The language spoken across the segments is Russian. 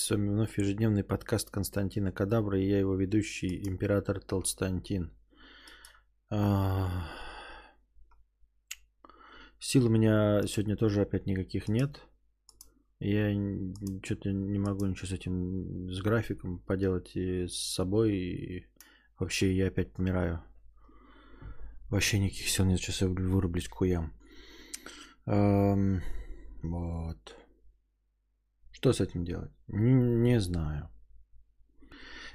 С вами вновь ежедневный подкаст Константина Кадабра и я его ведущий, император Толстантин. А, Сил у меня сегодня тоже опять никаких нет. Я что-то не могу ничего с этим, с графиком поделать и с собой. И вообще я опять помираю. Вообще никаких сил нет, сейчас я вырублюсь к хуям. Вот. Что с этим делать? Не, знаю.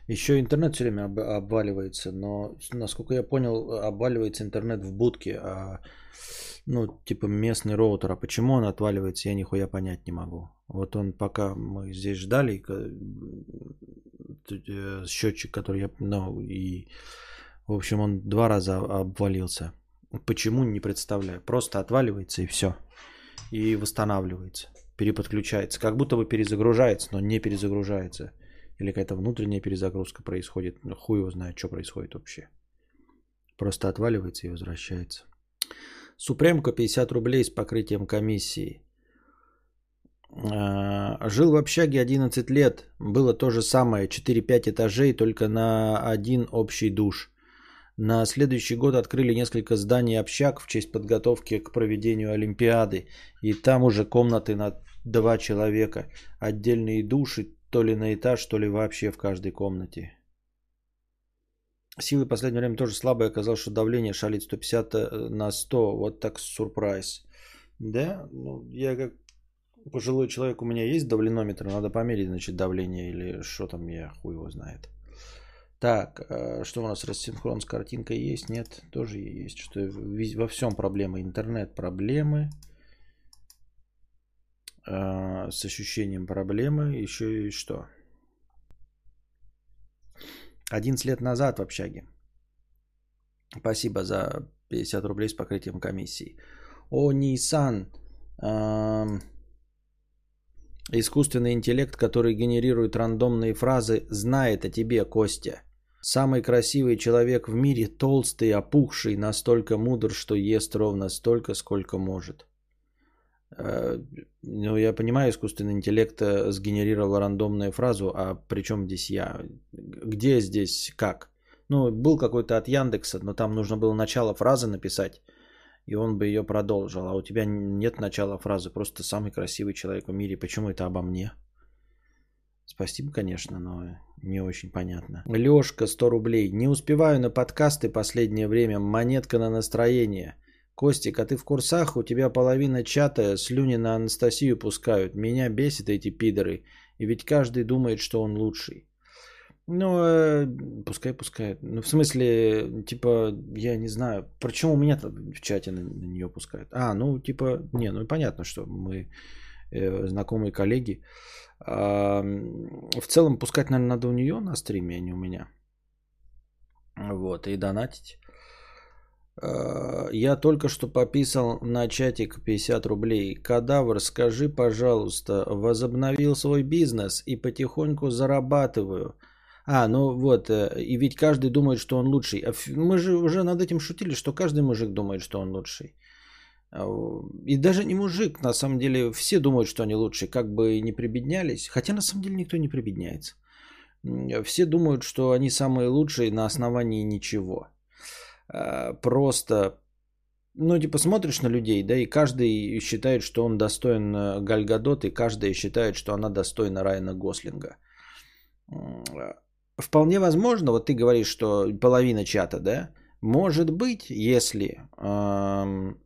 Еще интернет все время об, обваливается, но, насколько я понял, обваливается интернет в будке, а, ну, типа местный роутер. А почему он отваливается, я нихуя понять не могу. Вот он, пока мы здесь ждали, э, счетчик, который я, ну, и, в общем, он два раза обвалился. Почему, не представляю. Просто отваливается и все. И восстанавливается переподключается. Как будто бы перезагружается, но не перезагружается. Или какая-то внутренняя перезагрузка происходит. Ну, хуй его знает, что происходит вообще. Просто отваливается и возвращается. Супремка 50 рублей с покрытием комиссии. А, жил в общаге 11 лет. Было то же самое. 4-5 этажей, только на один общий душ. На следующий год открыли несколько зданий общак в честь подготовки к проведению Олимпиады. И там уже комнаты на два человека. Отдельные души то ли на этаж, то ли вообще в каждой комнате. Силы в последнее время тоже слабые. Оказалось, что давление шалит 150 э, на 100. Вот так сюрприз. Да? Ну, я как пожилой человек, у меня есть давленометр. Надо померить, значит, давление или что там, я хуй его знает. Так, э, что у нас рассинхрон с картинкой есть? Нет, тоже есть. Что во всем проблемы. Интернет проблемы. Э, с ощущением проблемы. Еще и что? 11 лет назад в общаге. Спасибо за 50 рублей с покрытием комиссии. О, Nissan. Искусственный интеллект, который генерирует рандомные фразы, знает о тебе, Костя. Самый красивый человек в мире, толстый, опухший, настолько мудр, что ест ровно столько, сколько может. Э, ну, я понимаю, искусственный интеллект э, сгенерировал рандомную фразу, а при чем здесь я? Где здесь как? Ну, был какой-то от Яндекса, но там нужно было начало фразы написать, и он бы ее продолжил. А у тебя нет начала фразы, просто самый красивый человек в мире. Почему это обо мне? Спасибо, конечно, но не очень понятно. Лешка, 100 рублей. Не успеваю на подкасты последнее время. Монетка на настроение. Костик, а ты в курсах? У тебя половина чата слюни на Анастасию пускают. Меня бесит эти пидоры. И ведь каждый думает, что он лучший. Ну, э, пускай пускай. Ну, в смысле, типа, я не знаю, почему у меня-то в чате на, на нее пускают. А, ну, типа, не, ну понятно, что мы э, знакомые коллеги. А, в целом, пускать, наверное, надо у нее на стриме, а не у меня. Вот, и донатить. А, я только что пописал на чатик 50 рублей. Кадавр, скажи, пожалуйста, возобновил свой бизнес и потихоньку зарабатываю. А, ну вот, э, и ведь каждый думает, что он лучший. А мы же уже над этим шутили, что каждый мужик думает, что он лучший. А, и даже не мужик, на самом деле, все думают, что они лучшие, как бы не прибеднялись. Хотя на самом деле никто не прибедняется. Все думают, что они самые лучшие на основании ничего. А, просто, ну, типа, смотришь на людей, да, и каждый считает, что он достоин э, Гальгадот, и каждый считает, что она достойна Райана Гослинга. Вполне возможно, вот ты говоришь, что половина чата, да, может быть, если эм,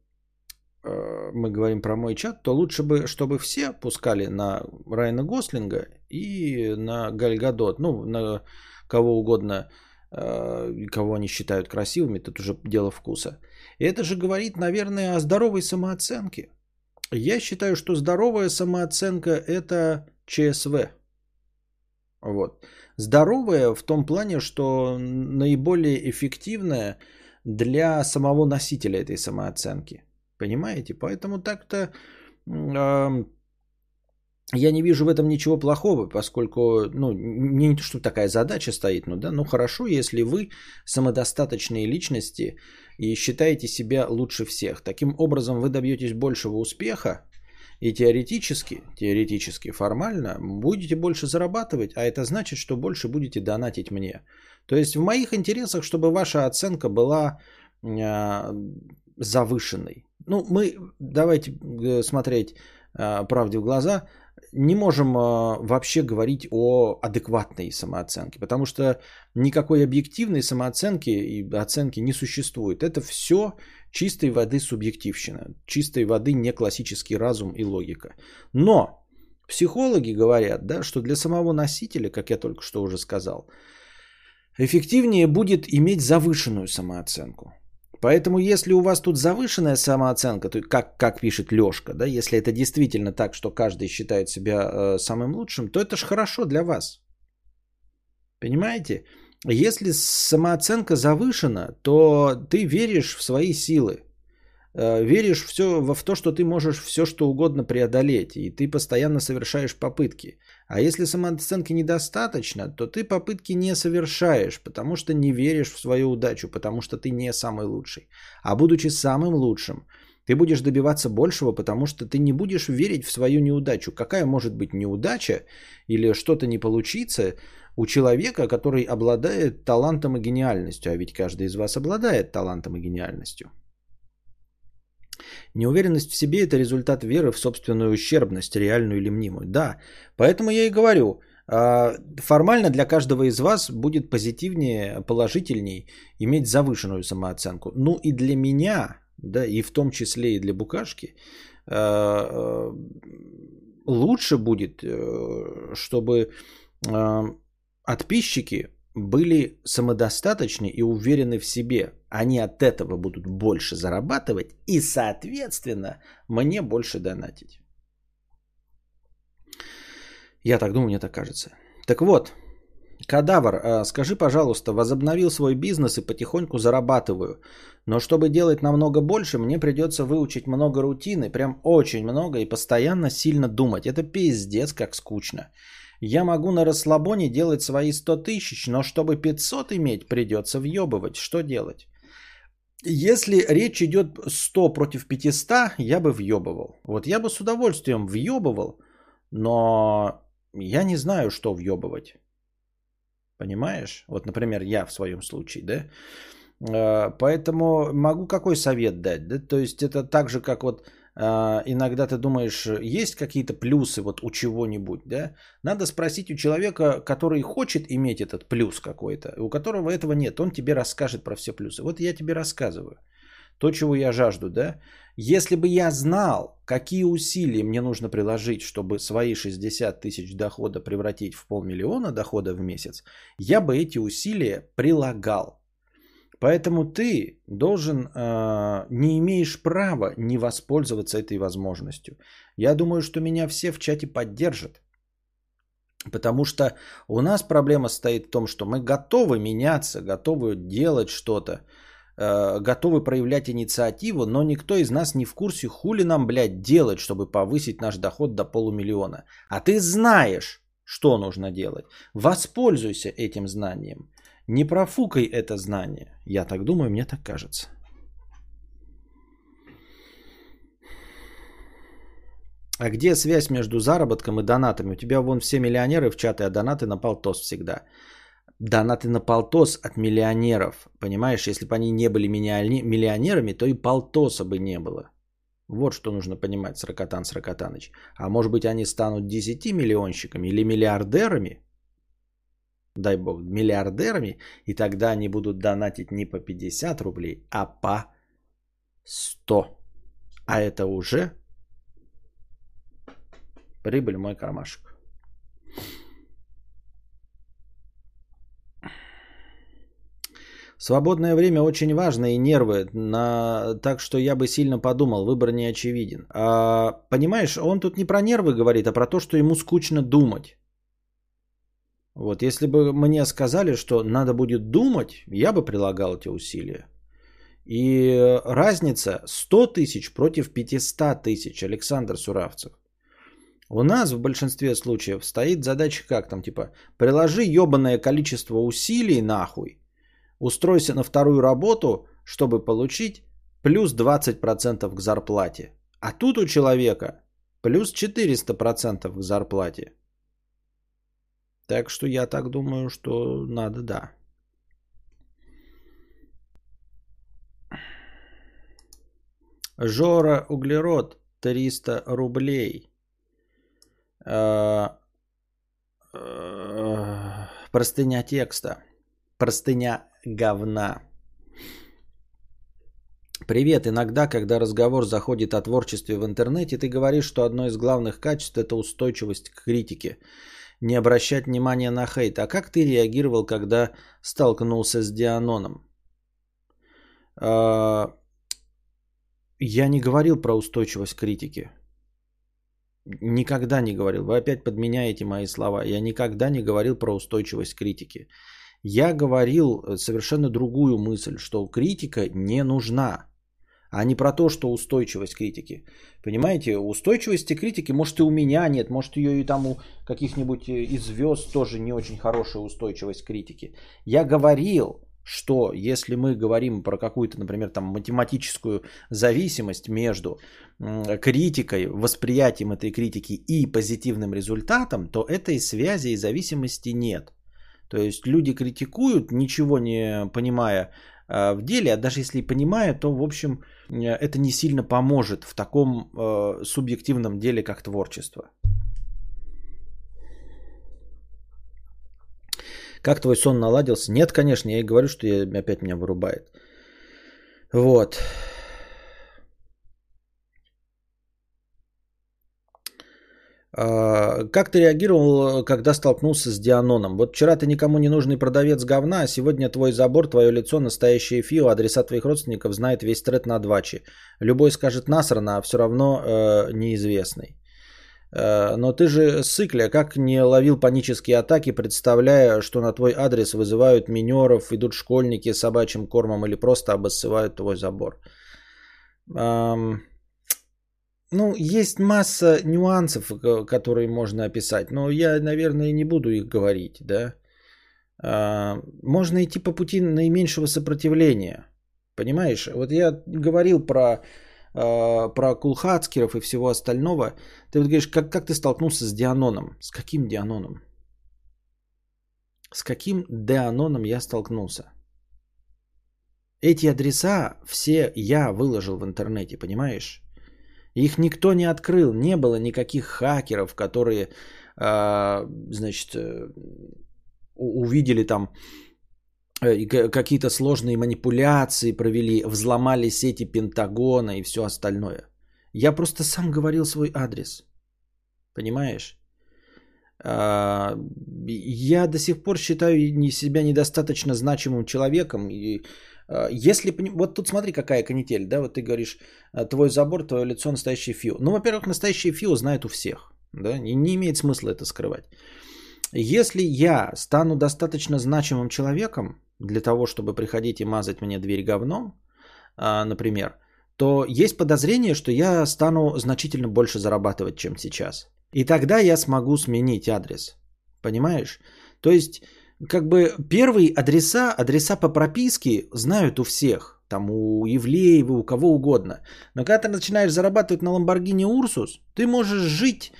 мы говорим про мой чат, то лучше бы, чтобы все пускали на Райана Гослинга и на Гальгадот, ну, на кого угодно, э, кого они считают красивыми, это уже дело вкуса. И это же говорит, наверное, о здоровой самооценке. Я считаю, что здоровая самооценка – это ЧСВ. Вот. Здоровая в том плане, что наиболее эффективная для самого носителя этой самооценки. Понимаете? Поэтому так-то э, я не вижу в этом ничего плохого, поскольку, ну, не то, что такая задача стоит, ну да, ну хорошо, если вы самодостаточные личности и считаете себя лучше всех. Таким образом, вы добьетесь большего успеха, И теоретически, теоретически, формально будете больше зарабатывать, а это значит, что больше будете донатить мне. То есть в моих интересах, чтобы ваша оценка была э, завышенной. Ну, мы, давайте э, смотреть э, правде в глаза, не можем э, вообще говорить о адекватной самооценке, потому что никакой объективной самооценки и оценки не существует. Это все чистой воды субъективщина, чистой воды не классический разум и логика. Но психологи говорят, да, что для самого носителя, как я только что уже сказал, эффективнее будет иметь завышенную самооценку. Поэтому, если у вас тут завышенная самооценка, то как, как пишет Лешка, да, если это действительно так, что каждый считает себя э, самым лучшим, то это же хорошо для вас. Понимаете? Если самооценка завышена, то ты веришь в свои силы. Э, веришь все, в то, что ты можешь все, что угодно преодолеть. И ты постоянно совершаешь попытки. А если самооценки недостаточно, то ты попытки не совершаешь, потому что не веришь в свою удачу, потому что ты не самый лучший. А будучи самым лучшим, ты будешь добиваться большего, потому что ты не будешь верить в свою неудачу. Какая может быть неудача или что-то не получится у человека, который обладает талантом и гениальностью? А ведь каждый из вас обладает талантом и гениальностью. Неуверенность в себе – это результат веры в собственную ущербность, реальную или мнимую. Да, поэтому я и говорю, а, формально для каждого из вас будет позитивнее, положительней иметь завышенную самооценку. Ну и для меня, да, и в том числе и для букашки, а, а, лучше будет, э, чтобы подписчики были самодостаточны и уверены в себе. Они от этого будут больше зарабатывать и, соответственно, мне больше донатить. Я так думаю, мне так кажется. Так вот, Кадавр, а, скажи, пожалуйста, возобновил свой бизнес и потихоньку зарабатываю. Но чтобы делать намного больше, мне придется выучить много рутины, прям очень много и постоянно сильно думать. Это пиздец, как скучно. Я могу на расслабоне делать свои 100 тысяч, но чтобы 500 иметь, придется въебывать. Что делать? Если речь идет 100 против 500, я бы въебывал. Вот я бы с удовольствием въебывал, но я не знаю, что въебывать. Понимаешь? Вот, например, я в своем случае, да? Э, поэтому могу какой совет дать? Да? То есть это так же, как вот иногда ты думаешь, есть какие-то плюсы вот у чего-нибудь, да? Надо спросить у человека, который хочет иметь этот плюс какой-то, у которого этого нет, он тебе расскажет про все плюсы. Вот я тебе рассказываю. То, чего я жажду, да? Если бы я знал, какие усилия мне нужно приложить, чтобы свои 60 тысяч дохода превратить в полмиллиона дохода в месяц, я бы эти усилия прилагал. Поэтому ты должен, э, не имеешь права не воспользоваться этой возможностью. Я думаю, что меня все в чате поддержат. Потому что у нас проблема стоит в том, что мы готовы меняться, готовы делать что-то, э, готовы проявлять инициативу, но никто из нас не в курсе, хули нам, блядь, делать, чтобы повысить наш доход до полумиллиона. А ты знаешь, что нужно делать. Воспользуйся этим знанием. Не профукай это знание. Я так думаю, мне так кажется. А где связь между заработком и донатами? У тебя вон все миллионеры в чаты, а донаты на полтос всегда. Донаты на полтос от миллионеров. Понимаешь, если бы они не были миллионерами, то и полтоса бы не было. Вот что нужно понимать, Сракотан Сракотаныч. А может быть они станут 10 миллионщиками или миллиардерами? Дай бог, миллиардерами, и тогда они будут донатить не по 50 рублей, а по 100. А это уже прибыль мой кармашек. Свободное время очень важно и нервы, на... так что я бы сильно подумал, выбор не очевиден. А, понимаешь, он тут не про нервы говорит, а про то, что ему скучно думать. Вот, если бы мне сказали, что надо будет думать, я бы прилагал эти усилия. И разница 100 тысяч против 500 тысяч, Александр Суравцев. У нас в большинстве случаев стоит задача как там, типа, приложи ебаное количество усилий нахуй, устройся на вторую работу, чтобы получить плюс 20% к зарплате. А тут у человека Плюс 400% к зарплате. Так что я так думаю, что надо, да. Жора Углерод 300 рублей. А, а, простыня текста. Простыня говна. Привет. Иногда, когда разговор заходит о творчестве в интернете, ты говоришь, что одно из главных качеств – это устойчивость к критике. Не обращать внимания на хейт. А как ты реагировал, когда столкнулся с Дианоном? А, я не говорил про устойчивость к критике. Никогда не говорил. Вы опять подменяете мои слова. Я никогда не говорил про устойчивость к критике. Я говорил совершенно другую мысль, что критика не нужна а не про то, что устойчивость критики. Понимаете, устойчивости критики, может и у меня нет, может ее и там у каких-нибудь э, из звезд тоже не очень хорошая устойчивость критики. Я говорил, что если мы говорим про какую-то, например, там математическую зависимость между критикой, восприятием этой критики и позитивным результатом, то этой связи и зависимости нет. То есть люди критикуют, ничего не понимая в деле, а даже если и понимаю, то, в общем, э, это не сильно поможет в таком э, субъективном деле, как творчество. Как твой сон наладился? Нет, конечно, я и говорю, что я, опять меня вырубает. Вот. Как ты реагировал, когда столкнулся с Дианоном? Вот вчера ты никому не нужный продавец говна, а сегодня твой забор, твое лицо, настоящее фио, адреса твоих родственников знает весь тред на двачи. Любой скажет насрано, а все равно э, неизвестный. Э, но ты же сыкля, как не ловил панические атаки, представляя, что на твой адрес вызывают минеров, идут школьники с собачьим кормом или просто обоссывают твой забор. Эм... Ну, есть масса нюансов, э, которые можно описать, но я, наверное, не буду их говорить, да. А, можно идти по пути наименьшего сопротивления. Понимаешь? Вот я говорил про, а, про кулхацкеров и всего остального. Ты вот говоришь, как, как ты столкнулся с Дианоном? С каким Дианоном? С каким Дианоном я столкнулся? Эти адреса все я выложил в интернете, понимаешь? Их никто не открыл, не было никаких хакеров, которые, э, значит, э, увидели там э, какие-то сложные манипуляции провели, взломали сети Пентагона и все остальное. Я просто сам говорил свой адрес. Понимаешь? А, я до сих пор считаю себя недостаточно значимым человеком и а, если, вот тут смотри, какая канитель, да, вот ты говоришь, а, твой забор, твое лицо настоящий фио. Ну, во-первых, настоящий фио знает у всех, да, и не имеет смысла это скрывать. Если я стану достаточно значимым человеком для того, чтобы приходить и мазать мне дверь говном, а, например, то есть подозрение, что я стану значительно больше зарабатывать, чем сейчас. И тогда я смогу сменить адрес. Понимаешь? То есть как бы первые адреса, адреса по прописке знают у всех. Там у Евлеева, у кого угодно. Но когда ты начинаешь зарабатывать на Lamborghini Ursus, ты можешь жить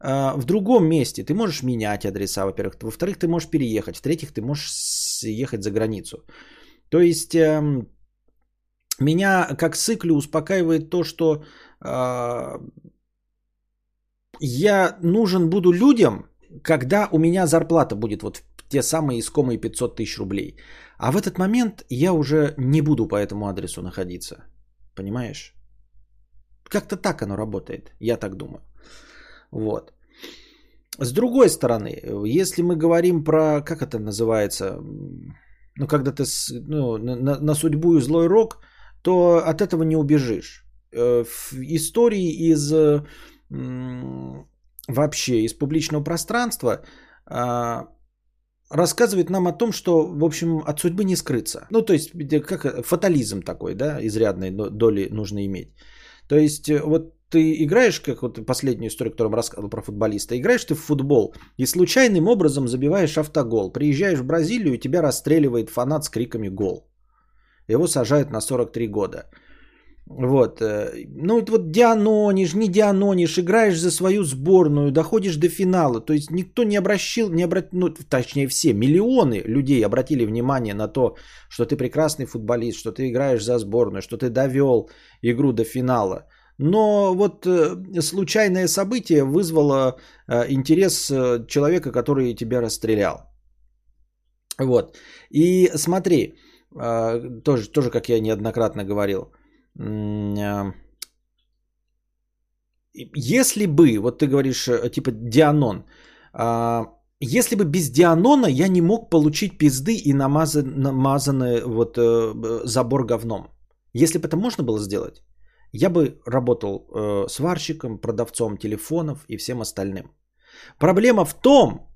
э, в другом месте. Ты можешь менять адреса, во-первых. Во-вторых, ты можешь переехать. В-третьих, ты можешь ехать за границу. То есть э, меня как циклю успокаивает то, что э, я нужен буду людям, когда у меня зарплата будет вот те самые искомые 500 тысяч рублей. А в этот момент я уже не буду по этому адресу находиться. Понимаешь? Как-то так оно работает, я так думаю. Вот. С другой стороны, если мы говорим про, как это называется, ну, когда ты ну, на, на судьбу и злой рок, то от этого не убежишь. Э, в истории из вообще из публичного пространства а, рассказывает нам о том, что, в общем, от судьбы не скрыться. Ну, то есть, как фатализм такой, да, изрядной доли нужно иметь. То есть, э, вот ты играешь, как вот последнюю историю, которую я рассказывал про футболиста, играешь ты в футбол и случайным образом забиваешь автогол. Приезжаешь в Бразилию, и тебя расстреливает фанат с криками «гол». Его сажают на 43 года. Вот. Э, ну, это вот дианонишь, не дианонишь, играешь за свою сборную, доходишь до финала. То есть никто не обращил, не обрат... ну, точнее все, миллионы людей обратили внимание на то, что ты прекрасный футболист, что ты играешь за сборную, что ты довел игру до финала. Но вот э, случайное событие вызвало э, интерес человека, который тебя расстрелял. Вот. И смотри, тоже, тоже, как я неоднократно говорил, если бы, вот ты говоришь, э, типа Дианон, а, если бы без Дианона я не мог получить пизды и намазан, намазанный вот э, забор говном. Если бы это можно было сделать, я бы работал э, сварщиком, продавцом телефонов и всем остальным. Проблема в том,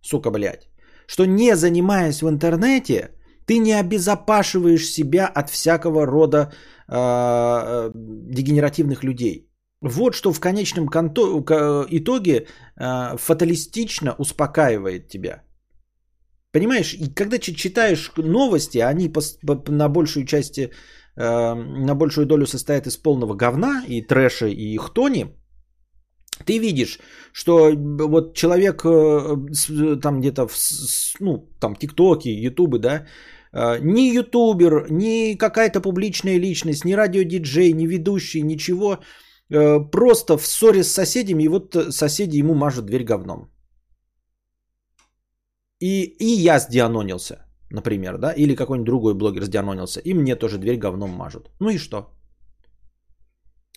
сука, блядь, что не занимаясь в интернете, ты не обезопашиваешь себя от всякого рода дегенеративных людей. Вот что в конечном конто- итоге э, фаталистично успокаивает тебя. Понимаешь, и когда читаешь новости, они по, по, на большую часть, э, на большую долю состоят из полного говна и трэша и хтони, ты видишь, что вот человек э, там где-то в, ну, там тиктоки, ютубы, да, э, ни ютубер, ни какая-то публичная личность, ни радиодиджей, ни ведущий, ничего, э, просто в ссоре с соседями, и вот соседи ему мажут дверь говном. И, и я сдианонился, например, да, или какой-нибудь другой блогер сдианонился, и мне тоже дверь говном мажут. Ну и что?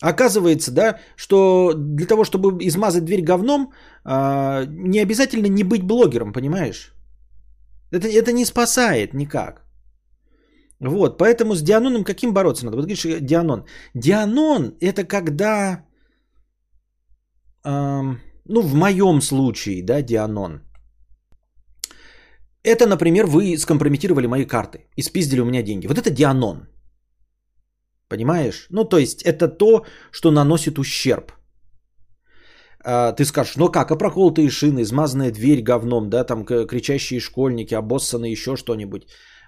Оказывается, да, что для того, чтобы измазать дверь говном, а, не обязательно не быть блогером, понимаешь? Это, это не спасает никак. Вот, поэтому с Дианоном каким бороться надо? Вот говоришь, Дианон. Дианон это когда, э, ну в моем случае, да, Дианон. Это, например, вы скомпрометировали мои карты и спиздили у меня деньги. Вот это Дианон. Понимаешь? Ну, то есть это то, что наносит ущерб. А, ты скажешь, ну как, а проколотые шины, измазанная дверь говном, да, там кричащие школьники, обоссанные еще что-нибудь.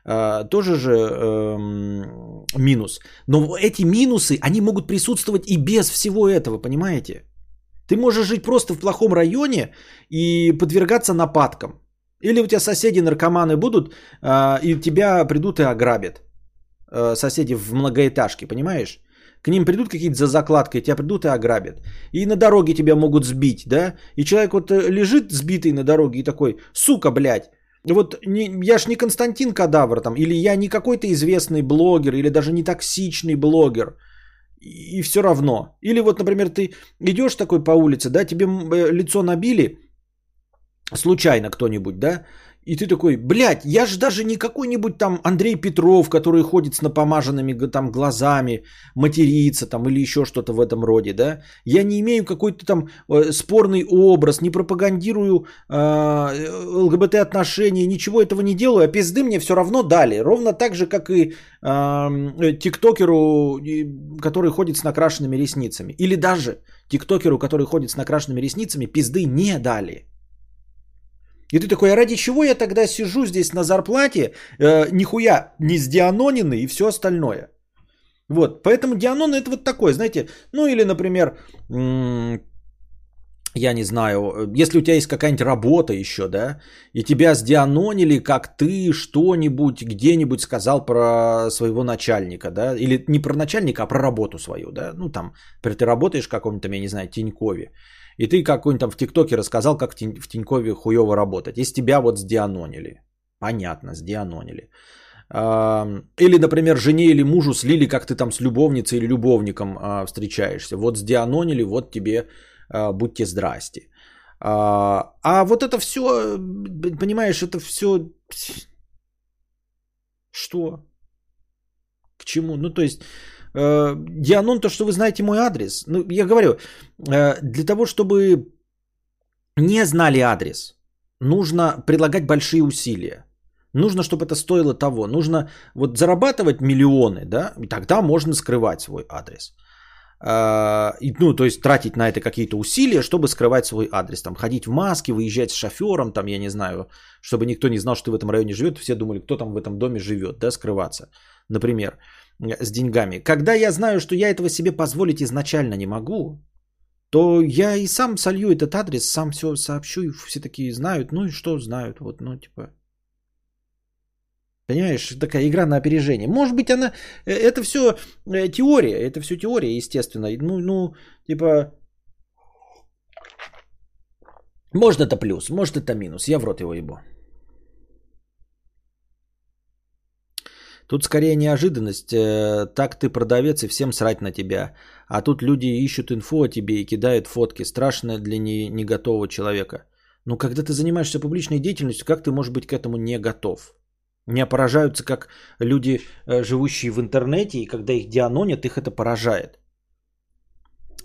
А, тоже же эм, минус. Но эти минусы, они могут присутствовать и без всего этого, понимаете? Ты можешь жить просто в плохом районе и подвергаться нападкам. Или у тебя соседи наркоманы будут, э, и тебя придут и ограбят. Э, соседи в многоэтажке, понимаешь? К ним придут какие-то за закладкой, тебя придут и ограбят. И на дороге тебя могут сбить, да? И человек вот э, лежит сбитый на дороге и такой, сука, блядь, вот не, я ж не Константин Кадавр там, или я не какой-то известный блогер, или даже не токсичный блогер. И, и все равно. Или вот, например, ты идешь такой по улице, да, тебе э, лицо набили, случайно кто-нибудь, да, и ты такой, блядь, я же даже не какой-нибудь там Андрей Петров, который ходит с напомаженными там глазами, матерится там или еще что-то в этом роде, да. Я не имею какой-то там э, спорный образ, не пропагандирую э, ЛГБТ отношения, ничего этого не делаю, а пизды мне все равно дали. Ровно так же, как и э, тиктокеру, который ходит с накрашенными ресницами. Или даже тиктокеру, который ходит с накрашенными ресницами, пизды не дали. И ты такой, а ради чего я тогда сижу здесь на зарплате, э, нихуя не с Дианонины и все остальное? Вот, поэтому Дианон это вот такой, знаете, ну или, например, м- я не знаю, если у тебя есть какая-нибудь работа еще, да, и тебя сдианонили, как ты что-нибудь где-нибудь сказал про своего начальника, да, или не про начальника, а про работу свою, да, ну там, ты работаешь в каком-то, я не знаю, Тинькове, и ты какой-нибудь там в ТикТоке рассказал, как в Тинькове хуево работать. Если тебя вот сдианонили. Понятно, сдианонили. Или, например, жене или мужу слили, как ты там с любовницей или любовником а, встречаешься. Вот сдианонили, вот тебе а, будьте здрасте. А, а вот это все, понимаешь, это все... Что? К чему? Ну, то есть, Дианон, то, что вы знаете мой адрес. Ну, я говорю, э, для того, чтобы не знали адрес, нужно прилагать большие усилия. Нужно, чтобы это стоило того. Нужно вот зарабатывать миллионы, да, и тогда можно скрывать свой адрес. Э, ну, то есть тратить на это какие-то усилия, чтобы скрывать свой адрес. Там ходить в маске, выезжать с шофером, там, я не знаю, чтобы никто не знал, что ты в этом районе живет. Все думали, кто там в этом доме живет, да, скрываться, например. С деньгами. Когда я знаю, что я этого себе позволить изначально не могу, то я и сам солью этот адрес, сам все сообщу, и все такие знают, ну и что знают, вот, ну типа. Понимаешь, такая игра на опережение. Может быть, она, э, это все э, теория, это все теория, естественно. Ну, ну, типа, может это плюс, может это минус, я в рот его ебу. Тут скорее неожиданность. Э, так ты продавец и всем срать на тебя. А тут люди ищут инфу о тебе и кидают фотки. Страшно для не, не готового человека. Но когда ты занимаешься публичной деятельностью, как ты можешь быть к этому не готов? Меня поражаются, как люди, э, живущие в интернете, и когда их дианонят, их это поражает.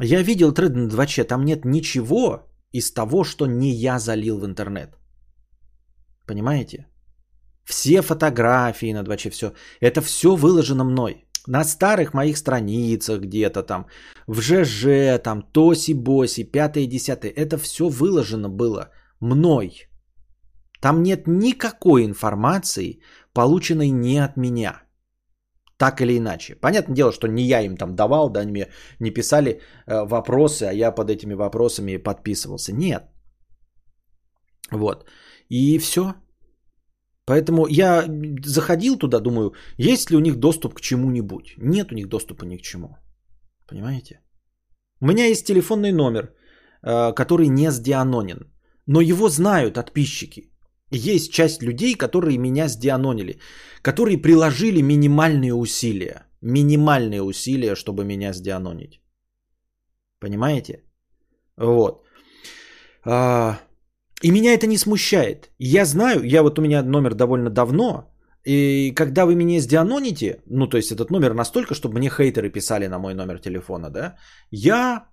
Я видел тред на 2 там нет ничего из того, что не я залил в интернет. Понимаете? Все фотографии на 2 все. Это все выложено мной. На старых моих страницах где-то там, в ЖЖ, там, Тоси-Боси, 5 и 10. Это все выложено было мной. Там нет никакой информации, полученной не от меня. Так или иначе. Понятное дело, что не я им там давал, да, они мне не писали э, вопросы, а я под этими вопросами подписывался. Нет. Вот. И все. Поэтому я заходил туда, думаю, есть ли у них доступ к чему-нибудь. Нет у них доступа ни к чему. Понимаете? У меня есть телефонный номер, э, который не сдианонен. Но его знают подписчики. Есть часть людей, которые меня сдианонили, которые приложили минимальные усилия. Минимальные усилия, чтобы меня сдианонить. Понимаете? Вот. И меня это не смущает. Я знаю, я вот у меня номер довольно давно, и когда вы меня сдианоните, ну то есть этот номер настолько, чтобы мне хейтеры писали на мой номер телефона, да, я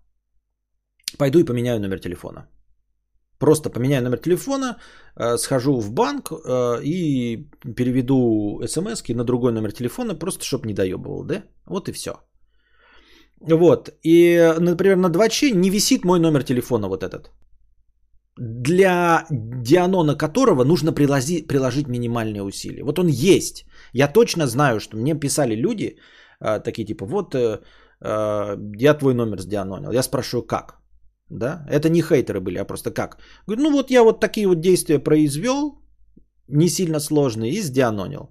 пойду и поменяю номер телефона. Просто поменяю номер телефона, э, схожу в банк э, и переведу смс на другой номер телефона, просто чтобы не доебывал, да? Вот и все. Вот. И, например, на 2Ч не висит мой номер телефона вот этот. Для дианона которого нужно приложить, приложить минимальные усилия. Вот он есть. Я точно знаю, что мне писали люди, э, такие типа, вот я твой номер сдианонил. Я спрашиваю, как? Да? Это не хейтеры были, а просто как? Говорю, ну вот я вот такие вот действия произвел, не сильно сложные, и сдианонил.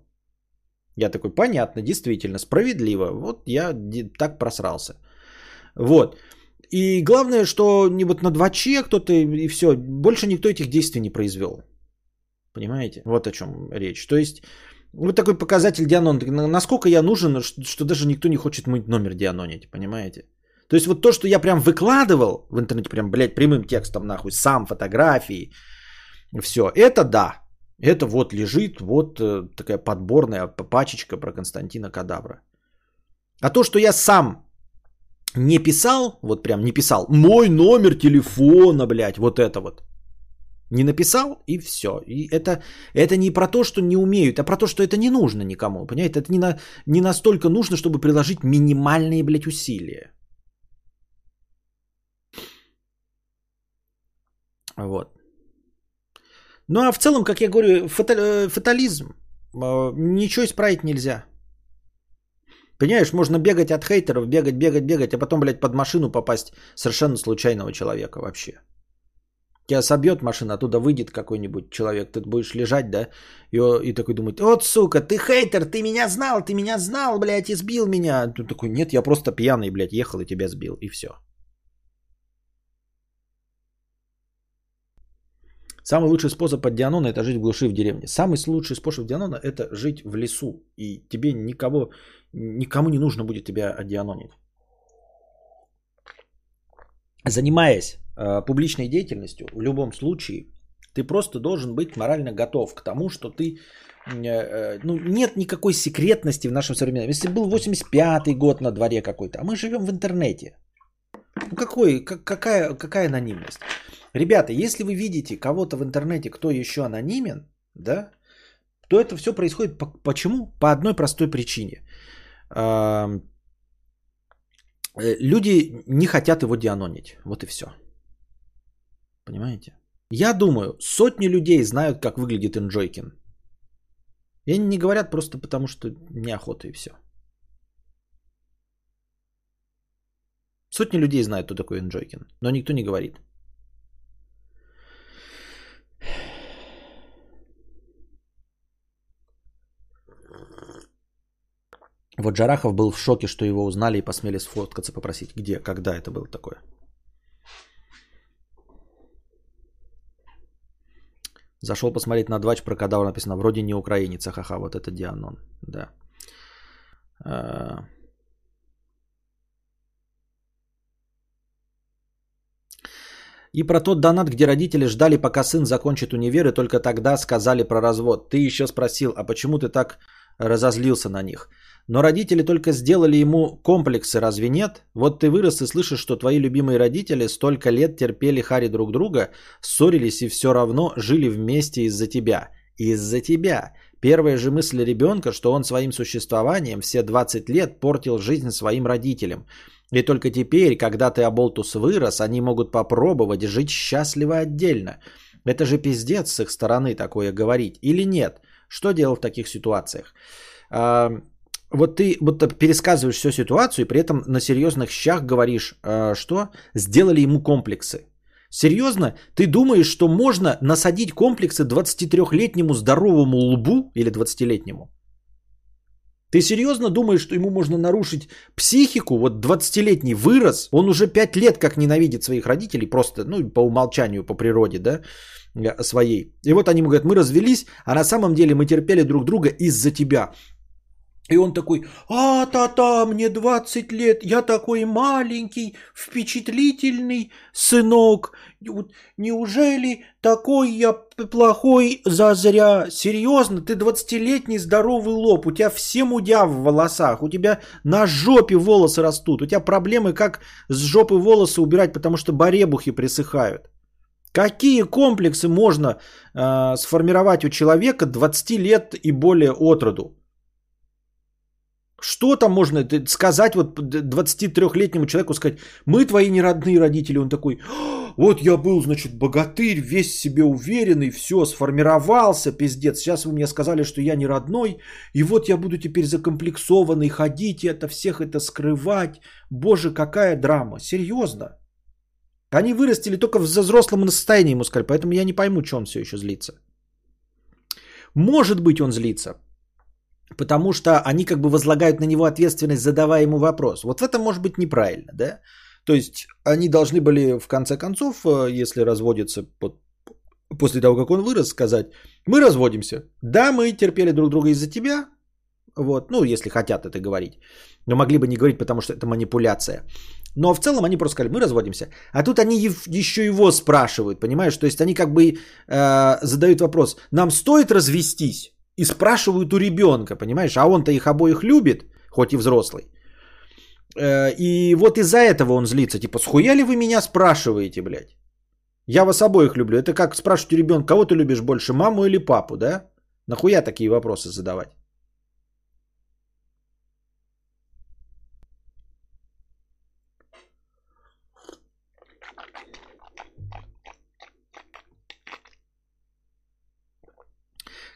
Я такой, понятно, действительно, справедливо. Вот я так просрался. Вот. И главное, что не вот на 2Ч кто-то и все, больше никто этих действий не произвел. Понимаете? Вот о чем речь. То есть, вот такой показатель дианон. Насколько я нужен, что даже никто не хочет мой номер дианонить. Понимаете? То есть вот то, что я прям выкладывал в интернете, прям, блядь, прямым текстом, нахуй, сам, фотографии, все, это да. Это вот лежит, вот э, такая подборная пачечка про Константина Кадавра. А то, что я сам не писал, вот прям не писал, мой номер телефона, блядь, вот это вот. Не написал и все. И это, это не про то, что не умеют, а про то, что это не нужно никому. Понимаете, это не, на, не настолько нужно, чтобы приложить минимальные, блядь, усилия. Вот. Ну а в целом, как я говорю, э, фатализм. Э, ничего исправить нельзя. Понимаешь, можно бегать от хейтеров, бегать, бегать, бегать, а потом, блядь, под машину попасть совершенно случайного человека вообще. Тебя собьет машина, оттуда выйдет какой-нибудь человек, ты будешь лежать, да, и, и такой думает, вот, сука, ты хейтер, ты меня знал, ты меня знал, блядь, и сбил меня. Ты такой, нет, я просто пьяный, блядь, ехал и тебя сбил, и все. Самый лучший способ от Дианона – это жить в глуши в деревне. Самый лучший способ Дианона – это жить в лесу. И тебе никого, никому не нужно будет тебя одианонить. Занимаясь э, публичной деятельностью, в любом случае, ты просто должен быть морально готов к тому, что ты э, э, ну, нет никакой секретности в нашем современном. Если был 85-й год на дворе какой-то, а мы живем в интернете. Ну какой, как, какая, какая анонимность? Ребята, если вы видите кого-то в интернете, кто еще анонимен, да, то это все происходит по, почему? По одной простой причине. Э, люди не хотят его дианонить. Вот и все. Понимаете? Я думаю, сотни людей знают, как выглядит Инджойкин, И они не говорят просто потому, что неохота и все. Сотни людей знают, кто такой Инджойкин, но никто не говорит. Вот Джарахов был в шоке, что его узнали и посмели сфоткаться, попросить. Где, когда это было такое? Зашел посмотреть на двач про кадавр, написано, вроде не украинец, ха-ха, вот это Дианон, да. А. И про тот донат, где родители ждали, пока сын закончит универ, и только тогда сказали про развод. Ты еще спросил, а почему ты так разозлился на них? Но родители только сделали ему комплексы, разве нет? Вот ты вырос и слышишь, что твои любимые родители столько лет терпели хари друг друга, ссорились и все равно жили вместе из-за тебя. Из-за тебя. Первая же мысль ребенка, что он своим существованием все 20 лет портил жизнь своим родителям. И только теперь, когда ты оболтус вырос, они могут попробовать жить счастливо отдельно. Это же пиздец с их стороны такое говорить. Или нет? Что делать в таких ситуациях? А, вот ты будто пересказываешь всю ситуацию и при этом на серьезных щах говоришь, э, что сделали ему комплексы. Серьезно? Ты думаешь, что можно насадить комплексы 23-летнему здоровому лбу или 20-летнему? Ты серьезно думаешь, что ему можно нарушить психику? Вот 20-летний вырос, он уже 5 лет как ненавидит своих родителей, просто, ну, по умолчанию, по природе, да, э, своей. И вот они ему говорят, мы развелись, а на самом деле мы терпели друг друга из-за тебя. И он такой, а, та-та, мне 20 лет, я такой маленький, впечатлительный сынок. Неужели такой я плохой зазря? Серьезно, ты 20-летний здоровый лоб, у тебя все мудя в волосах, у тебя на жопе волосы растут, у тебя проблемы, как с жопы волосы убирать, потому что баребухи присыхают. Какие комплексы можно э, сформировать у человека 20 лет и более от роду? Что там можно сказать вот 23-летнему человеку, сказать, мы твои неродные родители. Он такой, вот я был, значит, богатырь, весь себе уверенный, все, сформировался, пиздец. Сейчас вы мне сказали, что я не родной, и вот я буду теперь закомплексованный, ходить и это всех это скрывать. Боже, какая драма, серьезно. Они вырастили только в взрослом состоянии, ему сказали, поэтому я не пойму, что он все еще злится. Может быть, он злится, потому что они как бы возлагают на него ответственность, задавая ему вопрос. Вот в этом может быть неправильно, да? То есть они должны были в конце концов, э, если разводятся после того, как он вырос, сказать, мы разводимся. Да, мы терпели друг друга из-за тебя, вот, ну, если хотят это говорить. Но могли бы не говорить, потому что это манипуляция. Но в целом они просто сказали, мы разводимся. А тут они еще его спрашивают, понимаешь? То есть они как бы э, задают вопрос, нам стоит развестись? И спрашивают у ребенка, понимаешь? А он-то их обоих любит, хоть и взрослый. Э, и вот из-за этого он злится. Типа, схуя ли вы меня спрашиваете, блядь? Я вас обоих люблю. Это как спрашивать у ребенка, кого ты любишь больше, маму или папу, да? Нахуя такие вопросы задавать?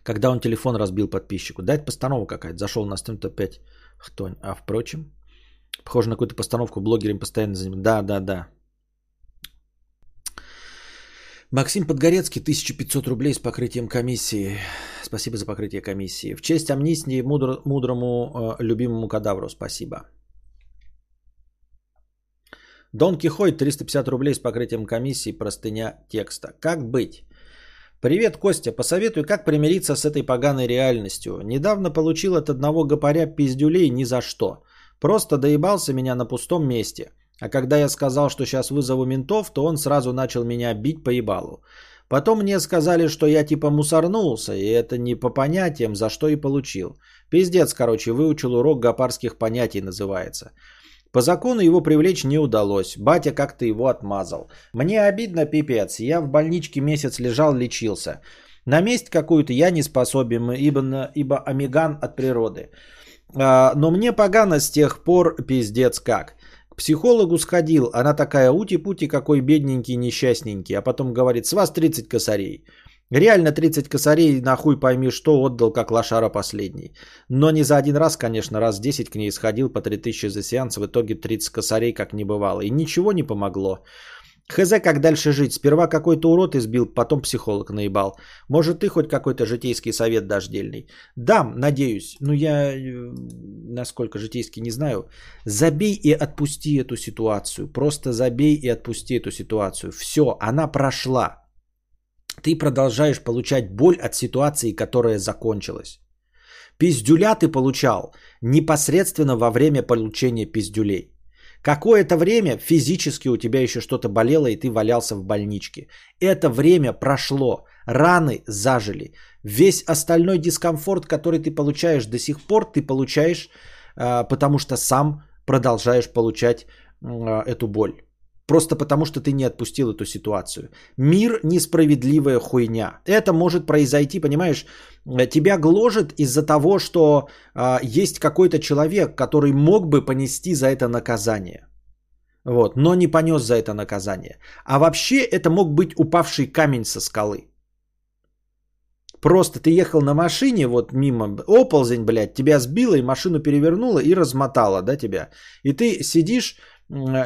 Когда он телефон разбил подписчику. Да, это постанова какая-то. Зашел на стрим, опять хтонь. А впрочем, похоже на какую-то постановку, блогерами постоянно занимают. Да, да, да. Максим Подгорецкий, 1500 рублей с покрытием комиссии. Спасибо за покрытие комиссии. В честь амнистии мудр, мудрому э, любимому кадавру. Спасибо. Дон Кихой, 350 рублей с покрытием комиссии, простыня текста. Как быть? Привет, Костя. Посоветуй, как примириться с этой поганой реальностью. Недавно получил от одного гопаря пиздюлей ни за что. Просто доебался меня на пустом месте. А когда я сказал, что сейчас вызову ментов, то он сразу начал меня бить по ебалу. Потом мне сказали, что я типа мусорнулся, и это не по понятиям, за что и получил. Пиздец, короче, выучил урок гопарских понятий называется. По закону его привлечь не удалось. Батя как-то его отмазал. Мне обидно, пипец. Я в больничке месяц лежал, лечился. На месть какую-то я не способен, ибо, ибо амиган от природы. А, но мне погано с тех пор пиздец как. К психологу сходил, она такая ути-пути, какой бедненький, несчастненький. А потом говорит, с вас 30 косарей. Реально 30 косарей, нахуй пойми, что отдал как лошара последний. Но не за один раз, конечно, раз 10 к ней сходил по 3000 за сеанс, в итоге 30 косарей как не бывало. И ничего не помогло. Хз, как дальше жить. Сперва какой-то урод избил, потом психолог наебал. Может, ты хоть какой-то житейский совет дашь дельный? Дам, надеюсь. Ну, я э, насколько житейский не знаю. Забей и отпусти эту ситуацию. Просто забей и отпусти эту ситуацию. Все, она прошла. Ты продолжаешь получать боль от ситуации, которая закончилась. Пиздюля ты получал непосредственно во время получения пиздюлей. Какое-то время физически у тебя еще что-то болело, и ты валялся в больничке. Это время прошло, раны зажили. Весь остальной дискомфорт, который ты получаешь до сих пор, ты получаешь, а, потому что сам продолжаешь получать а, эту боль. Просто потому, что ты не отпустил эту ситуацию. Мир несправедливая хуйня. Это может произойти, понимаешь, тебя гложет из-за того, что э, есть какой-то человек, который мог бы понести за это наказание. Вот, но не понес за это наказание. А вообще это мог быть упавший камень со скалы. Просто ты ехал на машине, вот мимо, оползень, блядь, тебя сбила и машину перевернула и размотала, да, тебя. И ты сидишь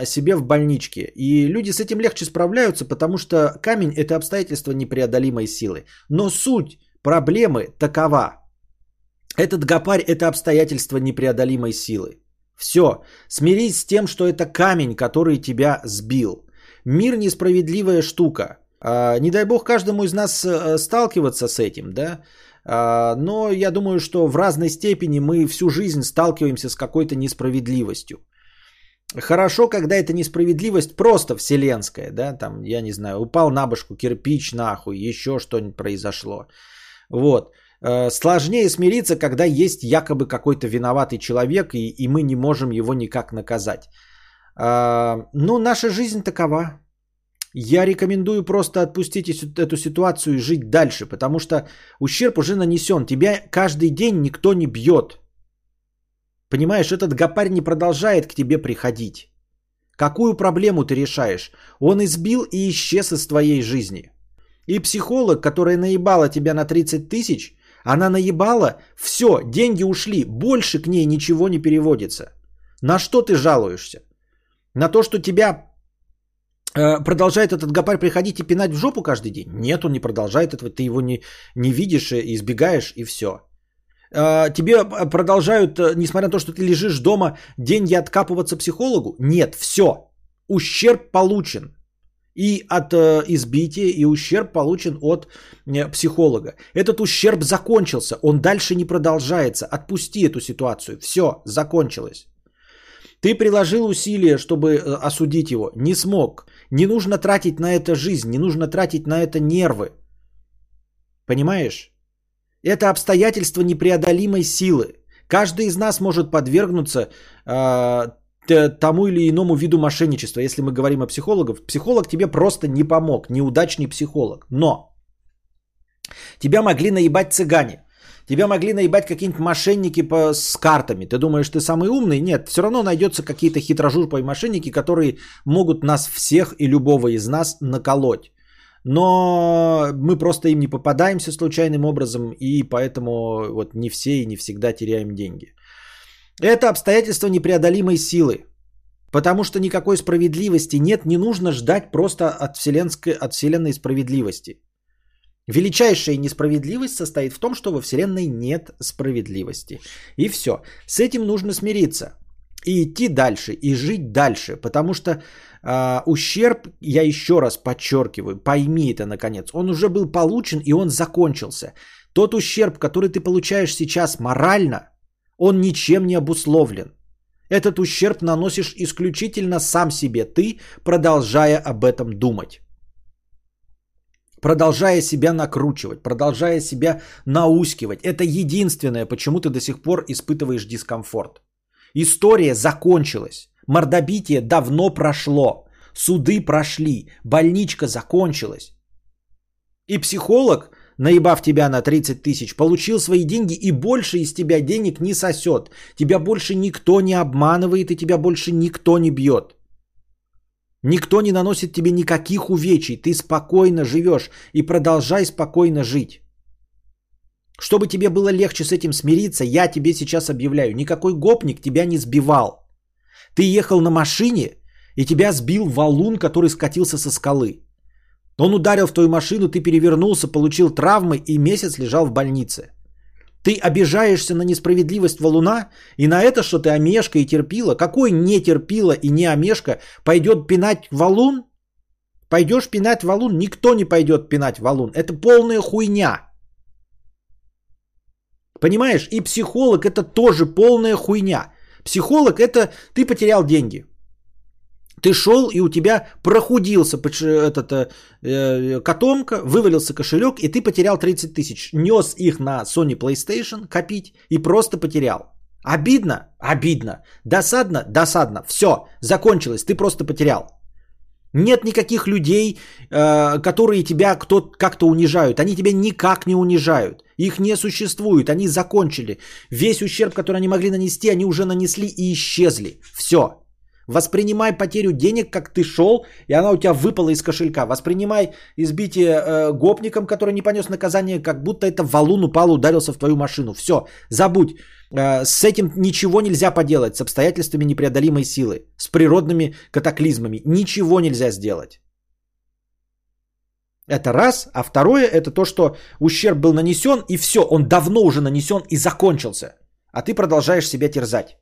себе в больничке. И люди с этим легче справляются, потому что камень – это обстоятельство непреодолимой силы. Но суть проблемы такова. Этот гопарь – это обстоятельство непреодолимой силы. Все, смирись с тем, что это камень, который тебя сбил. Мир несправедливая штука. А, не дай бог каждому из нас э, сталкиваться с этим, да? А, но я думаю, что в разной степени мы всю жизнь сталкиваемся с какой-то несправедливостью. Хорошо, когда это несправедливость просто вселенская, да, там, я не знаю, упал на башку кирпич нахуй, еще что-нибудь произошло. Вот. Э, сложнее смириться, когда есть якобы какой-то виноватый человек, и, и мы не можем его никак наказать. А, ну, наша жизнь такова. Я рекомендую просто отпустить эту ситуацию и жить дальше, потому что ущерб уже нанесен. Тебя каждый день никто не бьет. Понимаешь, этот гопарь не продолжает к тебе приходить. Какую проблему ты решаешь? Он избил и исчез из твоей жизни. И психолог, которая наебала тебя на 30 тысяч, она наебала, все, деньги ушли, больше к ней ничего не переводится. На что ты жалуешься? На то, что тебя э, продолжает этот гопарь приходить и пинать в жопу каждый день? Нет, он не продолжает этого, ты его не, не видишь, избегаешь и все. А, тебе продолжают, э, несмотря на то, что ты лежишь дома, деньги откапываться психологу? Нет, все. Ущерб получен. И от э, избития, и ущерб получен от э, психолога. Этот ущерб закончился, он дальше не продолжается. Отпусти эту ситуацию. Все, закончилось. Ты приложил усилия, чтобы осудить его. Не смог. Не нужно тратить на это жизнь, не нужно тратить на это нервы. Понимаешь? Это обстоятельство непреодолимой силы. Каждый из нас может подвергнуться э, тому или иному виду мошенничества. Если мы говорим о психологах, психолог тебе просто не помог, неудачный психолог. Но тебя могли наебать цыгане. Тебя могли наебать какие-нибудь мошенники по, с картами. Ты думаешь, ты самый умный? Нет, все равно найдется какие-то хитрожурпые мошенники, которые могут нас всех и любого из нас наколоть но мы просто им не попадаемся случайным образом, и поэтому вот не все и не всегда теряем деньги. Это обстоятельство непреодолимой силы, потому что никакой справедливости нет, не нужно ждать просто от, вселенской, от вселенной справедливости. Величайшая несправедливость состоит в том, что во Вселенной нет справедливости. И все. С этим нужно смириться. И идти дальше, и жить дальше. Потому что э, ущерб, я еще раз подчеркиваю, пойми это наконец, он уже был получен и он закончился. Тот ущерб, который ты получаешь сейчас морально, он ничем не обусловлен. Этот ущерб наносишь исключительно сам себе, ты продолжая об этом думать. Продолжая себя накручивать, продолжая себя наускивать. Это единственное, почему ты до сих пор испытываешь дискомфорт. История закончилась. Мордобитие давно прошло. Суды прошли. Больничка закончилась. И психолог, наебав тебя на 30 тысяч, получил свои деньги и больше из тебя денег не сосет. Тебя больше никто не обманывает и тебя больше никто не бьет. Никто не наносит тебе никаких увечий. Ты спокойно живешь и продолжай спокойно жить. Чтобы тебе было легче с этим смириться, я тебе сейчас объявляю, никакой гопник тебя не сбивал. Ты ехал на машине, и тебя сбил валун, который скатился со скалы. Он ударил в твою машину, ты перевернулся, получил травмы и месяц лежал в больнице. Ты обижаешься на несправедливость валуна и на это, что ты омешка и терпила. Какой не терпила и не омешка пойдет пинать валун? Пойдешь пинать валун? Никто не пойдет пинать валун. Это полная хуйня. Понимаешь? И психолог это тоже полная хуйня. Психолог это ты потерял деньги. Ты шел, и у тебя прохудился этот, э, э, котомка, вывалился кошелек, и ты потерял 30 тысяч. Нес их на Sony PlayStation копить и просто потерял. Обидно? Обидно. Досадно? Досадно. Все, закончилось, ты просто потерял. Нет никаких людей, э, которые тебя кто как-то унижают. Они тебя никак не унижают. Их не существует. Они закончили. Весь ущерб, который они могли нанести, они уже нанесли и исчезли. Все. Воспринимай потерю денег, как ты шел, и она у тебя выпала из кошелька. Воспринимай избитие э, гопником, который не понес наказание, как будто это валун упал, ударился в твою машину. Все, забудь. Э, с этим ничего нельзя поделать, с обстоятельствами непреодолимой силы, с природными катаклизмами. Ничего нельзя сделать. Это раз. А второе, это то, что ущерб был нанесен, и все, он давно уже нанесен и закончился. А ты продолжаешь себя терзать.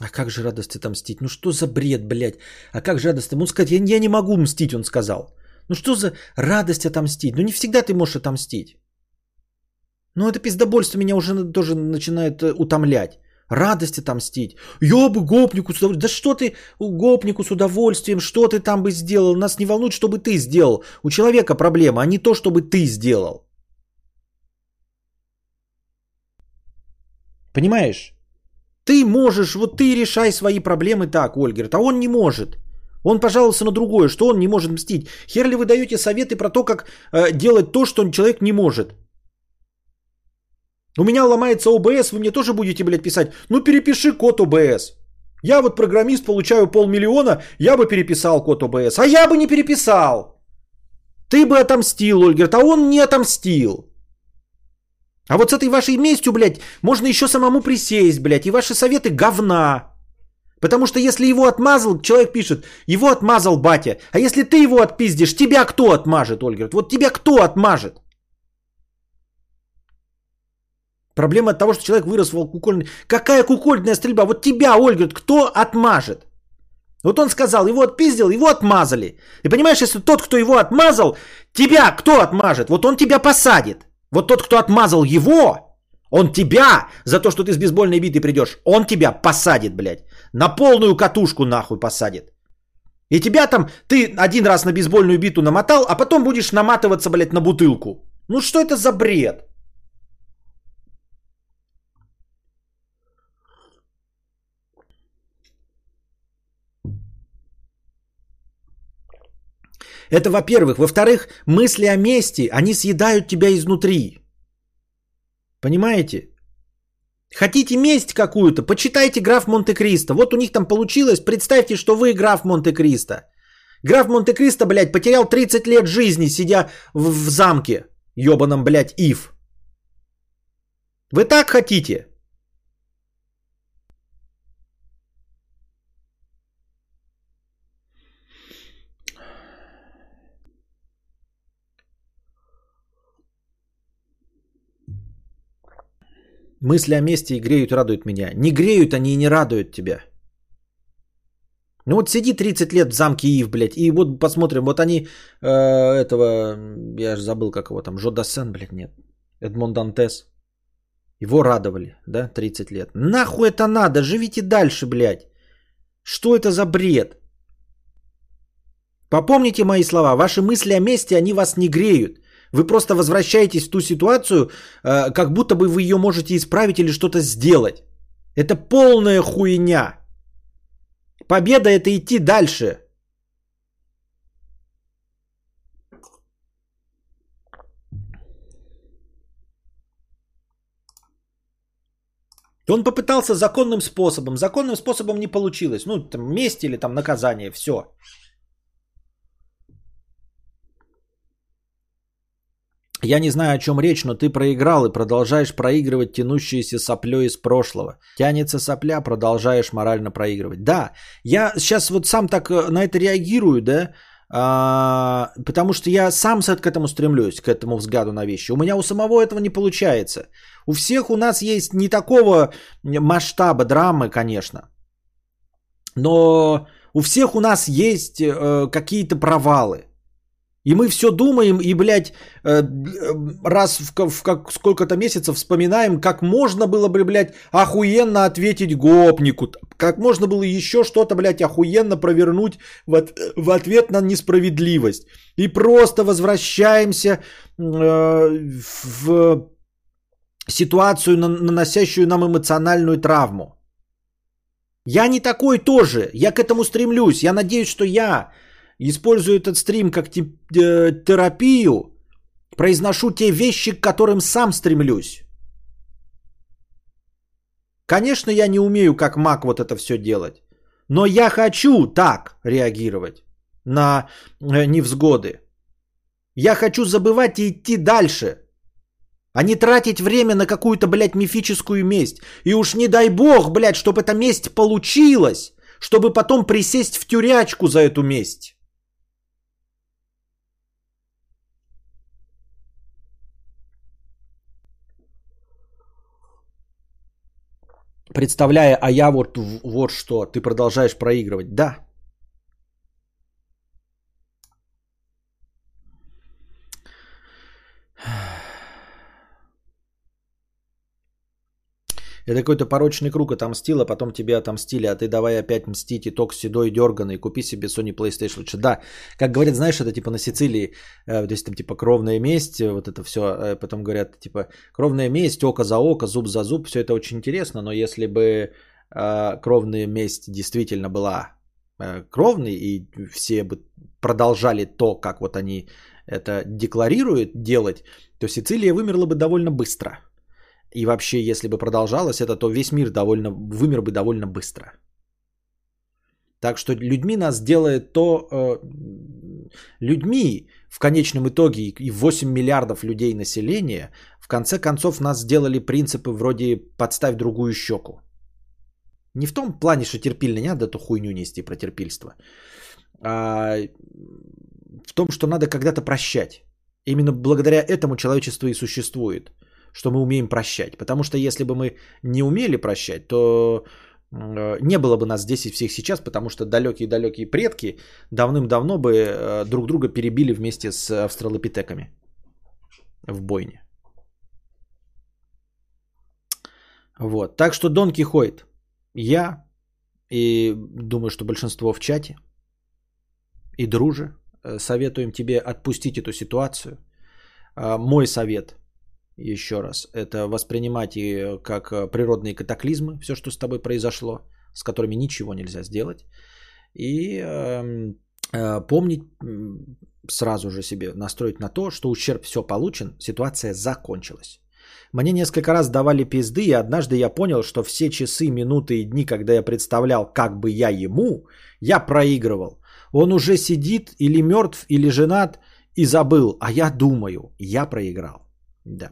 А как же радость отомстить? Ну что за бред, блядь? А как же радость? Он сказать, я, я не могу мстить, он сказал. Ну что за радость отомстить? Ну не всегда ты можешь отомстить. Ну это пиздобольство меня уже тоже начинает э, утомлять. Радость отомстить. Я бы гопнику с удовольствием. Да что ты гопнику с удовольствием, что ты там бы сделал? Нас не волнует, что бы ты сделал. У человека проблема, а не то, чтобы ты сделал. Понимаешь? Ты можешь, вот ты решай свои проблемы так, Ольгерт, а он не может. Он пожаловался на другое, что он не может мстить. Хер ли вы даете советы про то, как э, делать то, что человек не может? У меня ломается ОБС, вы мне тоже будете, блядь, писать. Ну перепиши код ОБС. Я вот программист, получаю полмиллиона, я бы переписал код ОБС. А я бы не переписал. Ты бы отомстил, Ольгерт, а он не отомстил. А вот с этой вашей местью, блядь, можно еще самому присесть, блядь, и ваши советы говна. Потому что если его отмазал, человек пишет, его отмазал батя. А если ты его отпиздишь, тебя кто отмажет, Ольга? Вот тебя кто отмажет? Проблема от того, что человек вырос в кукольной... Какая кукольная стрельба? Вот тебя, Ольга, кто отмажет? Вот он сказал, его отпиздил, его отмазали. И понимаешь, если тот, кто его отмазал, тебя кто отмажет? Вот он тебя посадит. Вот тот, кто отмазал его, он тебя за то, что ты с бейсбольной битой придешь, он тебя посадит, блядь. На полную катушку нахуй посадит. И тебя там, ты один раз на бейсбольную биту намотал, а потом будешь наматываться, блядь, на бутылку. Ну что это за бред? Это во-первых. Во-вторых, мысли о мести, они съедают тебя изнутри. Понимаете? Хотите месть какую-то? Почитайте граф Монте-Кристо. Вот у них там получилось. Представьте, что вы граф Монте-Кристо. Граф Монте-Кристо, блядь, потерял 30 лет жизни, сидя в, в замке. Ёбаном, блядь, Ив. Вы так хотите? Мысли о месте греют, радуют меня. Не греют они и не радуют тебя. Ну вот сиди 30 лет в замке Ив, блядь, и вот посмотрим, вот они э, этого, я же забыл, как его там, Жо Дассен, блядь, нет, Эдмон Дантес. Его радовали, да, 30 лет. Нахуй это надо, живите дальше, блядь. Что это за бред? Попомните мои слова, ваши мысли о месте, они вас не греют. Вы просто возвращаетесь в ту ситуацию, э, как будто бы вы ее можете исправить или что-то сделать. Это полная хуйня. Победа это идти дальше. Он попытался законным способом. Законным способом не получилось. Ну, там, месть или там наказание. Все. Я не знаю, о чем речь, но ты проиграл и продолжаешь проигрывать тянущиеся соплей из прошлого. Тянется сопля, продолжаешь морально проигрывать. Да, я сейчас вот сам так э, на это реагирую, да, а, потому что я сам к этому стремлюсь, к этому взгляду на вещи. У меня у самого этого не получается. У всех у нас есть не такого масштаба драмы, конечно, но у всех у нас есть э, какие-то провалы. И мы все думаем и, блядь, э, раз в, в как, сколько-то месяцев вспоминаем, как можно было бы, блядь, охуенно ответить гопнику. Как можно было еще что-то, блядь, охуенно провернуть в, от, в ответ на несправедливость. И просто возвращаемся э, в ситуацию, наносящую нам эмоциональную травму. Я не такой тоже. Я к этому стремлюсь. Я надеюсь, что я использую этот стрим как э, терапию, произношу те вещи, к которым сам стремлюсь. Конечно, я не умею как маг вот это все делать. Но я хочу так реагировать на э, невзгоды. Я хочу забывать и идти дальше. А не тратить время на какую-то, блядь, мифическую месть. И уж не дай бог, блядь, чтобы эта месть получилась. Чтобы потом присесть в тюрячку за эту месть. Представляя, а я вот, вот что, ты продолжаешь проигрывать. Да. Это какой-то порочный круг отомстил, а потом тебе отомстили, а ты давай опять мстить, и ток седой, дерганый, купи себе Sony PlayStation лучше. Да, как говорят, знаешь, это типа на Сицилии, э, то есть там типа кровная месть, вот это все, э, потом говорят типа кровная месть, око за око, зуб за зуб, все это очень интересно, но если бы э, кровная месть действительно была э, кровной, и все бы продолжали то, как вот они это декларируют делать, то Сицилия вымерла бы довольно быстро – и вообще, если бы продолжалось это, то весь мир довольно, вымер бы довольно быстро. Так что людьми нас делает то... Э, людьми в конечном итоге и 8 миллиардов людей населения в конце концов нас сделали принципы вроде «подставь другую щеку». Не в том плане, что терпильно не надо эту хуйню нести про терпильство, а в том, что надо когда-то прощать. Именно благодаря этому человечество и существует – что мы умеем прощать. Потому что если бы мы не умели прощать, то э, не было бы нас здесь и всех сейчас, потому что далекие-далекие предки давным-давно бы э, друг друга перебили вместе с австралопитеками в бойне. Вот. Так что Дон Кихойт, я и думаю, что большинство в чате и друже э, советуем тебе отпустить эту ситуацию. Мой совет – еще раз, это воспринимать и как э, природные катаклизмы, все, что с тобой произошло, с которыми ничего нельзя сделать. И э, э, помнить сразу же себе, настроить на то, что ущерб все получен, ситуация закончилась. Мне несколько раз давали пизды, и однажды я понял, что все часы, минуты и дни, когда я представлял, как бы я ему, я проигрывал. Он уже сидит или мертв, или женат, и забыл, а я думаю, я проиграл. Да.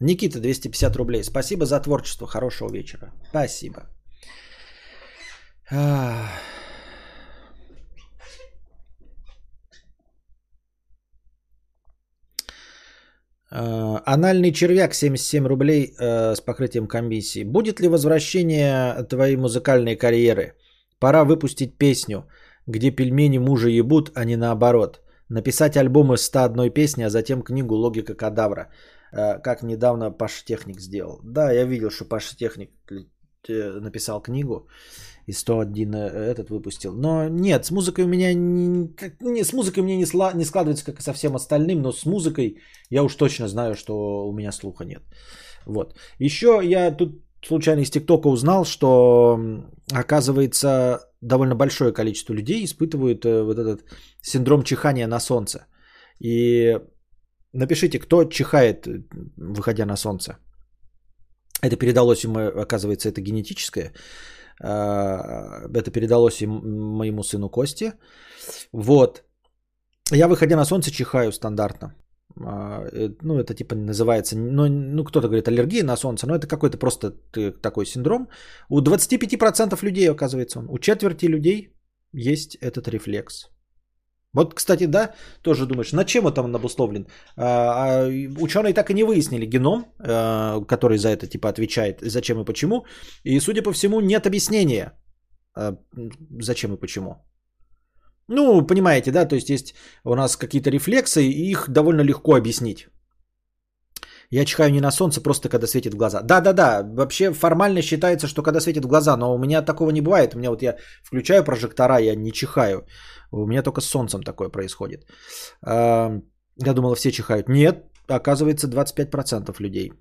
Никита, 250 рублей. Спасибо за творчество. Хорошего вечера. Спасибо. Анальный червяк 77 рублей э, с покрытием комиссии. Будет ли возвращение твоей музыкальной карьеры? Пора выпустить песню, где пельмени мужа ебут, а не наоборот. Написать альбом из 101 песни, а затем книгу «Логика кадавра». Э, как недавно Паша Техник сделал. Да, я видел, что Паша Техник э, написал книгу и 101 э, этот выпустил. Но нет, с музыкой у меня не, не, с музыкой мне не, сла, не складывается, как и со всем остальным, но с музыкой я уж точно знаю, что у меня слуха нет. Вот. Еще я тут случайно из ТикТока узнал, что, оказывается, довольно большое количество людей испытывают э, вот этот синдром чихания на солнце. И напишите, кто чихает, э, выходя на солнце. Это передалось ему, оказывается, это генетическое. А, это передалось и моему сыну Косте. Вот. Я, выходя на солнце, чихаю стандартно. А, э, ну, это типа называется, ну, ну кто-то говорит аллергия на солнце, но это какой-то просто такой синдром. У 25% людей, оказывается, он. У четверти людей есть этот рефлекс. Вот, кстати, да, тоже думаешь, на чем это он обусловлен? А, а, ученые так и не выяснили геном, а, который за это типа отвечает, зачем и почему. И, судя по всему, нет объяснения, зачем и почему. Ну, понимаете, да, то есть есть у нас какие-то рефлексы, и их довольно легко объяснить. Я чихаю не на солнце, просто когда светит в глаза. Да-да-да, вообще формально считается, что когда светит в глаза, но у меня такого не бывает. У меня вот я включаю прожектора, я не чихаю. У меня только с солнцем такое происходит. Я думал, все чихают. Нет, оказывается 25% людей.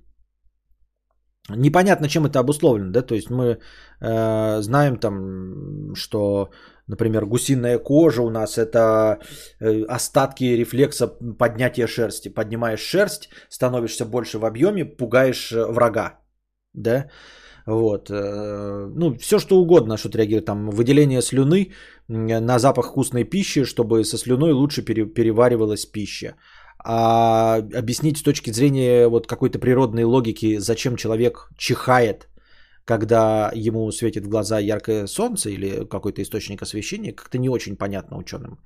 Непонятно, чем это обусловлено, да, то есть мы э, знаем там, что, например, гусиная кожа у нас это э, остатки рефлекса поднятия шерсти. Поднимаешь шерсть, становишься больше в объеме, пугаешь э, врага, да, вот, э, ну, все что угодно, что реагирует, там, выделение слюны на запах вкусной пищи, чтобы со слюной лучше пере, переваривалась пища а объяснить с точки зрения вот какой-то природной логики, зачем человек чихает, когда ему светит в глаза яркое солнце или какой-то источник освещения, как-то не очень понятно ученым.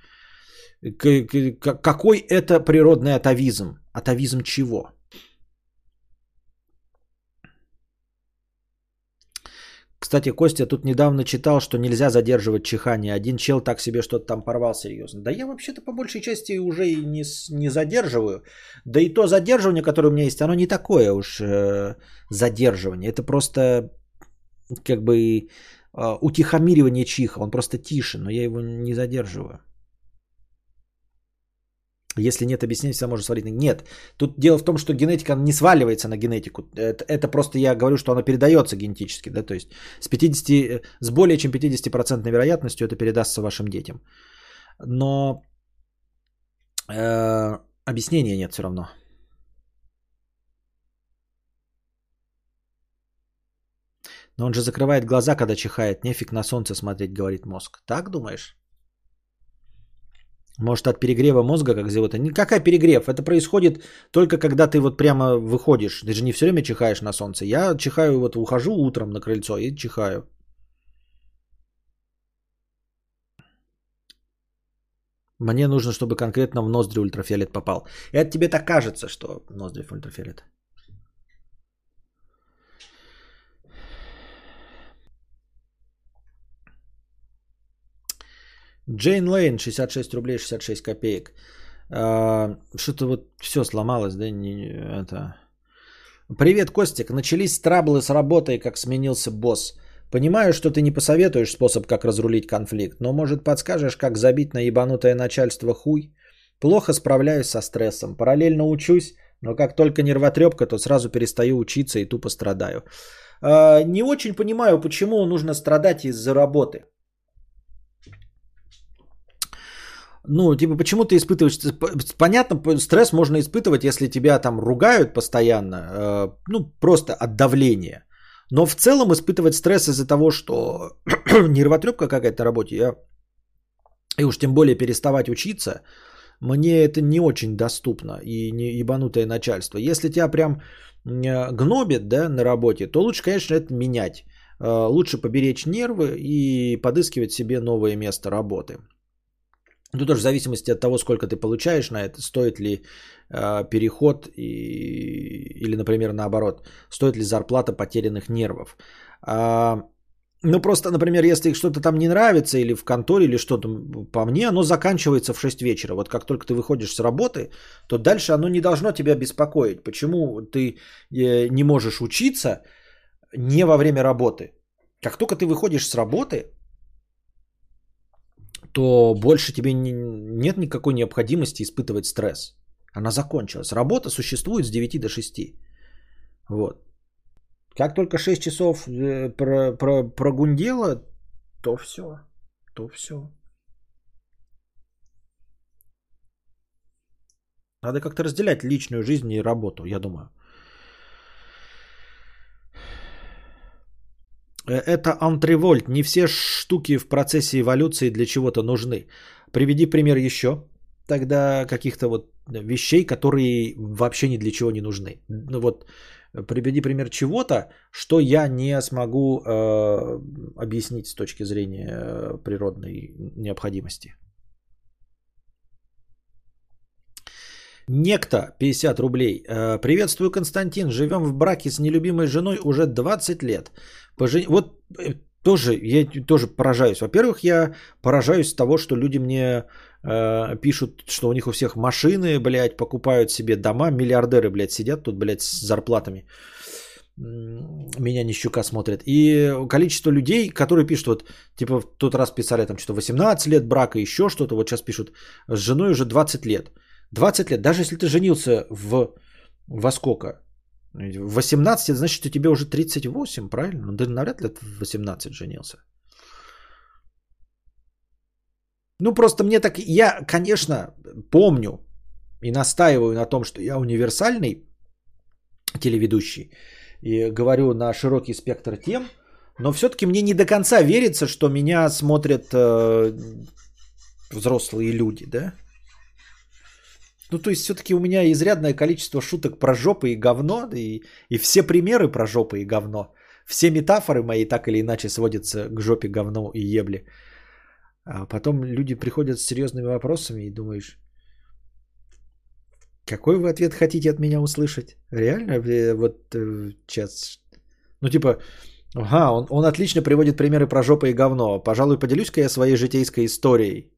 Какой это природный атовизм? Атовизм чего? Кстати, Костя тут недавно читал, что нельзя задерживать чихание. Один чел так себе что-то там порвал серьезно. Да я вообще-то по большей части уже и не, не задерживаю. Да и то задерживание, которое у меня есть, оно не такое уж э, задерживание. Это просто как бы э, утихомиривание чиха. Он просто тише, но я его не задерживаю. Если нет объяснений, все можно свалить. Нет. Тут дело в том, что генетика не сваливается на генетику. Это, это просто я говорю, что оно передается генетически. Да? То есть с, 50, с более чем 50% вероятностью это передастся вашим детям. Но э, объяснения нет все равно. Но он же закрывает глаза, когда чихает. Нефиг на солнце смотреть, говорит мозг. Так думаешь? Может, от перегрева мозга, как зовут? Никакая перегрев. Это происходит только когда ты вот прямо выходишь. Ты же не все время чихаешь на солнце. Я чихаю, вот ухожу утром на крыльцо и чихаю. Мне нужно, чтобы конкретно в ноздри ультрафиолет попал. Это тебе так кажется, что ноздри в ультрафиолет. Джейн Лейн, 66 рублей 66 копеек. А, что-то вот все сломалось, да? Не, это... Привет, Костик. Начались траблы с работой, как сменился босс. Понимаю, что ты не посоветуешь способ, как разрулить конфликт, но, может, подскажешь, как забить на ебанутое начальство хуй? Плохо справляюсь со стрессом. Параллельно учусь, но как только нервотрепка, то сразу перестаю учиться и тупо страдаю. А, не очень понимаю, почему нужно страдать из-за работы. Ну, типа, почему ты испытываешь... Понятно, стресс можно испытывать, если тебя там ругают постоянно, э, ну, просто от давления. Но в целом испытывать стресс из-за того, что нервотрепка какая-то на работе, я... и уж тем более переставать учиться, мне это не очень доступно и не ебанутое начальство. Если тебя прям э, гнобит да, на работе, то лучше, конечно, это менять. Э, лучше поберечь нервы и подыскивать себе новое место работы. Ну, тоже в зависимости от того, сколько ты получаешь на это, стоит ли э, переход и, или, например, наоборот, стоит ли зарплата потерянных нервов. А, ну, просто, например, если что-то там не нравится или в конторе, или что-то, по мне, оно заканчивается в 6 вечера. Вот как только ты выходишь с работы, то дальше оно не должно тебя беспокоить. Почему ты э, не можешь учиться не во время работы? Как только ты выходишь с работы, то больше тебе не, нет никакой необходимости испытывать стресс. Она закончилась. Работа существует с 9 до 6. Вот. Как только 6 часов э, про, про, прогундело, то все. То все. Надо как-то разделять личную жизнь и работу, я думаю. Это антревольт. Не все штуки в процессе эволюции для чего-то нужны. Приведи пример еще. Тогда каких-то вот вещей, которые вообще ни для чего не нужны. Ну вот приведи пример чего-то, что я не смогу э, объяснить с точки зрения э, природной необходимости. Некто 50 рублей. Э, приветствую, Константин. Живем в браке с нелюбимой женой уже 20 лет. Пожен... Вот э, тоже, я тоже поражаюсь. Во-первых, я поражаюсь того, что люди мне э, пишут, что у них у всех машины, блядь, покупают себе дома, миллиардеры, блядь, сидят тут, блядь, с зарплатами. Меня не щука смотрят. И количество людей, которые пишут, вот, типа, в тот раз писали там что-то 18 лет брака, еще что-то, вот сейчас пишут, с женой уже 20 лет. 20 лет, даже если ты женился в, во сколько? 18, это значит, что тебе уже 38, правильно? Ну, ты навряд ли в 18 женился. Ну, просто мне так... Я, конечно, помню и настаиваю на том, что я универсальный телеведущий и говорю на широкий спектр тем, но все-таки мне не до конца верится, что меня смотрят э, взрослые люди, да? Ну, то есть, все-таки у меня изрядное количество шуток про жопы и говно, и, и все примеры про жопы и говно. Все метафоры мои так или иначе сводятся к жопе, говно и ебле. А потом люди приходят с серьезными вопросами и думаешь, какой вы ответ хотите от меня услышать? Реально? Вот сейчас... Э, ну, типа, ага, он, он отлично приводит примеры про жопы и говно. Пожалуй, поделюсь-ка я своей житейской историей.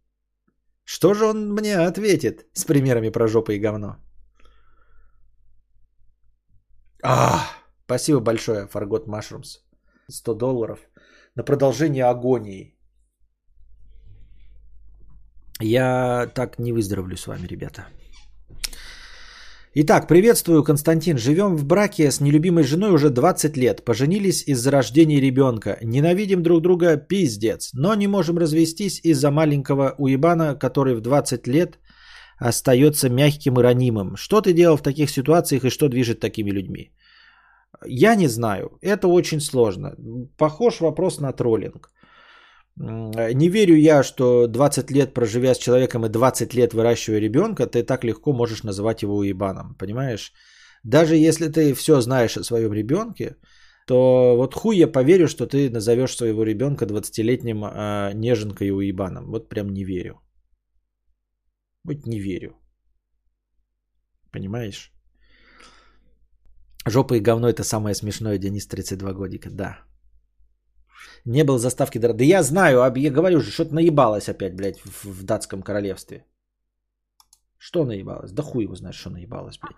Что же он мне ответит с примерами про жопы и говно? А, спасибо большое, Фаргот Машрумс. 100 долларов на продолжение агонии. Я так не выздоровлю с вами, ребята. Итак, приветствую, Константин. Живем в браке с нелюбимой женой уже 20 лет. Поженились из-за рождения ребенка. Ненавидим друг друга пиздец. Но не можем развестись из-за маленького уебана, который в 20 лет остается мягким и ранимым. Что ты делал в таких ситуациях и что движет такими людьми? Я не знаю. Это очень сложно. Похож вопрос на троллинг. Не верю я, что 20 лет проживя с человеком и 20 лет выращивая ребенка, ты так легко можешь называть его уебаном, понимаешь? Даже если ты все знаешь о своем ребенке, то вот хуй я поверю, что ты назовешь своего ребенка 20-летним э, неженкой и уебаном. Вот прям не верю. Вот не верю. Понимаешь? Жопа и говно это самое смешное, Денис 32 годика, да. Не было заставки. Да я знаю, я говорю же, что-то наебалось опять, блядь, в, в датском королевстве. Что наебалось? Да хуй его знает, что наебалось, блядь.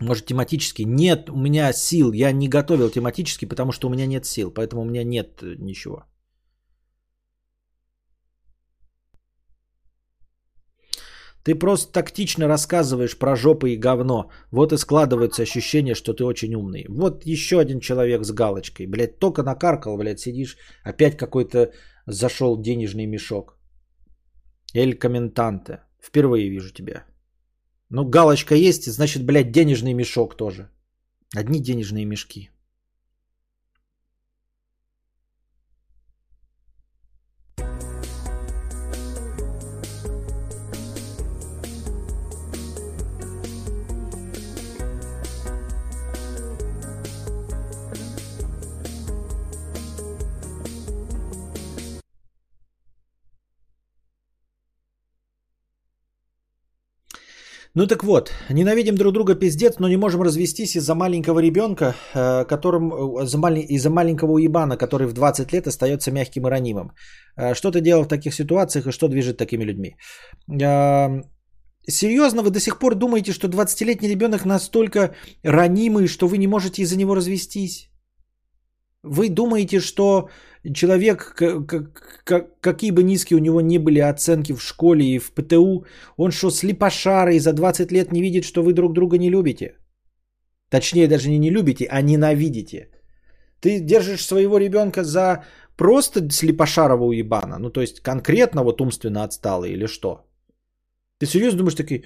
Может, тематически? Нет, у меня сил. Я не готовил тематически, потому что у меня нет сил. Поэтому у меня нет э, ничего. Ты просто тактично рассказываешь про жопы и говно. Вот и складывается ощущение, что ты очень умный. Вот еще один человек с галочкой. Блядь, только накаркал, блядь, сидишь. Опять какой-то зашел денежный мешок. Эль комментанте. Впервые вижу тебя. Ну, галочка есть, значит, блядь, денежный мешок тоже. Одни денежные мешки. Ну так вот, ненавидим друг друга пиздец, но не можем развестись из-за маленького ребенка, э, которым, э, из-за маленького уебана, который в 20 лет остается мягким и ранимым. Э, что ты делал в таких ситуациях и что движет такими людьми? Серьезно, вы до сих пор думаете, что 20-летний ребенок настолько ранимый, что вы не можете из-за него развестись? Вы думаете, что человек, какие бы низкие у него ни были оценки в школе и в ПТУ, он что, слепошарый за 20 лет не видит, что вы друг друга не любите? Точнее, даже не не любите, а ненавидите. Ты держишь своего ребенка за просто слепошарового уебана, ну то есть конкретно вот умственно отсталый или что? Ты серьезно думаешь такой,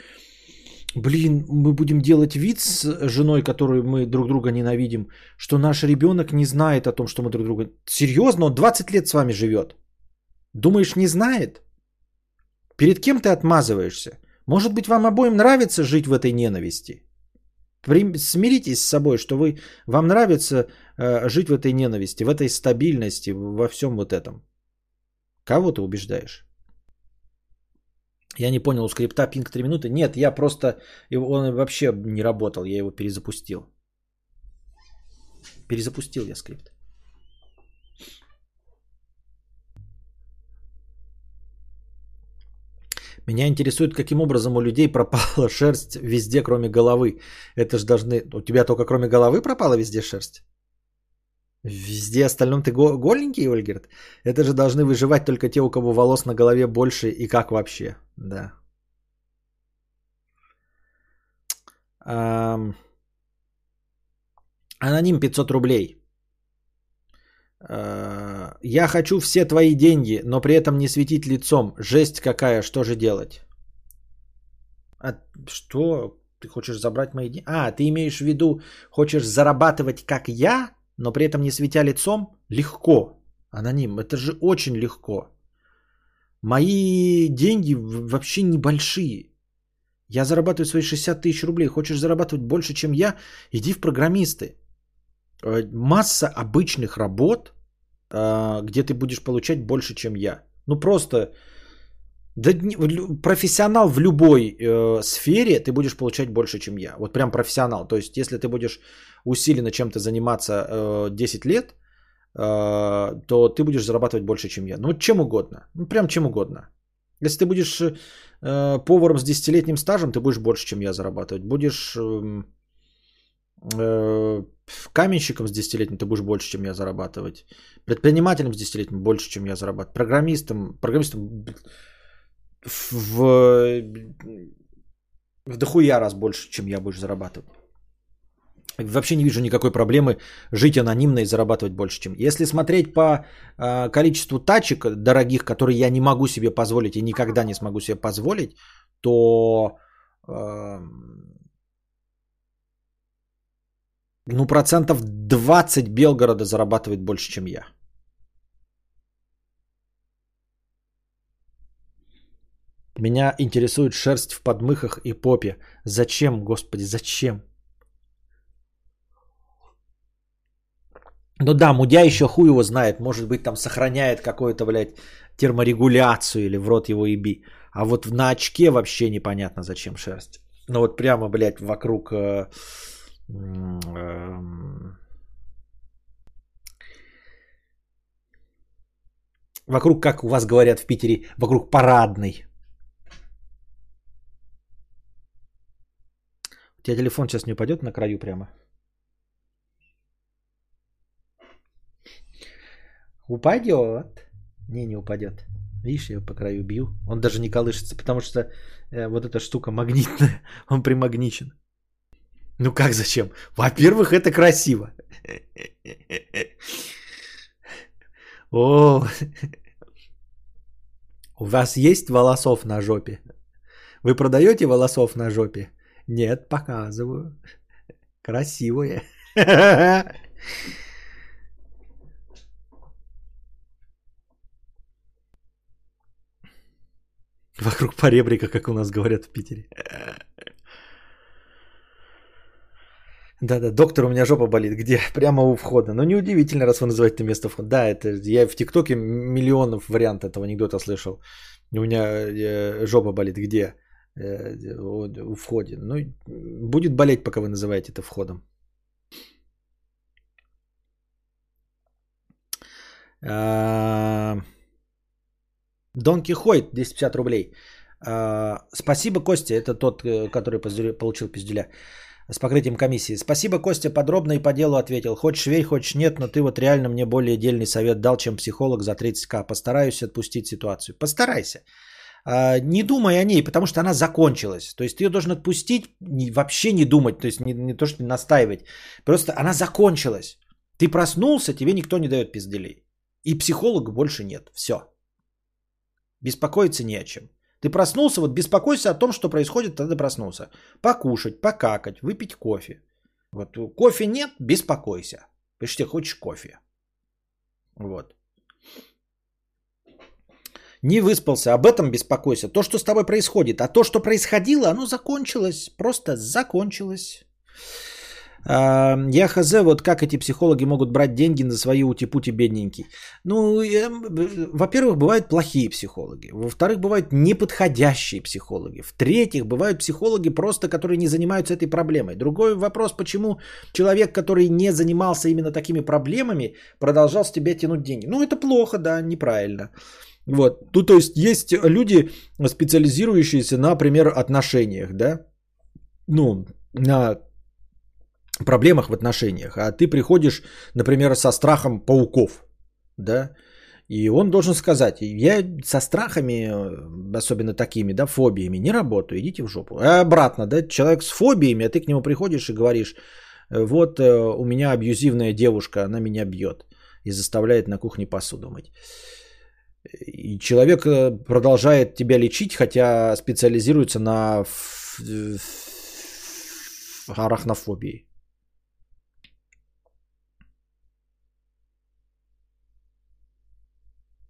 блин, мы будем делать вид с женой, которую мы друг друга ненавидим, что наш ребенок не знает о том, что мы друг друга... Серьезно, он 20 лет с вами живет. Думаешь, не знает? Перед кем ты отмазываешься? Может быть, вам обоим нравится жить в этой ненависти? Смиритесь с собой, что вы, вам нравится э, жить в этой ненависти, в этой стабильности, во всем вот этом. Кого ты убеждаешь? Я не понял, у скрипта пинг 3 минуты. Нет, я просто... Он вообще не работал, я его перезапустил. Перезапустил я скрипт. Меня интересует, каким образом у людей пропала шерсть везде, кроме головы. Это же должны... У тебя только кроме головы пропала везде шерсть? Везде остальном ты голенький, Ольгерт? Это же должны выживать только те, у кого волос на голове больше и как вообще. Да. Аноним 500 рублей. А, я хочу все твои деньги, но при этом не светить лицом. Жесть какая, что же делать? А что? Ты хочешь забрать мои деньги? А, ты имеешь в виду, хочешь зарабатывать как я, но при этом не светя лицом? Легко. Аноним, это же очень легко. Мои деньги вообще небольшие. Я зарабатываю свои 60 тысяч рублей. Хочешь зарабатывать больше, чем я? Иди в программисты. Э, масса обычных работ, э, где ты будешь получать больше, чем я. Ну просто да, профессионал в любой э, сфере ты будешь получать больше, чем я. Вот прям профессионал. То есть, если ты будешь усиленно чем-то заниматься э, 10 лет, э, то ты будешь зарабатывать больше, чем я. Ну, чем угодно. Ну, прям чем угодно. Если ты будешь э, поваром с 10-летним стажем, ты будешь больше, чем я зарабатывать. Будешь э, э, каменщиком с 10-летним, ты будешь больше, чем я зарабатывать. Предпринимателем с 10-летним больше, чем я зарабатывать. Программистом, программистом в, в дохуя раз больше, чем я будешь зарабатывать. Вообще не вижу никакой проблемы жить анонимно и зарабатывать больше, чем. Если смотреть по э, количеству тачек дорогих, которые я не могу себе позволить и никогда не смогу себе позволить, то э, ну процентов 20 Белгорода зарабатывает больше, чем я. Меня интересует шерсть в подмыхах и попе. Зачем, господи, зачем? Ну да, мудя еще хуй его знает. Может быть, там сохраняет какую-то, блядь, терморегуляцию или в рот его еби. А вот на очке вообще непонятно, зачем шерсть. Ну вот прямо, блядь, вокруг... Э, э, вокруг, как у вас говорят в Питере, вокруг парадной. У тебя телефон сейчас не упадет на краю прямо? Упадет. Не, не упадет. Видишь, я по краю бью. Он даже не колышется, потому что э, вот эта штука магнитная. Он примагничен. Ну как зачем? Во-первых, это красиво. О, у вас есть волосов на жопе? Вы продаете волосов на жопе? Нет, показываю. Красивые. Вокруг поребрика, как у нас говорят в Питере. Да-да, доктор, у меня жопа болит. Где? Прямо у входа. Ну, неудивительно, раз вы называете место входа. Да, это я в ТикТоке миллионов вариантов этого анекдота слышал. У меня э, жопа болит. Где? Э, у входе. Ну, будет болеть, пока вы называете это входом. А, Дон Кихойт, 250 рублей. А, спасибо, Костя, это тот, э, который получил пиздюля. с покрытием комиссии. Спасибо, Костя, подробно и по делу ответил. Хочешь верь, хочешь нет, но ты вот реально мне более дельный совет дал, чем психолог за 30к. Постараюсь отпустить ситуацию. Постарайся. А, не думай о ней, потому что она закончилась. То есть ты ее должен отпустить, вообще не думать, то есть не, не то, что настаивать. Просто она закончилась. Ты проснулся, тебе никто не дает пизделей. И психолога больше нет. Все. Беспокоиться не о чем. Ты проснулся, вот беспокойся о том, что происходит, тогда проснулся. Покушать, покакать, выпить кофе. Вот кофе нет, беспокойся. Ты хочешь кофе. Вот. Не выспался, об этом беспокойся. То, что с тобой происходит. А то, что происходило, оно закончилось. Просто закончилось. А, я хз, вот как эти психологи могут брать деньги на свои утипути бедненькие. Ну, во-первых, бывают плохие психологи. Во-вторых, бывают неподходящие психологи. В-третьих, бывают психологи просто, которые не занимаются этой проблемой. Другой вопрос, почему человек, который не занимался именно такими проблемами, продолжал с тебя тянуть деньги. Ну, это плохо, да, неправильно. Вот. Ну, то есть есть люди, специализирующиеся, например, отношениях, да? Ну, на проблемах в отношениях, а ты приходишь, например, со страхом пауков, да, и он должен сказать, я со страхами, особенно такими, да, фобиями, не работаю, идите в жопу. А обратно, да, человек с фобиями, а ты к нему приходишь и говоришь, вот э, у меня абьюзивная девушка, она меня бьет и заставляет на кухне посуду мыть. И человек э, продолжает тебя лечить, хотя специализируется на арахнофобии.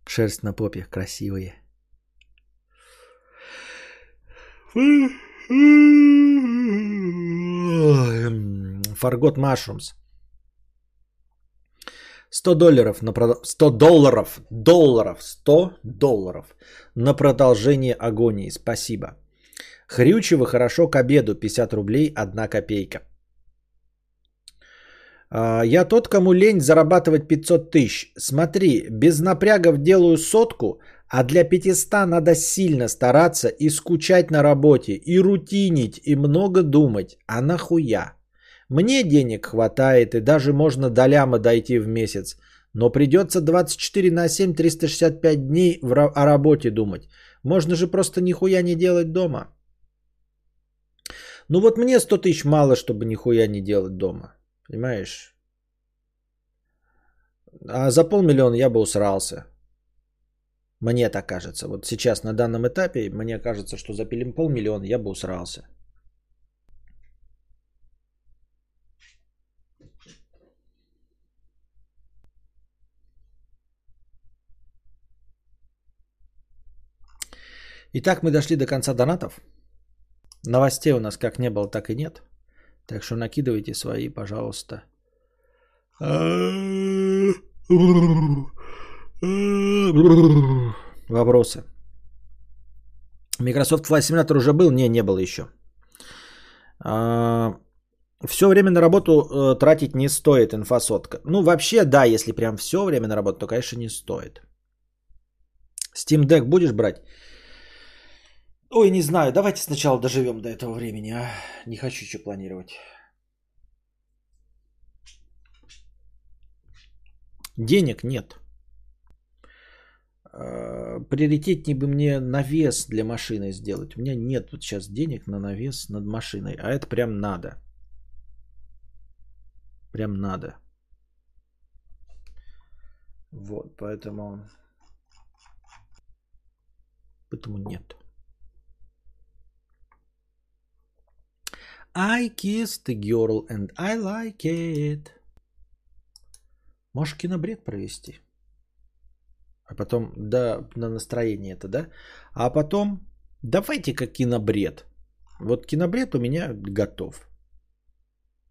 Шерсть на попе красивые. Фаргот Машрумс. 100 долларов на прод... 100 долларов, долларов, 100 долларов на продолжение агонии. Спасибо. Хрючево хорошо к обеду, 50 рублей, 1 копейка. А, я тот, кому лень зарабатывать 500 тысяч. Смотри, без напрягов делаю сотку, а для 500 надо сильно стараться и скучать на работе, и рутинить, и много думать. А нахуя? Мне денег хватает, и даже можно до ляма дойти в месяц. Но придется 24 на 7, 365 дней о работе думать. Можно же просто нихуя не делать дома. Ну вот мне 100 тысяч мало, чтобы нихуя не делать дома. Понимаешь? А за полмиллиона я бы усрался. Мне так кажется. Вот сейчас на данном этапе мне кажется, что за полмиллиона я бы усрался. Итак, мы дошли до конца донатов. Новостей у нас как не было, так и нет. Так что накидывайте свои, пожалуйста. Вопросы. Microsoft Flight Simulator уже был? Не, не было еще. А, все время на работу э, тратить не стоит, инфосотка. Ну, вообще, да, если прям все время на работу, то, конечно, не стоит. Steam Deck будешь брать? Ой, не знаю, давайте сначала доживем до этого времени, а не хочу что планировать. Денег нет. А, приоритетнее бы мне навес для машины сделать. У меня нет вот сейчас денег на навес над машиной, а это прям надо. Прям надо. Вот, поэтому... Поэтому нет. I kissed the girl and I like it. Можешь кинобред провести. А потом, да, на настроение это, да? А потом, давайте как кинобред. Вот кинобред у меня готов.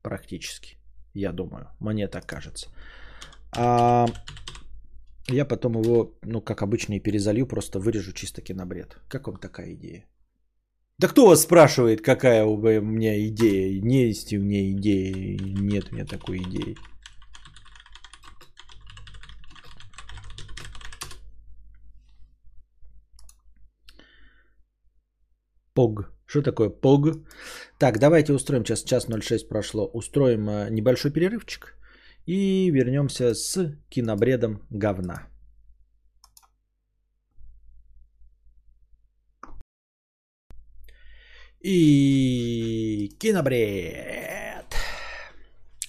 Практически. Я думаю. Мне так кажется. А я потом его, ну, как обычно, и перезалью, просто вырежу чисто кинобред. Как вам такая идея? Да кто вас спрашивает, какая у меня идея? Не есть у меня идеи, нет у меня такой идеи. Пог Что такое пог? Так, давайте устроим, сейчас час 06 прошло, устроим э, небольшой перерывчик и вернемся с кинобредом говна. И кинобред.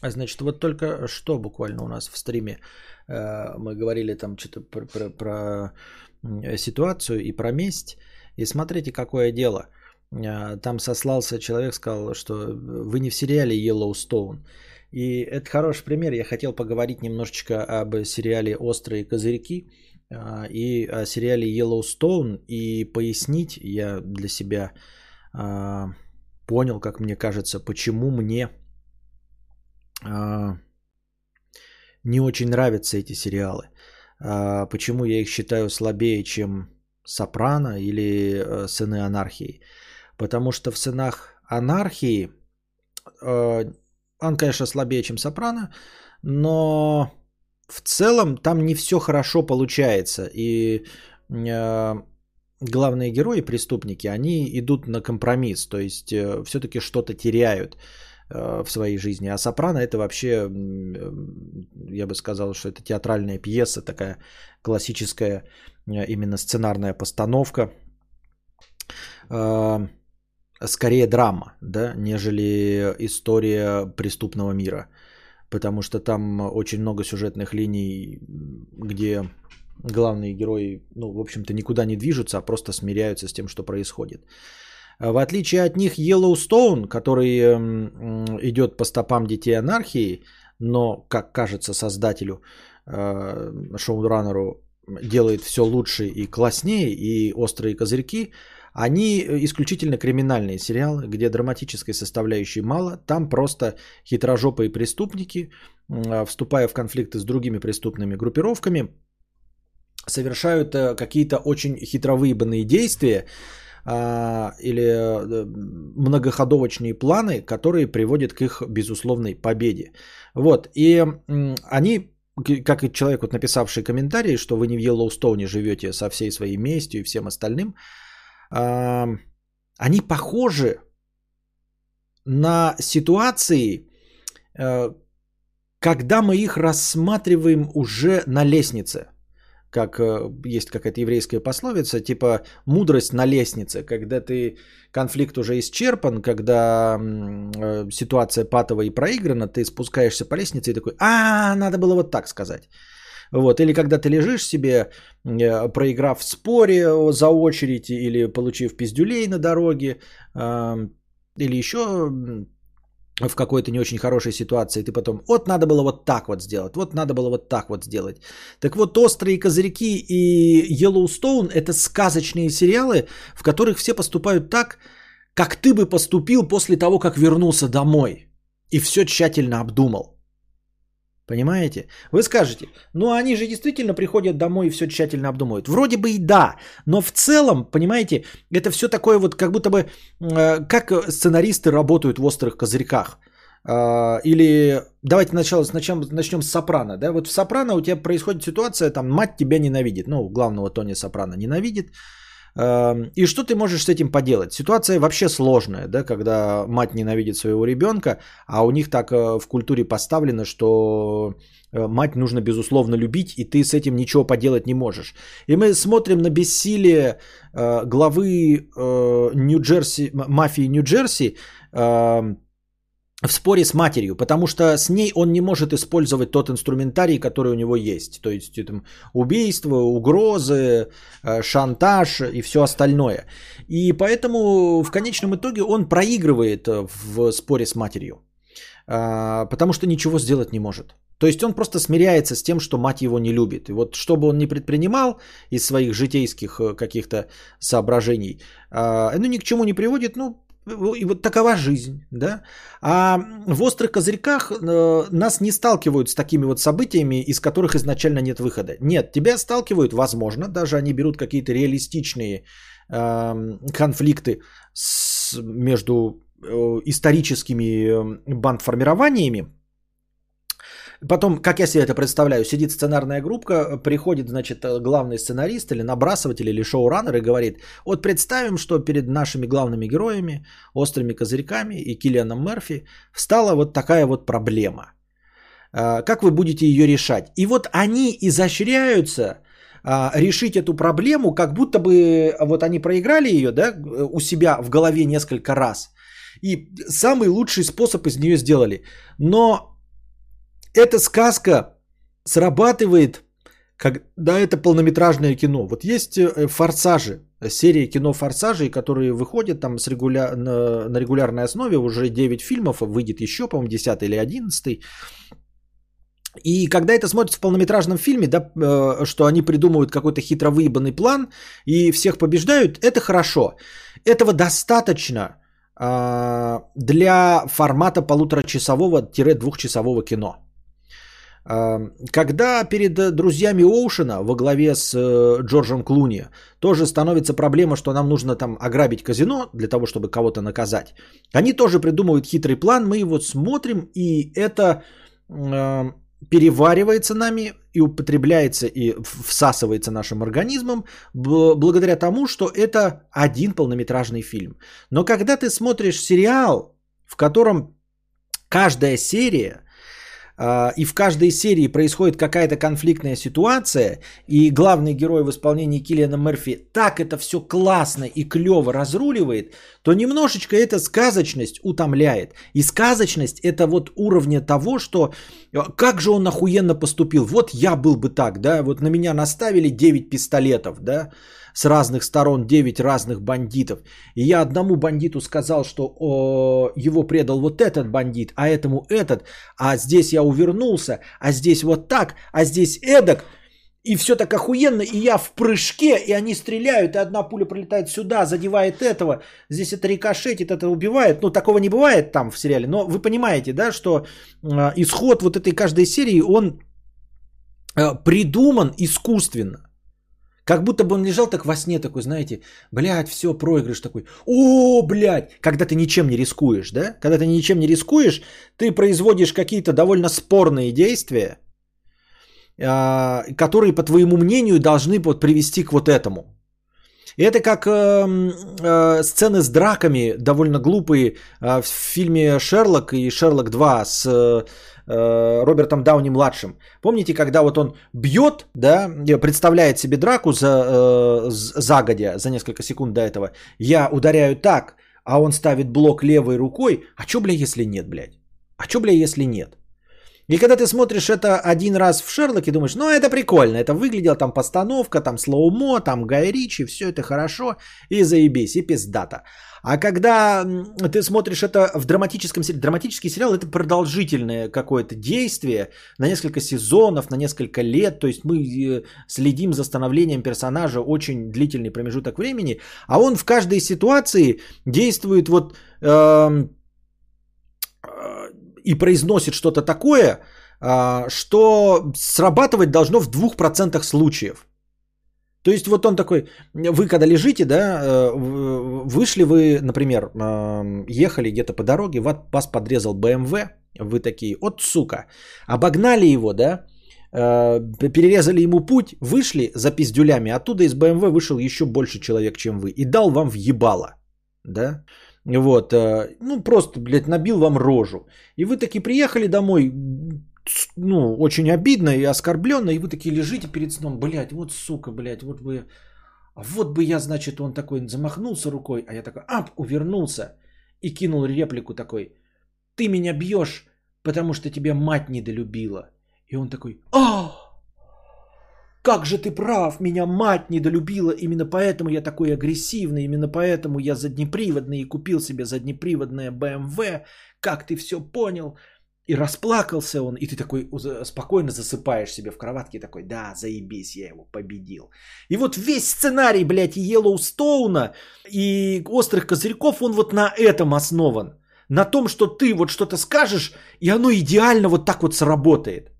А значит, вот только что буквально у нас в стриме э, мы говорили там что-то про, про, про ситуацию и про месть. И смотрите, какое дело. Э, там сослался человек, сказал, что вы не в сериале Yellowstone. И это хороший пример. Я хотел поговорить немножечко об сериале «Острые козырьки» э, и о сериале Yellowstone и пояснить я для себя а, понял, как мне кажется, почему мне а, не очень нравятся эти сериалы. А, почему я их считаю слабее, чем Сопрано или э, Сыны анархии. Потому что в Сынах анархии он, конечно, слабее, чем Сопрано, но в целом там не все хорошо получается. И главные герои, преступники, они идут на компромисс, то есть э, все-таки что-то теряют э, в своей жизни. А Сопрано это вообще, э, я бы сказал, что это театральная пьеса, такая классическая именно сценарная постановка, скорее драма, да, нежели история преступного мира. Потому что там очень много сюжетных линий, где главные герои, ну, в общем-то, никуда не движутся, а просто смиряются с тем, что происходит. А в отличие от них Yellowstone, который эм, идет по стопам детей анархии, но, как кажется создателю, э, шоураннеру, делает все лучше и класснее, и острые козырьки, они исключительно криминальные сериалы, где драматической составляющей мало. Там просто хитрожопые преступники, вступая в конфликты с другими преступными группировками, совершают э, какие-то очень хитровыебанные действия а, или э, многоходовочные планы, которые приводят к их безусловной победе. Вот, и они как и человек, вот написавший комментарий, что вы не в Йеллоустоуне живете со всей своей местью и всем остальным, а, они похожи на ситуации, э, когда мы их рассматриваем уже на лестнице как э, есть какая-то еврейская пословица, типа мудрость на лестнице, когда ты конфликт уже исчерпан, когда э, ситуация патовая и проиграна, ты спускаешься по лестнице и такой, а, надо было вот так сказать. Вот. Или когда ты лежишь себе, э, проиграв в споре за очередь или получив пиздюлей на дороге, или еще в какой-то не очень хорошей ситуации, ты потом, вот надо было вот так вот сделать, вот надо было вот так вот сделать. Так вот, «Острые козырьки» и «Йеллоустоун» — это сказочные сериалы, в которых все поступают так, как ты бы поступил после того, как вернулся домой и все тщательно обдумал. Понимаете? Вы скажете, ну они же действительно приходят домой и все тщательно обдумывают. Вроде бы и да, но в целом, понимаете, это все такое вот как будто бы, э, как сценаристы работают в острых козырьках. Э, или давайте сначала, сначала начнем с Сопрано. Да? Вот в Сопрано у тебя происходит ситуация, там мать тебя ненавидит, ну главного Тони Сопрано ненавидит, и что ты можешь с этим поделать? Ситуация вообще сложная, да, когда мать ненавидит своего ребенка, а у них так э, в культуре поставлено, что э, мать нужно безусловно любить, и ты с этим ничего поделать не можешь. И мы смотрим на бессилие э, главы Нью-Джерси, мафии Нью-Джерси, в споре с матерью, потому что с ней он не может использовать тот инструментарий, который у него есть. То есть там, убийство, угрозы, э, шантаж и все остальное. И поэтому в конечном итоге он проигрывает э, в споре с матерью, а, потому что ничего сделать не может. То есть он просто смиряется с тем, что мать его не любит. И вот что бы он ни предпринимал из своих житейских э, каких-то соображений, ну ни к чему не приводит, ну и вот такова жизнь, да. А в острых козырьках э, нас не сталкивают с такими вот событиями, из которых изначально нет выхода. Нет, тебя сталкивают, возможно, даже они берут какие-то реалистичные э, конфликты с, между э, историческими э, бандформированиями, потом, как я себе это представляю, сидит сценарная группа, приходит, значит, главный сценарист или набрасыватель или шоураннер и говорит, вот представим, что перед нашими главными героями, острыми козырьками и Киллианом Мерфи встала вот такая вот проблема. А, как вы будете ее решать? И вот они изощряются а, решить эту проблему, как будто бы вот они проиграли ее, да, у себя в голове несколько раз. И самый лучший способ из нее сделали. Но эта сказка срабатывает, когда это полнометражное кино. Вот есть э, форсажи, серия кино «Форсажей», которые выходят там с регуля... на, на регулярной основе, уже 9 фильмов, выйдет еще, по-моему, 10 или 11. И когда это смотрится в полнометражном фильме, да, э, что они придумывают какой-то хитро выебанный план и всех побеждают, это хорошо. Этого достаточно э, для формата полуторачасового-двухчасового кино. Э, когда перед друзьями Оушена во главе с э, Джорджем Клуни тоже становится проблема, что нам нужно там ограбить казино для того, чтобы кого-то наказать, они тоже придумывают хитрый план, мы его смотрим, и это э, переваривается нами и употребляется и всасывается нашим организмом благодаря тому, что это один полнометражный фильм. Но когда ты смотришь сериал, в котором каждая серия и в каждой серии происходит какая-то конфликтная ситуация, и главный герой в исполнении Киллиана Мерфи так это все классно и клево разруливает, то немножечко эта сказочность утомляет. И сказочность это вот уровня того, что э, как же он охуенно поступил. Вот я был бы так, да, вот на меня наставили 9 пистолетов, да, с разных сторон 9 разных бандитов. И я одному бандиту сказал, что о, его предал вот этот бандит, а этому этот, а здесь я увернулся, а здесь вот так, а здесь эдак. И все так охуенно, и я в прыжке, и они стреляют, и одна пуля пролетает сюда, задевает этого, здесь это рикошетит, это убивает. Ну, такого не бывает там в сериале, но вы понимаете, да, что э, исход вот этой каждой серии, он э, придуман искусственно. Как будто бы он лежал так во сне такой, знаете, блядь, все, проигрыш такой. О, блядь, когда ты ничем не рискуешь, да? Когда ты ничем не рискуешь, ты производишь какие-то довольно спорные действия, а, которые, по твоему мнению, должны вот привести к вот этому. И это как э, э, сцены с драками, довольно глупые, э, в фильме «Шерлок» и «Шерлок 2» с э, Робертом Дауни младшим. Помните, когда вот он бьет, да, представляет себе драку за, э, загодя, за несколько секунд до этого. Я ударяю так, а он ставит блок левой рукой. А чё, бля, если нет, блядь? А чё, бля, если нет? И когда ты смотришь это один раз в Шерлоке, думаешь, ну это прикольно, это выглядело там постановка, там слоумо, там Гай Ричи, все это хорошо, и заебись, и пиздата. А когда ты смотришь это в драматическом сериале, драматический сериал это продолжительное какое-то действие на несколько сезонов, на несколько лет, то есть мы э, следим за становлением персонажа очень длительный промежуток времени, а он в каждой ситуации действует вот... Э, и произносит что-то такое, а, что срабатывать должно в 2% случаев. То есть вот он такой, вы когда лежите, да, э, вышли вы, например, ехали где-то по дороге, вас подрезал БМВ, вы такие, от сука, обогнали его, да, э, перерезали ему путь, вышли за пиздюлями, оттуда из БМВ вышел еще больше человек, чем вы, и дал вам в ебало, да, вот, э, ну просто, блядь, набил вам рожу. И вы таки приехали домой, ну, очень обидно и оскорбленно, и вы такие лежите перед сном, блядь, вот сука, блядь, вот бы, вот бы я, значит, он такой замахнулся рукой, а я такой, ап, увернулся и кинул реплику такой, ты меня бьешь, потому что тебя мать недолюбила. И он такой, ах! Как же ты прав, меня мать недолюбила, именно поэтому я такой агрессивный, именно поэтому я заднеприводный и купил себе заднеприводное BMW, как ты все понял. И расплакался он, и ты такой спокойно засыпаешь себе в кроватке, такой, да, заебись, я его победил. И вот весь сценарий, блядь, Йеллоустоуна и Острых Козырьков, он вот на этом основан. На том, что ты вот что-то скажешь, и оно идеально вот так вот сработает.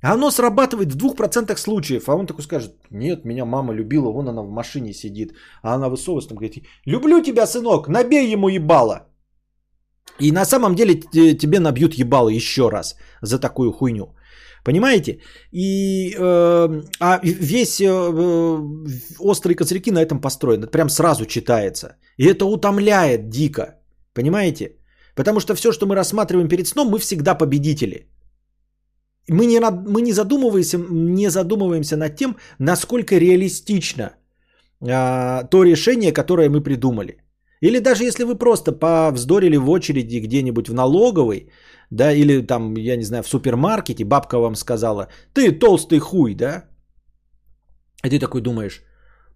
Оно срабатывает в 2% случаев. А он такой скажет, нет, меня мама любила, вон она в машине сидит. А она высовывается, говорит, люблю тебя, сынок, набей ему ебало. И на самом деле тебе набьют ебало еще раз за такую хуйню. Понимаете? И э, а весь э, острые козырьки на этом построен. Прям сразу читается. И это утомляет дико. Понимаете? Потому что все, что мы рассматриваем перед сном, мы всегда победители. Мы не, мы не, задумываемся, не задумываемся над тем, насколько реалистично а, то решение, которое мы придумали. Или даже если вы просто повздорили в очереди где-нибудь в налоговой, да, или там, я не знаю, в супермаркете, бабка вам сказала, ты толстый хуй, да? И ты такой думаешь,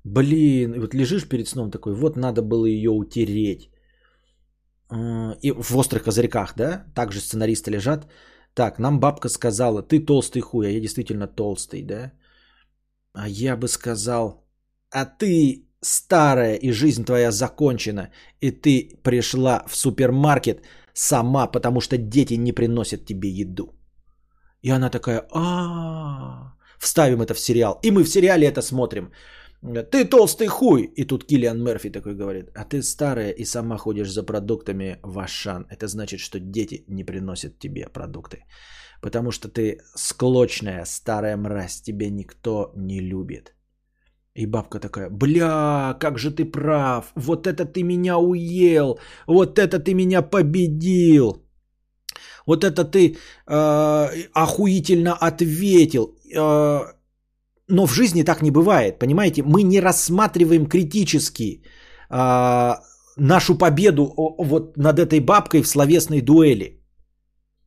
блин, вот лежишь перед сном такой, вот надо было ее утереть. И в острых козырьках, да, также сценаристы лежат. Так, нам бабка сказала, ты толстый хуй, а я действительно толстый, да? А я бы сказал, а ты старая, и жизнь твоя закончена, и ты пришла в супермаркет сама, потому что дети не приносят тебе еду. И она такая, а вставим это в сериал. И мы в сериале это смотрим. Ты толстый хуй. И тут Киллиан Мерфи такой говорит, а ты старая и сама ходишь за продуктами в Ашан. Это значит, что дети не приносят тебе продукты. Потому что ты склочная, старая мразь, тебе никто не любит. И бабка такая, бля, как же ты прав, вот это ты меня уел, вот это ты меня победил, вот это ты э, охуительно ответил. Э, но в жизни так не бывает, понимаете? Мы не рассматриваем критически э, нашу победу вот над этой бабкой в словесной дуэли.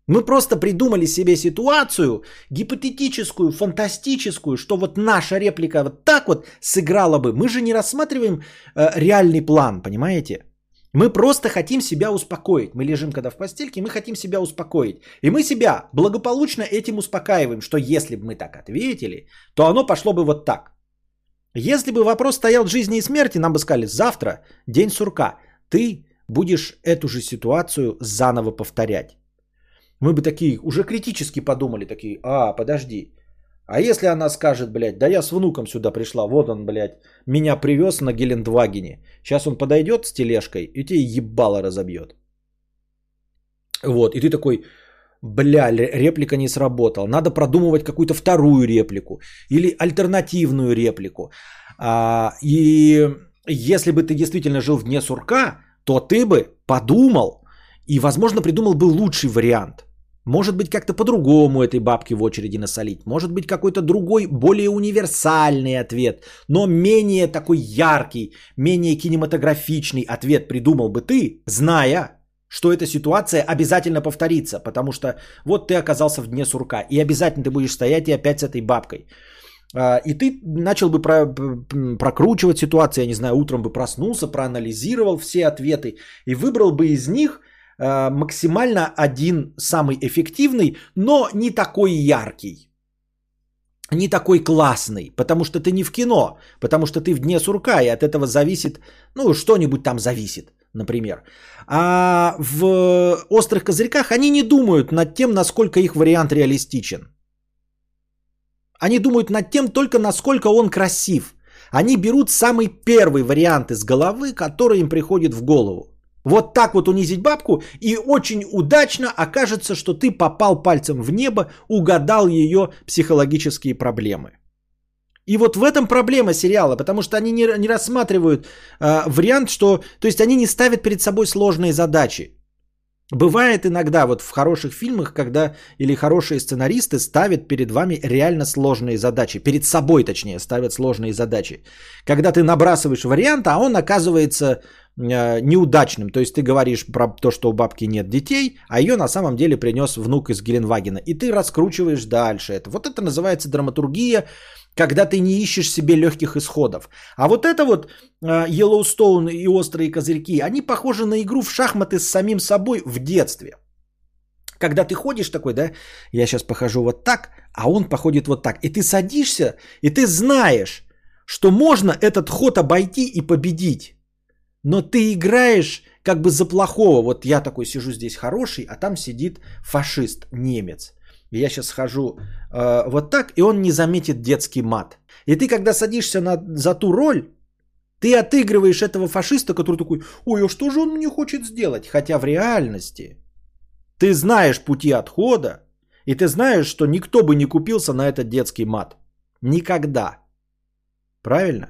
Мы просто придумали себе ситуацию, гипотетическую, фантастическую, что вот наша реплика вот так вот сыграла бы. Мы же не рассматриваем э, реальный план, понимаете? Мы просто хотим себя успокоить. Мы лежим когда в постельке, мы хотим себя успокоить. И мы себя благополучно этим успокаиваем, что если бы мы так ответили, то оно пошло бы вот так. Если бы вопрос стоял жизни и смерти, нам бы сказали, завтра день сурка, ты будешь эту же ситуацию заново повторять. Мы бы такие уже критически подумали, такие, а, подожди. А если она скажет, блядь, да я с внуком сюда пришла, вот он, блядь, меня привез на Гелендвагене. Сейчас он подойдет с тележкой и тебе ебало разобьет. Вот, и ты такой, бля, реплика не сработала. Надо продумывать какую-то вторую реплику или альтернативную реплику. А, и если бы ты действительно жил в дне сурка, то ты бы подумал, и, возможно, придумал бы лучший вариант. Может быть, как-то по-другому этой бабке в очереди насолить. Может быть, какой-то другой, более универсальный ответ. Но менее такой яркий, менее кинематографичный ответ придумал бы ты, зная, что эта ситуация обязательно повторится. Потому что вот ты оказался в дне сурка. И обязательно ты будешь стоять и опять с этой бабкой. А, и ты начал бы про, прокручивать ситуацию, я не знаю, утром бы проснулся, проанализировал все ответы и выбрал бы из них – максимально один самый эффективный, но не такой яркий. Не такой классный, потому что ты не в кино, потому что ты в дне сурка, и от этого зависит, ну, что-нибудь там зависит, например. А в острых козырьках они не думают над тем, насколько их вариант реалистичен. Они думают над тем только, насколько он красив. Они берут самый первый вариант из головы, который им приходит в голову. Вот так вот унизить бабку, и очень удачно окажется, что ты попал пальцем в небо, угадал ее психологические проблемы. И вот в этом проблема сериала, потому что они не, не рассматривают э, вариант, что... То есть они не ставят перед собой сложные задачи. Бывает иногда вот в хороших фильмах, когда или хорошие сценаристы ставят перед вами реально сложные задачи. Перед собой, точнее, ставят сложные задачи. Когда ты набрасываешь вариант, а он оказывается неудачным. То есть ты говоришь про то, что у бабки нет детей, а ее на самом деле принес внук из Геленвагена. И ты раскручиваешь дальше это. Вот это называется драматургия, когда ты не ищешь себе легких исходов. А вот это вот Йеллоустоун и острые козырьки, они похожи на игру в шахматы с самим собой в детстве. Когда ты ходишь такой, да, я сейчас похожу вот так, а он походит вот так. И ты садишься, и ты знаешь, что можно этот ход обойти и победить но ты играешь как бы за плохого. Вот я такой сижу здесь хороший, а там сидит фашист, немец. И я сейчас схожу э, вот так, и он не заметит детский мат. И ты, когда садишься на, за ту роль, ты отыгрываешь этого фашиста, который такой, ой, а что же он мне хочет сделать? Хотя в реальности ты знаешь пути отхода, И ты знаешь, что никто бы не купился на этот детский мат. Никогда. Правильно?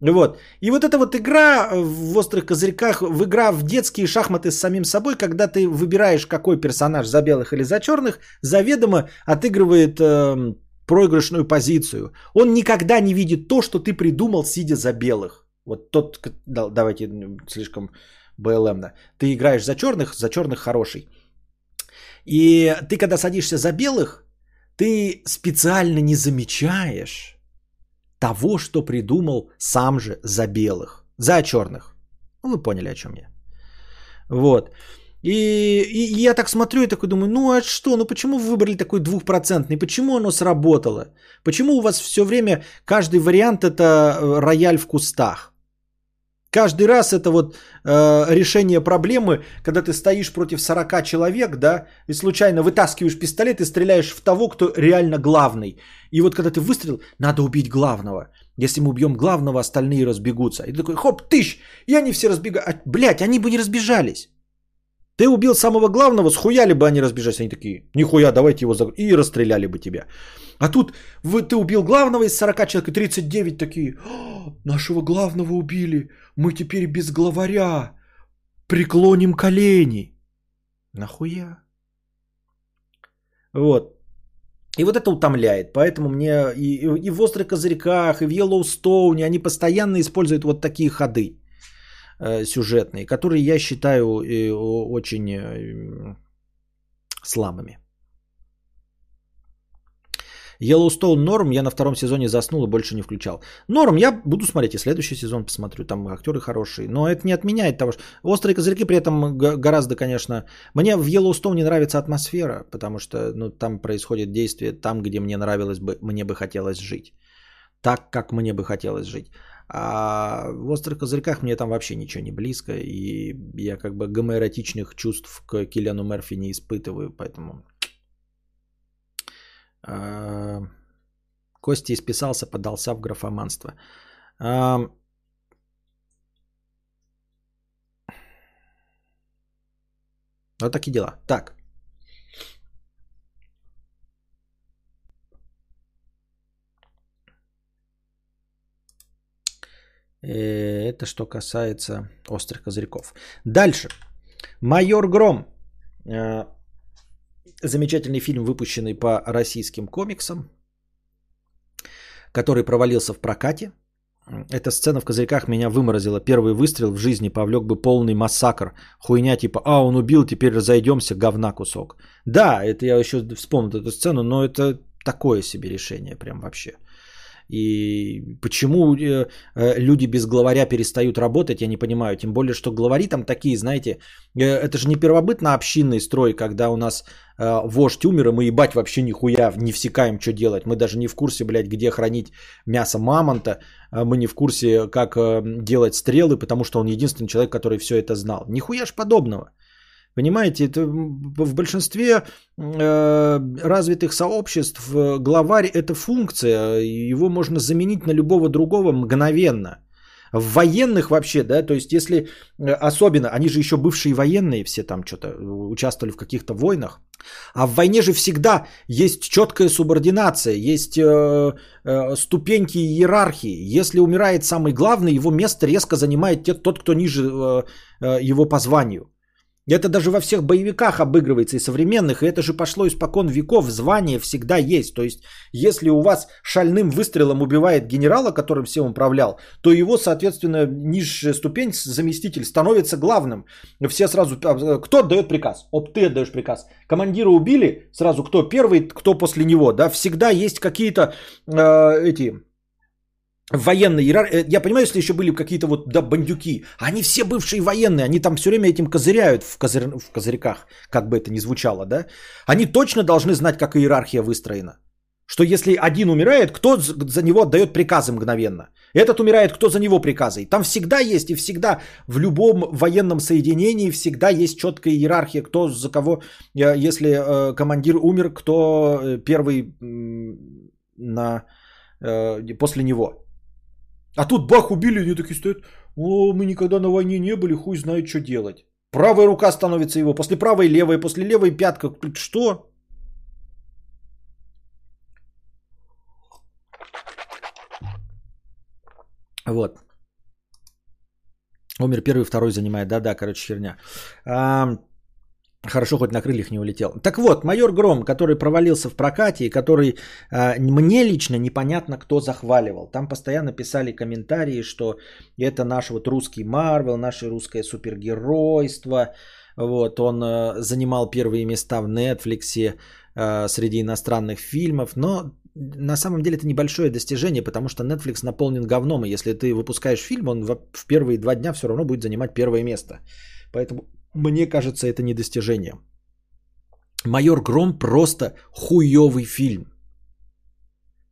Вот. И вот эта вот игра в острых козырьках, в игра в детские шахматы с самим собой, когда ты выбираешь, какой персонаж за белых или за черных, заведомо отыгрывает э, проигрышную позицию. Он никогда не видит то, что ты придумал, сидя за белых. Вот тот, да, давайте слишком БЛМно. Ты играешь за черных, за черных хороший. И ты, когда садишься за белых, ты специально не замечаешь того, что придумал сам же за белых, за черных. Ну, вы поняли, о чем я. Вот. И, и я так смотрю и такой думаю, ну а что, ну почему вы выбрали такой двухпроцентный, почему оно сработало? Почему у вас все время каждый вариант это э, рояль в кустах? Каждый раз это вот э, решение проблемы, когда ты стоишь против 40 человек, да, и случайно вытаскиваешь пистолет и стреляешь в того, кто реально главный. И вот когда ты выстрелил, надо убить главного. Если мы убьем главного, остальные разбегутся. И ты такой, хоп, тыщ, и они все разбегают. А, блядь, они бы не разбежались. Ты убил самого главного, схуяли бы они разбежались. Они такие, нихуя, давайте его за... И расстреляли бы тебя. А тут вы, ты убил главного из 40 человек, и 39 такие, нашего главного убили, мы теперь без главаря преклоним колени. Нахуя? Вот. И вот это утомляет. Поэтому мне и, и в «Острых козырьках», и в «Йеллоустоуне» они постоянно используют вот такие ходы сюжетные, которые я считаю э, очень э, слабыми. Yellowstone норм, я на втором сезоне заснул и больше не включал. Норм, я буду смотреть и следующий сезон посмотрю, там актеры хорошие. Но это не отменяет того, что... Острые козырьки при этом гораздо, конечно... Мне в Yellowstone не нравится атмосфера, потому что ну, там происходит действие там, где мне нравилось бы, мне бы хотелось жить. Так, как мне бы хотелось жить. А в «Острых козырьках» мне там вообще ничего не близко, и я как бы гомоэротичных чувств к Киллиану Мерфи не испытываю, поэтому а, Костя исписался, подался в графоманство. А, вот такие дела. Так. Это что касается острых козырьков. Дальше. Майор Гром. А, замечательный фильм, выпущенный по российским комиксам, который провалился в прокате. Эта сцена в «Козырьках» меня выморозила. Первый выстрел в жизни повлек бы полный массакр. Хуйня типа «А, он убил, теперь разойдемся, говна кусок». Да, это я еще вспомнил эту сцену, но это такое себе решение прям вообще. И почему э, э, люди без главаря перестают работать, я не понимаю. Тем более, что главари там такие, знаете, э, это же не первобытно-общинный строй, когда у нас вождь умер, и мы ебать вообще нихуя не всекаем, что делать. Мы даже не в курсе, блядь, где хранить мясо мамонта. Мы не в курсе, как делать стрелы, потому что он единственный человек, который все это знал. Нихуя ж подобного. Понимаете, это в большинстве э, развитых сообществ э, главарь это функция, его можно заменить на любого другого мгновенно. В военных вообще, да, то есть если э, особенно, они же еще бывшие военные все там что-то участвовали в каких-то войнах, а в войне же всегда есть четкая субординация, есть э, э, ступеньки иерархии. Если умирает самый главный, его место резко занимает тот, кто ниже э, э, его по званию. Это даже во всех боевиках обыгрывается и современных, и это же пошло испокон веков, звание всегда есть. То есть, если у вас шальным выстрелом убивает генерала, которым всем управлял, то его, соответственно, низшая ступень, заместитель, становится главным. Все сразу, а, кто отдает приказ? Оп, ты отдаешь приказ. Командира убили, сразу кто первый, кто после него, да, всегда есть какие-то э, эти военной иерархии. Э, я понимаю, если еще были какие-то вот да, бандюки. Они все бывшие военные, они там все время этим козыряют в, козыр... в козырьках, как бы это ни звучало, да? Они точно должны знать, как иерархия выстроена. Что если один умирает, кто за него отдает приказы мгновенно? Этот умирает, кто за него приказы? Там всегда есть и всегда в любом военном соединении всегда есть четкая иерархия, кто за кого, э, если э, командир умер, кто первый на, после него. А тут бах, убили, они такие стоят. О, мы никогда на войне не были, хуй знает, что делать. Правая рука становится его, после правой левая, после левой пятка. Что? Вот. Умер первый, второй занимает. Да-да, короче, херня. А, Хорошо, хоть на крыльях не улетел. Так вот, майор Гром, который провалился в прокате и который э, мне лично непонятно, кто захваливал. Там постоянно писали комментарии, что это наш вот русский Марвел, наше русское супергеройство. Вот, он э, занимал первые места в Netflix э, среди иностранных фильмов. Но на самом деле это небольшое достижение, потому что Netflix наполнен говном. И если ты выпускаешь фильм, он в первые два дня все равно будет занимать первое место. Поэтому мне кажется, это не достижение. Майор Гром просто хуёвый фильм.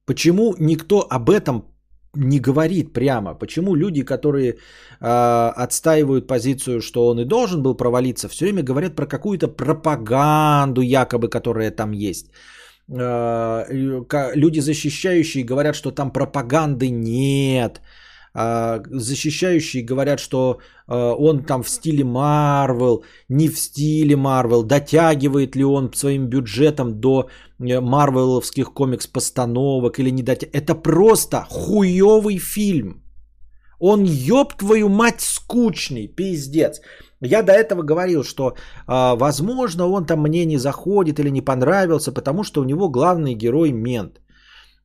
Почему никто об этом не говорит прямо? Почему люди, которые э, отстаивают позицию, что он и должен был провалиться, все время говорят про какую-то пропаганду, якобы, которая там есть? Э, люди, защищающие, говорят, что там пропаганды нет защищающие говорят, что а, он там в стиле Марвел, не в стиле Марвел, дотягивает ли он своим бюджетом до э, марвеловских комикс-постановок или не дотягивает. Это просто хуёвый фильм. Он, ёб твою мать, скучный, пиздец. Я до этого говорил, что, э, возможно, он там мне не заходит или не понравился, потому что у него главный герой мент.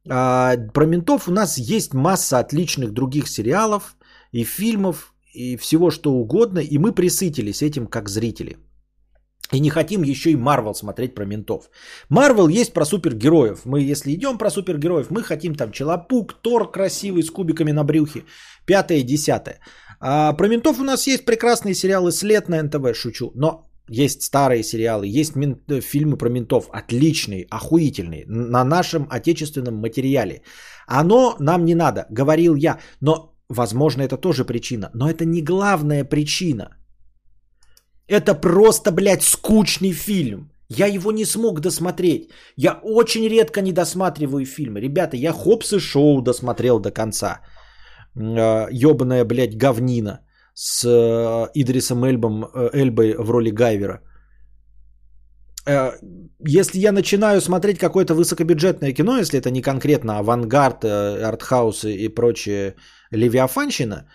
А, про ментов у нас есть масса отличных других сериалов и фильмов и всего что угодно, и мы присытились этим как зрители. И не хотим еще и Марвел смотреть про ментов. Марвел есть про супергероев. Мы, если идем про супергероев, мы хотим там Челопук, Тор красивый с кубиками на брюхе. Пятое, десятое. А про ментов у нас есть прекрасные сериалы «След» на НТВ, шучу. Но есть старые сериалы, есть мент, э, фильмы про ментов, отличные, охуительные, на нашем отечественном материале. Оно нам не надо, говорил я, но, возможно, это тоже причина, но это не главная причина. Это просто, блядь, скучный фильм. Я его не смог досмотреть. Я очень редко не досматриваю фильмы. Ребята, я Хопс и Шоу досмотрел до конца. Э, блядь, говнина с э, Идрисом Эльбом, э, Эльбой в роли Гайвера. Э, если я начинаю смотреть какое-то высокобюджетное кино, если это не конкретно авангард, артхаус и прочее левиафанщина,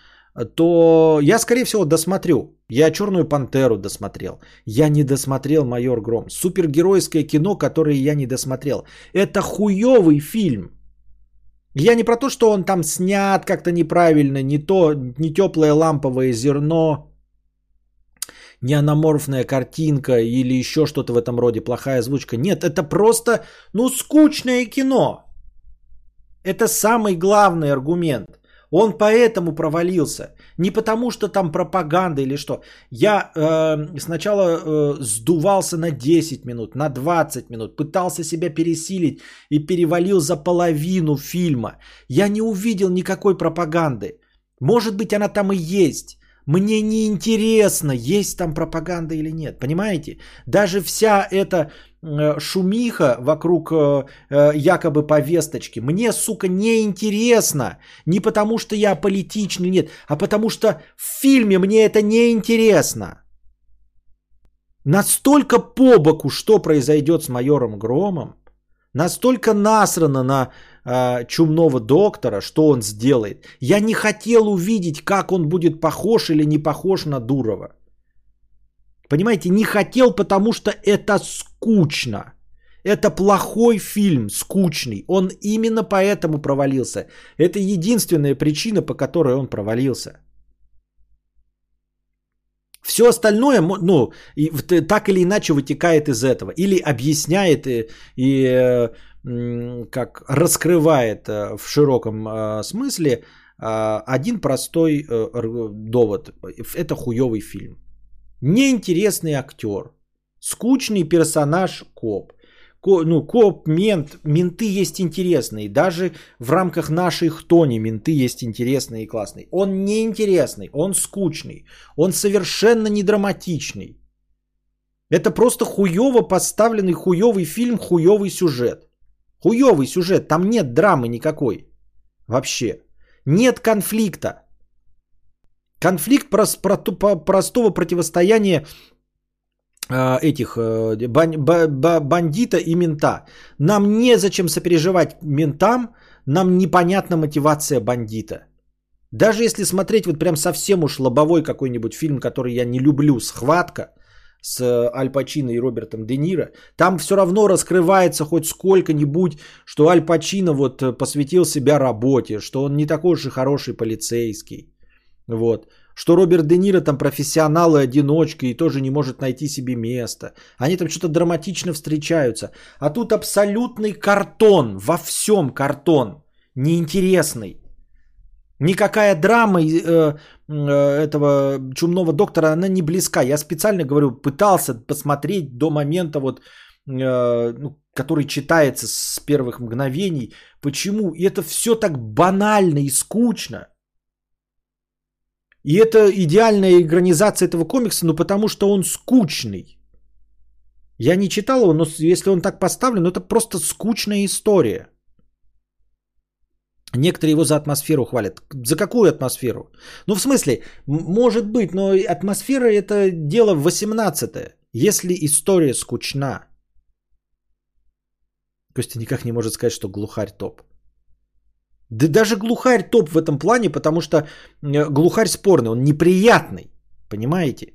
то я, скорее всего, досмотрю. Я «Черную пантеру» досмотрел. Я не досмотрел «Майор Гром». Супергеройское кино, которое я не досмотрел. Это хуёвый фильм. Я не про то, что он там снят как-то неправильно, не то, не теплое ламповое зерно, не аноморфная картинка или еще что-то в этом роде, плохая озвучка. Нет, это просто, ну, скучное кино. Это самый главный аргумент. Он поэтому провалился. Не потому, что там пропаганда или что. Я э, сначала э, сдувался на 10 минут, на 20 минут, пытался себя пересилить и перевалил за половину фильма. Я не увидел никакой пропаганды. Может быть, она там и есть. Мне не интересно, есть там пропаганда или нет. Понимаете? Даже вся эта Э, шумиха вокруг э, э, якобы повесточки. Мне, сука, не интересно. Не потому, что я политичный, нет, а потому что в фильме мне это не интересно. Настолько по боку, что произойдет с майором Громом, настолько насрано на э, чумного доктора, что он сделает. Я не хотел увидеть, как он будет похож или не похож на Дурова. Понимаете, не хотел, потому что это скучно. Это плохой фильм, скучный. Он именно поэтому провалился. Это единственная причина, по которой он провалился. Все остальное, ну, и, так или иначе вытекает из этого. Или объясняет и, и как раскрывает э, в широком э, смысле э, один простой довод. Это хуевый фильм. Неинтересный актер. Скучный персонаж коп. Ко, ну, коп, мент. Менты есть интересные. Даже в рамках нашей хтони менты есть интересные и классные. Он неинтересный, он скучный. Он совершенно не драматичный. Это просто хуево поставленный хуевый фильм, хуевый сюжет. Хуевый сюжет, там нет драмы никакой. Вообще. Нет конфликта. Конфликт прос, про, про, простого противостояния э, этих э, бан, ба, ба, бандита и мента. Нам незачем сопереживать ментам, нам непонятна мотивация бандита. Даже если смотреть вот прям совсем уж лобовой какой-нибудь фильм, который я не люблю, «Схватка», с Аль Пачино и Робертом Де Ниро, там все равно раскрывается хоть сколько-нибудь, что Аль Пачино вот э, посвятил себя работе, что он не такой уж хороший полицейский. Вот. Что Роберт Де Ниро там профессионал и одиночка и тоже не может найти себе место. Они там что-то драматично встречаются. А тут абсолютный картон, во всем картон. Неинтересный. Никакая драма э, э, этого чумного доктора, она не близка. Я специально говорю, пытался посмотреть до момента, вот, э, ну, который читается с первых мгновений. Почему? И это все так банально и скучно. И это идеальная экранизация этого комикса, ну потому что он скучный. Я не читал его, но если он так поставлен, ну это просто скучная история. Некоторые его за атмосферу хвалят. За какую атмосферу? Ну, в смысле, может быть, но атмосфера это дело 18 Если история скучна. Костя никак не может сказать, что глухарь топ. Да даже глухарь топ в этом плане, потому что э, глухарь спорный, он неприятный. Понимаете?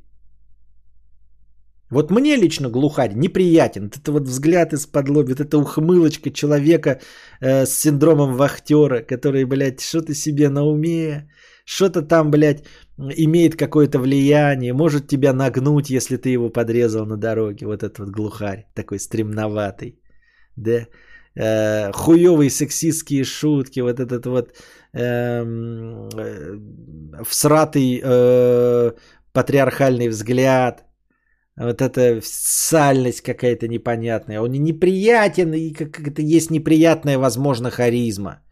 Вот мне лично глухарь неприятен. Это вот взгляд из-под лоби, вот эта ухмылочка человека э, с синдромом вахтера, который, блядь, что-то себе на уме, что-то там, блядь, имеет какое-то влияние, может тебя нагнуть, если ты его подрезал на дороге. Вот этот вот глухарь, такой стремноватый, да, э, хуевые сексистские шутки, вот этот вот эм, э, всратый э, патриархальный взгляд – вот эта сальность какая-то непонятная. Он неприятен, и как-то есть неприятная, возможно, харизма.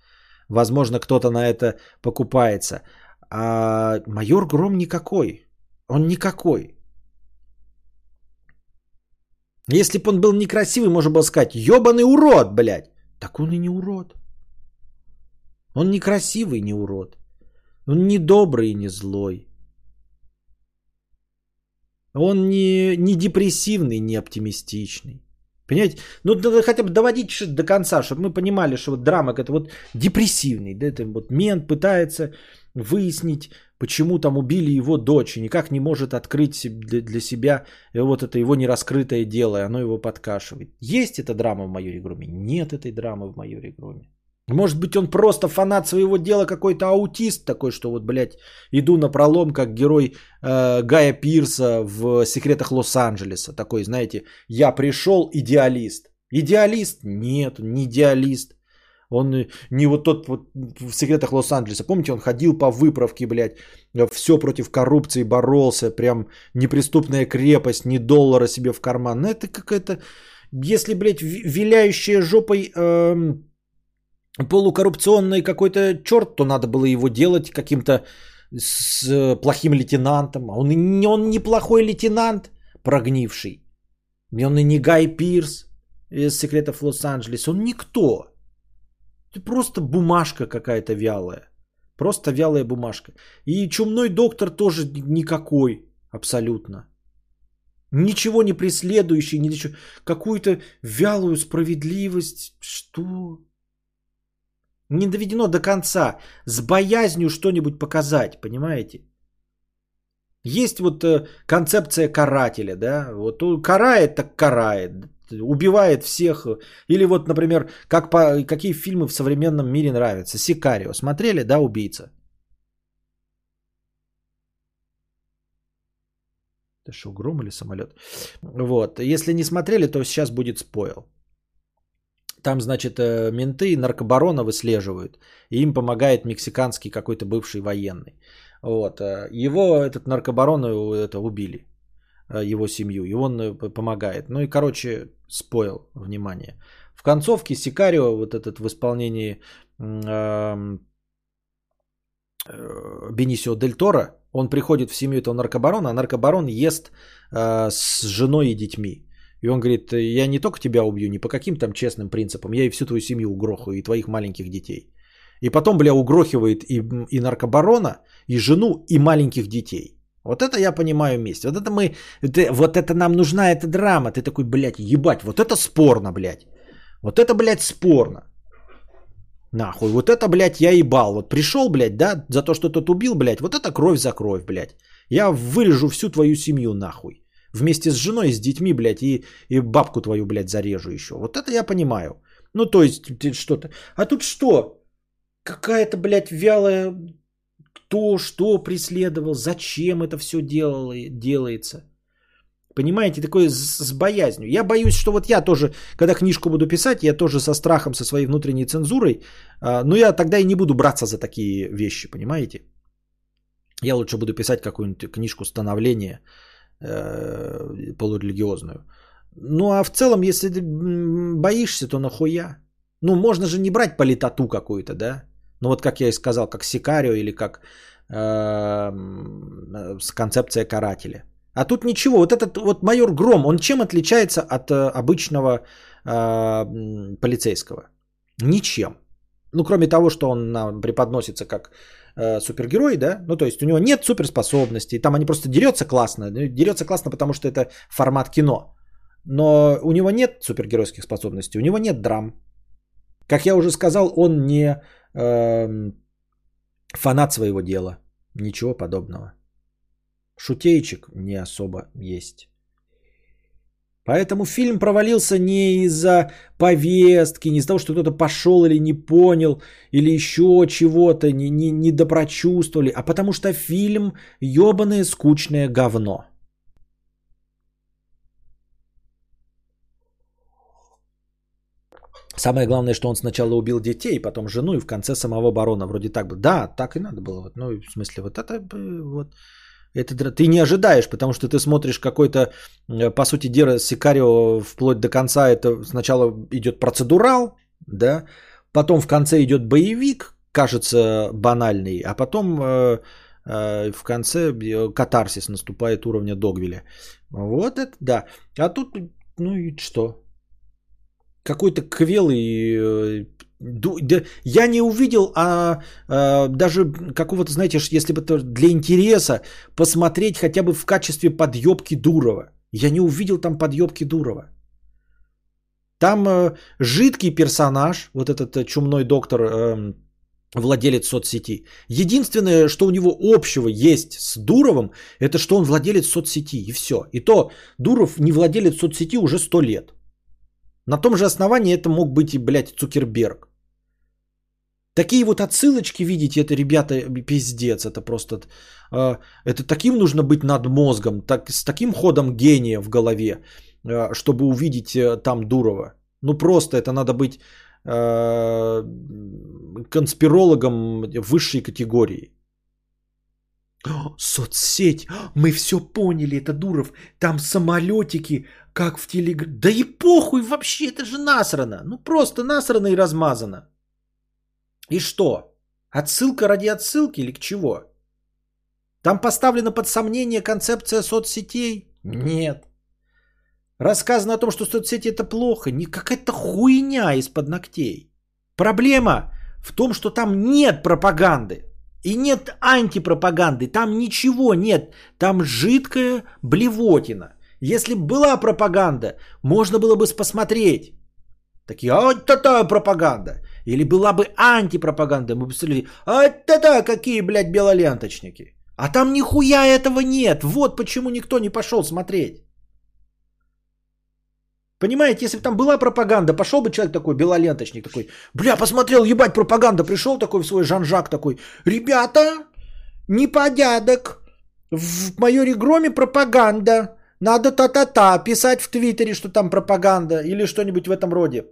Возможно, кто-то на это покупается. А майор Гром никакой. Он никакой. Если бы он был некрасивый, можно было сказать, ебаный урод, блядь. Так он и не урод. Он некрасивый, не урод. Он не добрый и не злой. Он не, не депрессивный, не оптимистичный. Понимаете? Ну, надо хотя бы доводить до конца, чтобы мы понимали, что вот драма это вот депрессивный. Да, это вот мент пытается выяснить, почему там убили его дочь, и никак не может открыть для, для себя вот это его нераскрытое дело, и оно его подкашивает. Есть эта драма в майоре Громе? Нет этой драмы в майоре Громе. Может быть, он просто фанат своего дела, какой-то аутист такой, что вот, блядь, иду на пролом, как герой э, Гая Пирса в «Секретах Лос-Анджелеса». Такой, знаете, я пришел идеалист. Идеалист? Нет, не идеалист. Он не вот тот вот в «Секретах Лос-Анджелеса». Помните, он ходил по выправке, блядь, все против коррупции боролся, прям неприступная крепость, ни доллара себе в карман. Ну, это какая-то... Если, блядь, виляющая жопой... Э, полукоррупционный какой-то черт, то надо было его делать каким-то с плохим лейтенантом. Он, он неплохой лейтенант, прогнивший. Он и не Гай Пирс из секретов Лос-Анджелес. Он никто. Это просто бумажка какая-то вялая. Просто вялая бумажка. И чумной доктор тоже никакой абсолютно. Ничего не преследующий, ничего. Какую-то вялую справедливость. Что? Не доведено до конца. С боязнью что-нибудь показать, понимаете? Есть вот э, концепция карателя, да? Вот карает, так карает. Убивает всех. Или вот, например, как по, какие фильмы в современном мире нравятся. Сикарио. Смотрели, да, убийца? Это что, гром или самолет? Вот. Если не смотрели, то сейчас будет спойл. Там, значит, э, менты наркобарона выслеживают, и им помогает мексиканский какой-то бывший военный. Вот. Э, его, этот наркобарон, это убили, э, его семью, и он помогает. Ну и, короче, спойл, внимание. В концовке Сикарио, вот этот в исполнении Бенисио Дель Торо, он приходит в семью этого наркобарона, а наркобарон ест э, с женой и детьми. И он говорит, я не только тебя убью, не по каким там честным принципам, я и всю твою семью угрохаю, и твоих маленьких детей. И потом, бля, угрохивает и, и наркобарона, и жену, и маленьких детей. Вот это я понимаю вместе. Вот это мы, это, вот это нам нужна эта драма. Ты такой, блядь, ебать, вот это спорно, блядь. Вот это, блядь, спорно. Нахуй. Вот это, блядь, я ебал. Вот пришел, блядь, да, за то, что тот убил, блядь, вот это кровь за кровь, блядь. Я вырежу всю твою семью, нахуй. Вместе с женой, с детьми, блядь, и, и бабку твою, блядь, зарежу еще. Вот это я понимаю. Ну, то есть, что-то. А тут что? Какая-то, блядь, вялая... Кто, что преследовал, зачем это все делало, делается. Понимаете, такое с, с боязнью. Я боюсь, что вот я тоже, когда книжку буду писать, я тоже со страхом, со своей внутренней цензурой, э, но я тогда и не буду браться за такие вещи, понимаете? Я лучше буду писать какую-нибудь книжку становления э, полурелигиозную. Ну а в целом, если ты боишься, то нахуя? Ну можно же не брать политоту какую-то, да? Ну вот как я и сказал, как Сикарио или как э, с концепция карателя. А тут ничего. Вот этот вот майор Гром, он чем отличается от э, обычного э, полицейского? Ничем. Ну, кроме того, что он нам преподносится как э, супергерой, да? Ну, то есть у него нет суперспособностей. Там они просто дерется классно. Ну, дерется классно, потому что это формат кино. Но у него нет супергеройских способностей, у него нет драм. Как я уже сказал, он не э, фанат своего дела. Ничего подобного. Шутейчик не особо есть. Поэтому фильм провалился не из-за повестки, не из-за того, что кто-то пошел или не понял, или еще чего-то, не, не, не допрочувствовали, а потому что фильм ебаное скучное говно. Самое главное, что он сначала убил детей, потом жену и в конце самого барона. Вроде так бы. Да, так и надо было. Ну, в смысле, вот это вот это ты не ожидаешь, потому что ты смотришь какой-то, э, по сути дела, Сикарио вплоть до конца. Это сначала идет процедурал, да, потом в конце идет боевик, кажется банальный, а потом э, э, в конце э, катарсис наступает уровня Догвиля. Вот это да. А тут, ну и что? Какой-то квелый э, да, я не увидел, а, а даже какого-то, знаете, если бы для интереса посмотреть хотя бы в качестве подъебки Дурова. Я не увидел там подъебки Дурова. Там э, жидкий персонаж, вот этот э, чумной доктор, э, владелец соцсети. Единственное, что у него общего есть с Дуровым, это что он владелец соцсети, и все. И то Дуров не владелец соцсети уже сто лет. На том же основании это мог быть и, блядь, Цукерберг. Такие вот отсылочки, видите, это, ребята, пиздец. Это просто... Э, это таким нужно быть над мозгом, так, с таким ходом гения в голове, э, чтобы увидеть э, там Дурова. Ну просто это надо быть конспирологом высшей категории. соцсеть, мы все поняли, это Дуров. Там самолетики, как в телеграм. Да и похуй вообще, это же насрано. Ну просто насрано и размазано. И что? Отсылка ради отсылки или к чего? Там поставлена под сомнение концепция соцсетей? Нет. Рассказано о том, что соцсети это плохо. Не какая-то хуйня из-под ногтей. Проблема в том, что там нет пропаганды. И нет антипропаганды. Там ничего нет. Там жидкая блевотина. Если была пропаганда, можно было бы посмотреть. Такие, а вот это пропаганда. Или была бы антипропаганда, мы бы сказали, а это какие, блядь, белоленточники. А там нихуя этого нет. Вот почему никто не пошел смотреть. Понимаете, если бы там была пропаганда, пошел бы человек такой, белоленточник такой, бля, посмотрел, ебать, пропаганда, пришел такой в свой Жан-Жак такой, ребята, непорядок, в майоре Громе пропаганда, надо та-та-та, писать в Твиттере, что там пропаганда или что-нибудь в этом роде.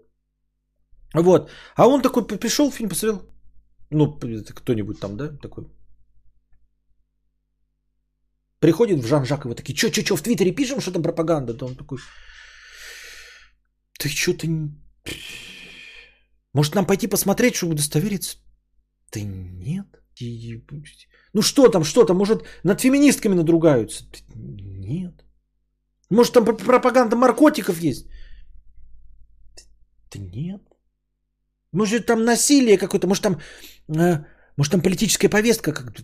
Вот. А он такой пришел, фильм посмотрел. Ну, кто-нибудь там, да, такой. Приходит в Жан-Жак, вот такие, что, что, что, в Твиттере пишем, что там пропаганда? Да он такой, ты что-то... Может, нам пойти посмотреть, чтобы удостовериться? Да нет. Ну что там, что там? Может, над феминистками надругаются? Нет. Может, там пропаганда наркотиков есть? Да нет. Может, там насилие какое-то, может, там, э, может, там политическая повестка. как-то,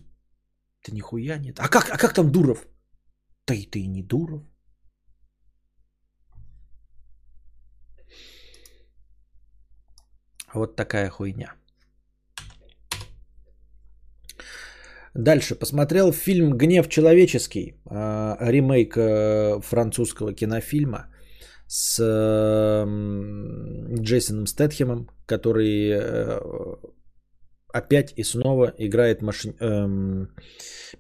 Да нихуя нет. А как, а как там Дуров? Да и ты и не Дуров. Вот такая хуйня. Дальше. Посмотрел фильм «Гнев человеческий», э, ремейк э, французского кинофильма – с Джейсоном Стэтхемом, который опять и снова играет машин... эм,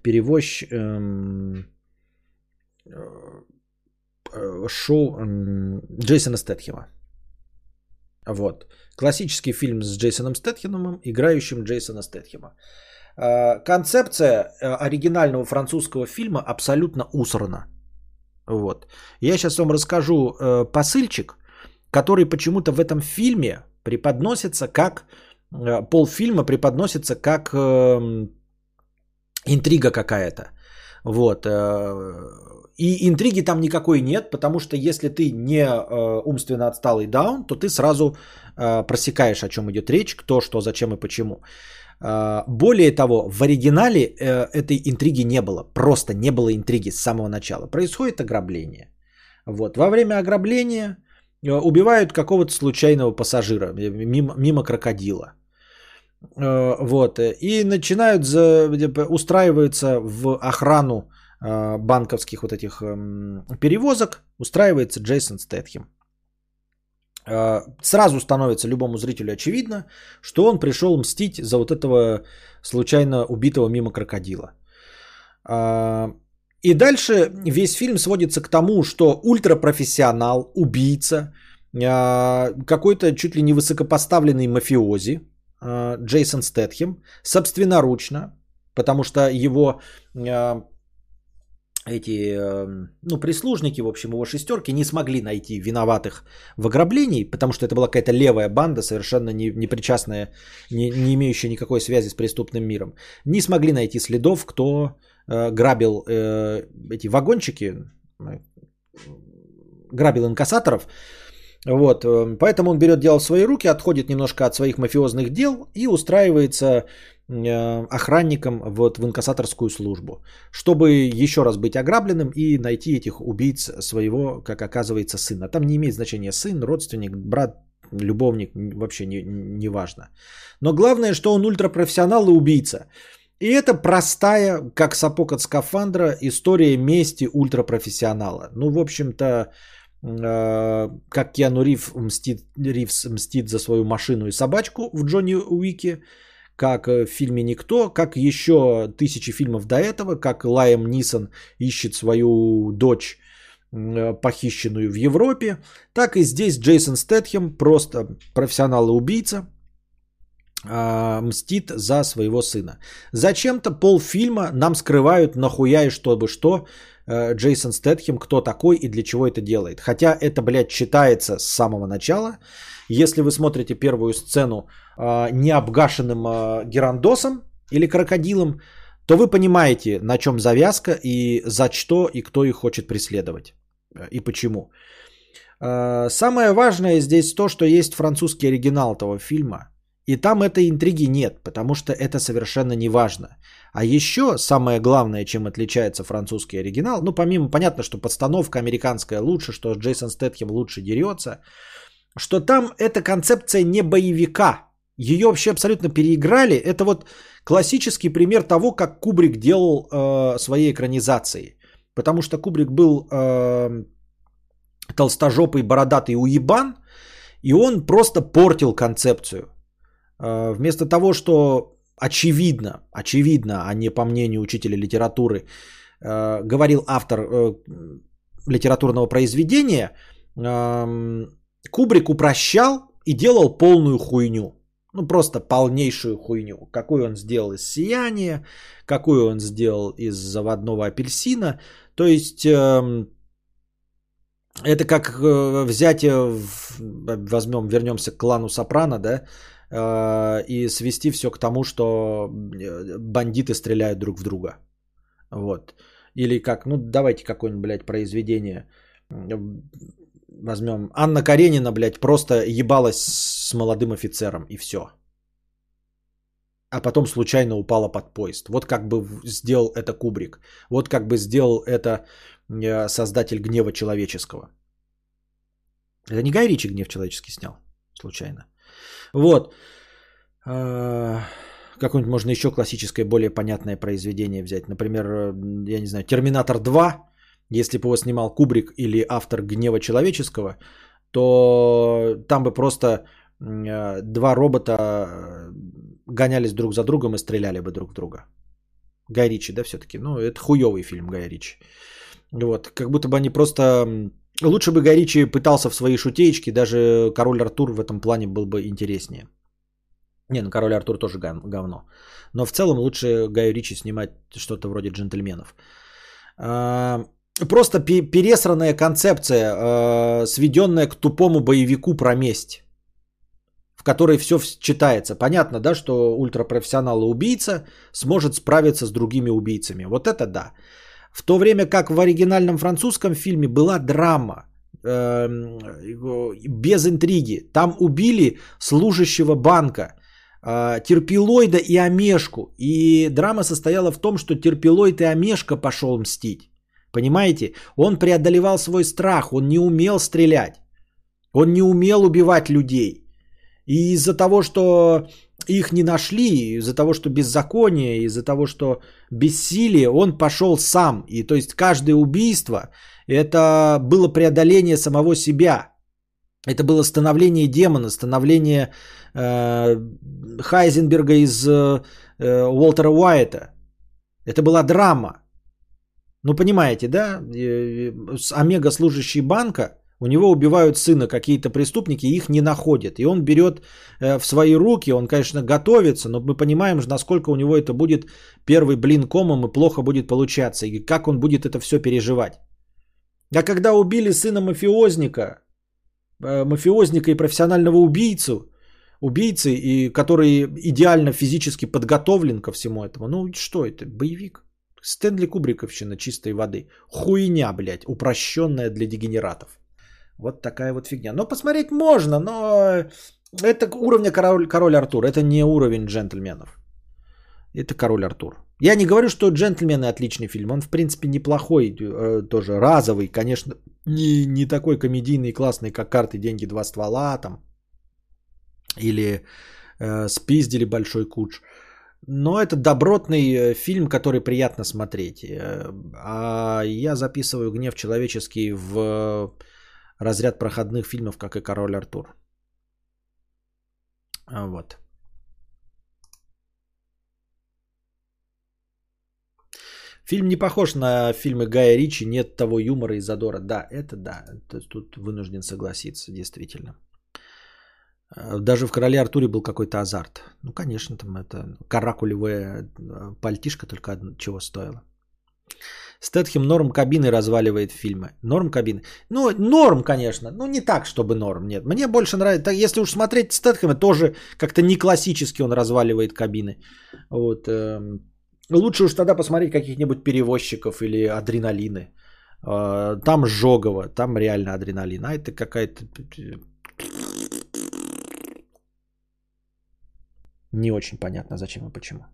перевозч эм, шоу эм, Джейсона Стэтхема. Вот. Классический фильм с Джейсоном Стэтхемом, играющим Джейсона Стэтхема. Э, концепция э, оригинального французского фильма абсолютно усрана. Вот. Я сейчас вам расскажу э, посыльчик, который почему-то в этом фильме преподносится как полфильма преподносится как эм, интрига какая-то. Вот. И интриги там никакой нет, потому что если ты не умственно отсталый даун, то ты сразу просекаешь, о чем идет речь, кто, что, зачем и почему. А, более того, в оригинале э, этой интриги не было. Просто не было интриги с самого начала. Происходит ограбление. Вот. Во время ограбления э, убивают какого-то случайного пассажира э, мимо, мимо крокодила. Вот. И начинают за, устраиваются в охрану банковских вот этих эм, перевозок, устраивается Джейсон Стэтхем. Э, сразу становится любому зрителю очевидно, что он пришел мстить за вот этого случайно убитого мимо крокодила. Э, и дальше весь фильм сводится к тому, что ультрапрофессионал, убийца, э, какой-то чуть ли не высокопоставленный мафиози, Джейсон Стэтхем, собственноручно, потому что его эти эм, ну, прислужники, в общем, его шестерки не смогли найти виноватых в ограблении, потому что это была какая-то левая банда, совершенно не, не причастная, не, не имеющая никакой связи с преступным миром. Не смогли найти следов, кто э, грабил э, эти вагончики, э, грабил инкассаторов. Вот, э, поэтому он берет дело в свои руки, отходит немножко от своих мафиозных дел и устраивается Э, охранником вот в инкассаторскую службу, чтобы еще раз быть ограбленным и найти этих убийц своего, как оказывается, сына. Там не имеет значения сын, родственник, брат, любовник, вообще не, не важно. Но главное, что он ультрапрофессионал и убийца. И это простая, как сапог от скафандра, история мести ультрапрофессионала. Ну, в общем-то, как Киану Рив мстит, Ривз мстит за свою машину и собачку в Джонни Уике – как э, в фильме «Никто», как еще тысячи фильмов до этого, как Лайем Нисон ищет свою дочь, э, похищенную в Европе, так и здесь Джейсон Стэтхем, просто профессионал и убийца, а, мстит за своего сына. Зачем-то полфильма нам скрывают нахуя и чтобы что э, Джейсон Стэтхем, кто такой и для чего это делает. Хотя это, блядь, читается с самого начала. Если вы смотрите первую сцену э, необгашенным э, герандосом или крокодилом, то вы понимаете, на чем завязка и за что и кто их хочет преследовать э, и почему. Э, самое важное здесь то, что есть французский оригинал этого фильма. И там этой интриги нет, потому что это совершенно не важно. А еще самое главное, чем отличается французский оригинал, ну помимо понятно, что подстановка американская лучше, что Джейсон Стэтхем лучше дерется, что там эта концепция не боевика. Ее вообще абсолютно переиграли. Это вот классический пример того, как Кубрик делал э, свои экранизации. Потому что Кубрик был э, толстожопый, бородатый уебан, и он просто портил концепцию. Э, вместо того, что очевидно, очевидно, а не по мнению учителя литературы, э, говорил автор э, литературного произведения, э, Кубрик упрощал и делал полную хуйню. Ну, просто полнейшую хуйню. Какую он сделал из сияния, какую он сделал из заводного апельсина. То есть, э, это как э, взять, э, возьмем, вернемся к клану Сопрано, да, и свести все к тому, что э, бандиты стреляют друг в друга. Вот. Или как, ну, давайте какое-нибудь, блядь, произведение возьмем, Анна Каренина, блядь, просто ебалась с молодым офицером и все. А потом случайно упала под поезд. Вот как бы сделал это Кубрик. Вот как бы сделал это э, создатель гнева человеческого. Это не Гай Ричи гнев человеческий снял, случайно. Вот. Э, какое-нибудь можно еще классическое, более понятное произведение взять. Например, я не знаю, Терминатор 2, если бы его снимал Кубрик или автор Гнева человеческого, то там бы просто два робота гонялись друг за другом и стреляли бы друг в друга. Гай Ричи, да, все-таки? Ну, это хуевый фильм Гай Ричи. Вот, как будто бы они просто... Лучше бы Гай Ричи пытался в свои шутеечки, даже Король Артур в этом плане был бы интереснее. Не, ну Король Артур тоже говно. Но в целом лучше Гаю Ричи снимать что-то вроде джентльменов. А, просто пересранная концепция, а, сведенная к тупому боевику про месть в которой все читается. Понятно, да, что ультрапрофессионал и убийца сможет справиться с другими убийцами. Вот это да. В то время как в оригинальном французском фильме была драма, эм, без интриги. Там убили служащего банка, э, терпилоида и Омешку. И драма состояла в том, что терпилоид и Омешка пошел мстить. Понимаете? Он преодолевал свой страх, он не умел стрелять. Он не умел убивать людей. И из-за того, что их не нашли, из-за того, что беззаконие, из-за того, что бессилие, он пошел сам. И то есть каждое убийство это было преодоление самого себя. Это было становление демона, становление э, Хайзенберга из э, Уолтера Уайта. Это была драма. Ну, понимаете, да? Э, омега служащий банка у него убивают сына какие-то преступники, их не находят. И он берет э, в свои руки, он, конечно, готовится, но мы понимаем, насколько у него это будет первый блин комом и плохо будет получаться. И как он будет это все переживать. А когда убили сына мафиозника, э, мафиозника и профессионального убийцу, убийцы, и который идеально физически подготовлен ко всему этому, ну что это, боевик? Стэнли Кубриковщина чистой воды. Хуйня, блядь, упрощенная для дегенератов. Вот такая вот фигня. Но посмотреть можно, но это уровня король, король Артур. Это не уровень джентльменов. Это король Артур. Я не говорю, что джентльмены отличный фильм. Он, в принципе, неплохой, э, тоже разовый, конечно, не, не такой комедийный, классный, как карты, деньги, два ствола там. Или э, спиздили большой куч. Но это добротный э, фильм, который приятно смотреть. Э, а я записываю гнев человеческий в разряд проходных фильмов, как и Король Артур. А, вот. Фильм не похож на фильмы Гая Ричи, нет того юмора и задора. Да, это да, тут вынужден согласиться, действительно. А, даже в Короле Артуре был какой-то азарт. Ну, конечно, там это каракулевая пальтишка только одно, чего стоило. Стэтхем норм кабины разваливает фильмы. Норм кабины. Ну, норм, конечно. Ну, не так, чтобы норм. Нет. Мне больше нравится. Если уж смотреть Стэтхема, тоже как-то не классически он разваливает кабины. Вот. Эм, лучше уж тогда посмотреть каких-нибудь перевозчиков или адреналины. Э, там жогово, там реально адреналин. А это какая-то... Не очень понятно, зачем и почему.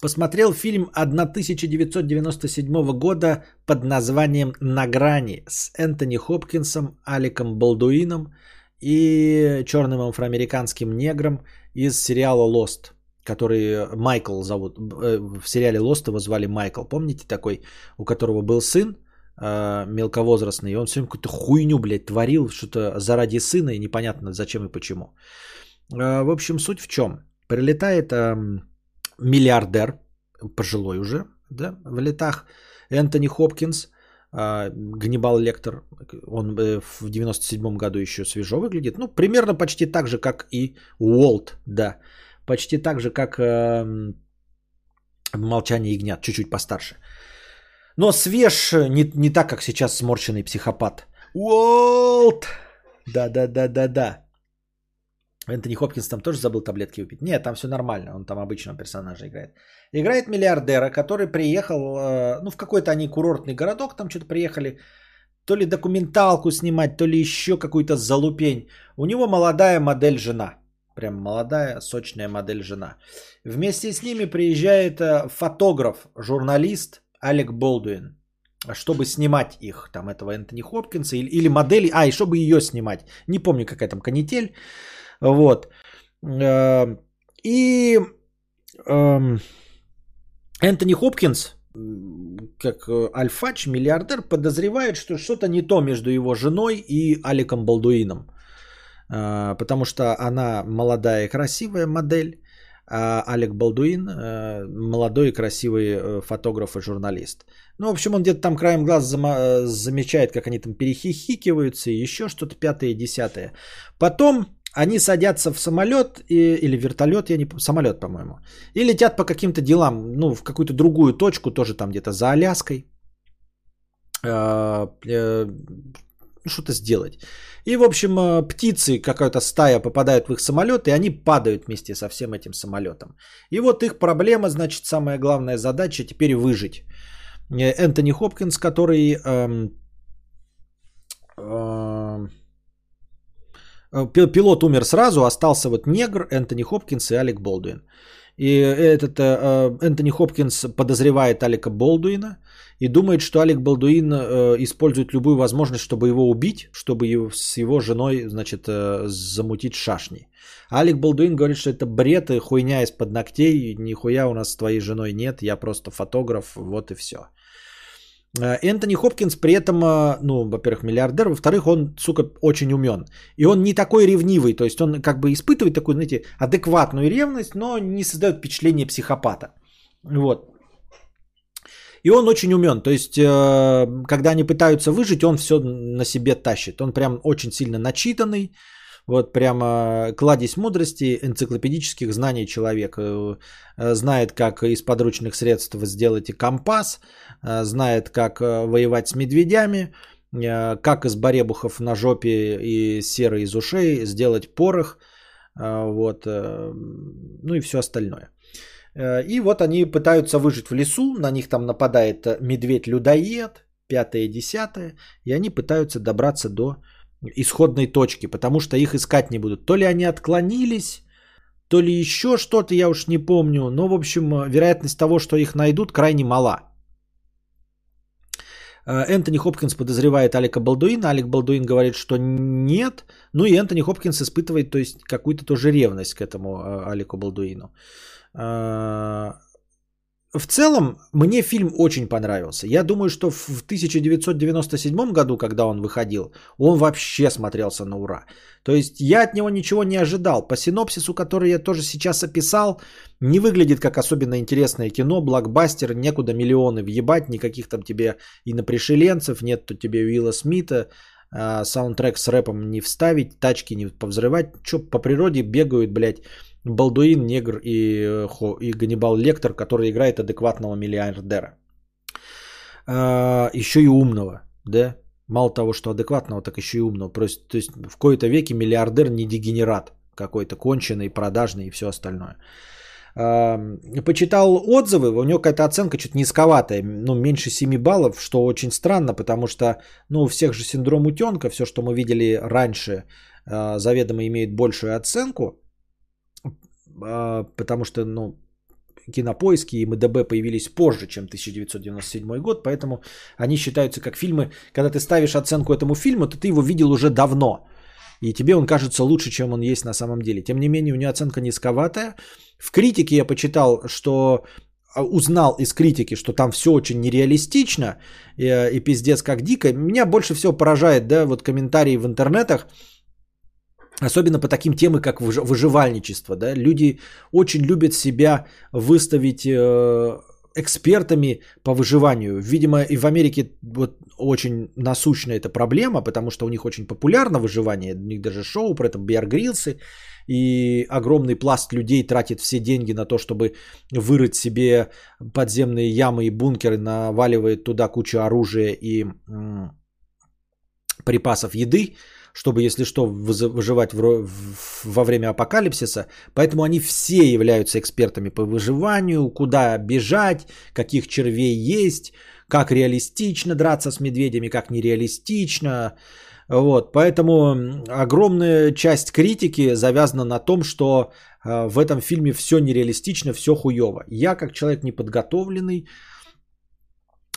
Посмотрел фильм 1997 года под названием «На грани» с Энтони Хопкинсом, Аликом Балдуином и черным афроамериканским негром из сериала «Лост», который Майкл зовут. Э, в сериале «Лост» его звали Майкл. Помните такой, у которого был сын, э, мелковозрастный, и он все время какую-то хуйню, блядь, творил, что-то заради сына, и непонятно зачем и почему. Э, в общем, суть в чем? Прилетает миллиардер, пожилой уже, да, в летах, Энтони Хопкинс, а, Ганнибал Лектор, он э, в 97 году еще свежо выглядит, ну, примерно почти так же, как и Уолт, да, почти так же, как э, Молчание ягнят, чуть-чуть постарше. Но свеж не, не так, как сейчас сморщенный психопат. Уолт! Да-да-да-да-да. Энтони Хопкинс там тоже забыл таблетки выпить. Нет, там все нормально, он там обычного персонажа играет. Играет миллиардера, который приехал, э, ну, в какой-то они курортный городок, там что-то приехали, то ли документалку снимать, то ли еще какую-то залупень. У него молодая модель жена. Прям молодая, сочная модель жена. Вместе с ними приезжает э, фотограф, журналист Алек Болдуин. чтобы снимать их, там, этого Энтони Хопкинса, или, или модели, а, и чтобы ее снимать. Не помню, какая там канитель. Вот. Э, и эм, Энтони Хопкинс, как э, альфач, миллиардер, подозревает, что что-то не то между его женой и Аликом Балдуином. Э, потому что она молодая и красивая модель, а Алек Балдуин э, молодой и красивый фотограф и журналист. Ну, в общем, он где-то там краем глаз замечает, как они там перехихикиваются, и еще что-то пятое и десятое. Потом они садятся в самолет и, или вертолет, я не самолет, по-моему, и летят по каким-то делам, ну, в какую-то другую точку, тоже там где-то за Аляской, э, э, что-то сделать. И, в общем, э, птицы, какая-то стая попадают в их самолет, и они падают вместе со всем этим самолетом. И вот их проблема, значит, самая главная задача теперь выжить. Энтони Хопкинс, который... Эм, пилот умер сразу, остался вот негр, Энтони Хопкинс и Алек Болдуин. И этот э, э, Энтони Хопкинс подозревает Алика Болдуина и думает, что Алек Болдуин использует любую возможность, чтобы его убить, чтобы с его женой, значит, замутить шашни. Алек Болдуин говорит, что это бред и хуйня из-под ногтей, нихуя у нас с твоей женой нет, я просто фотограф, вот и все. Э, Энтони Хопкинс при этом, э, ну, во-первых, миллиардер, во-вторых, он, сука, очень умен. И он не такой ревнивый, то есть он как бы испытывает такую, знаете, адекватную ревность, но не создает впечатление психопата. Вот. И он очень умен, то есть, э, когда они пытаются выжить, он все на себе тащит. Он прям очень сильно начитанный, вот прямо кладезь мудрости, энциклопедических знаний человек. Знает, как из подручных средств сделать компас, Э, знает, как э, воевать с медведями, э, как из баребухов на жопе и серы из ушей сделать порох, вот, ну и все остальное. И вот они пытаются выжить в лесу, на них там нападает медведь-людоед, пятое и десятое, и они пытаются добраться до исходной точки, потому что их искать не будут. То ли они отклонились, то ли еще что-то, я уж не помню, но в общем вероятность того, что их найдут, крайне мала. Э, Энтони Хопкинс подозревает Алика Балдуина, Алик Балдуин говорит, что нет. Ну и Энтони Хопкинс испытывает то есть, какую-то тоже ревность к этому э, Алику Балдуину. В целом, мне фильм очень понравился. Я думаю, что в 1997 году, когда он выходил, он вообще смотрелся на ура. То есть я от него ничего не ожидал. По синопсису, который я тоже сейчас описал, не выглядит как особенно интересное кино, блокбастер, некуда миллионы въебать, никаких там тебе инопришеленцев, нет тут тебе Уилла Смита, а, саундтрек с рэпом не вставить, тачки не повзрывать. Что по природе бегают, блядь, Балдуин, Негр и, э, и Ганнибал Лектор, который играет адекватного миллиардера. А, еще и умного, да? Мало того, что адекватного, так еще и умного. Просто, то есть в кои-то веке миллиардер не дегенерат какой-то конченый, продажный и все остальное. А, почитал отзывы, у него какая-то оценка чуть низковатая, ну, меньше 7 баллов, что очень странно, потому что, ну, у всех же синдром утенка, все, что мы видели раньше, а, заведомо имеет большую оценку, потому что, ну, кинопоиски и МДБ появились позже, чем 1997 год, поэтому они считаются как фильмы, когда ты ставишь оценку этому фильму, то ты его видел уже давно, и тебе он кажется лучше, чем он есть на самом деле. Тем не менее, у него оценка низковатая. В критике я почитал, что а, узнал из критики, что там все очень нереалистично и, э, и пиздец как дико. Меня больше всего поражает, да, вот комментарии в интернетах, Особенно по таким темам, как выживальничество. Да? Люди очень любят себя выставить э, экспертами по выживанию. Видимо, и в Америке вот очень насущна эта проблема, потому что у них очень популярно выживание. У них даже шоу про это Грилсы. И огромный пласт людей тратит все деньги на то, чтобы вырыть себе подземные ямы и бункеры, наваливает туда кучу оружия и м- припасов еды чтобы, если что, выживать во время апокалипсиса. Поэтому они все являются экспертами по выживанию, куда бежать, каких червей есть, как реалистично драться с медведями, как нереалистично. Вот, поэтому огромная часть критики завязана на том, что э, в этом фильме все нереалистично, все хуево. Я, как человек неподготовленный,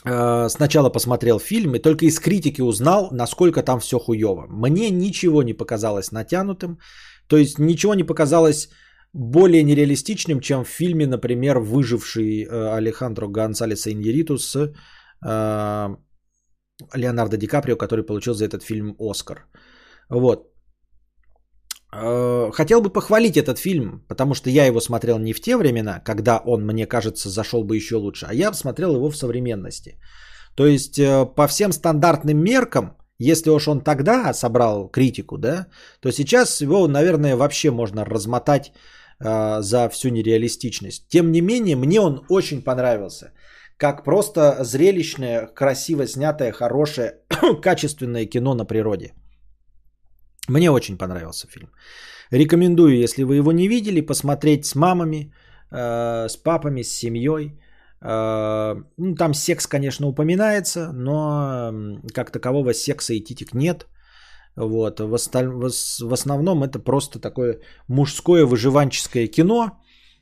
сначала посмотрел фильм и только из критики узнал, насколько там все хуево. Мне ничего не показалось натянутым, то есть ничего не показалось более нереалистичным, чем в фильме, например, «Выживший» э, Алехандро Гонсалеса Иньериту с э, Леонардо Ди Каприо, который получил за этот фильм Оскар. Вот. Э, хотел бы похвалить этот фильм, потому что я его смотрел не в те времена, когда он, мне кажется, зашел бы еще лучше, а я смотрел его в современности. То есть э, по всем стандартным меркам, если уж он тогда собрал критику, да, то сейчас его, наверное, вообще можно размотать э, за всю нереалистичность. Тем не менее, мне он очень понравился. Как просто зрелищное, красиво снятое, хорошее, качественное кино на природе. Мне очень понравился фильм. Рекомендую, если вы его не видели, посмотреть с мамами, э, с папами, с семьей. Э, ну, там секс, конечно, упоминается, но как такового секса и титик нет. Вот. В, осталь... в основном это просто такое мужское выживанческое кино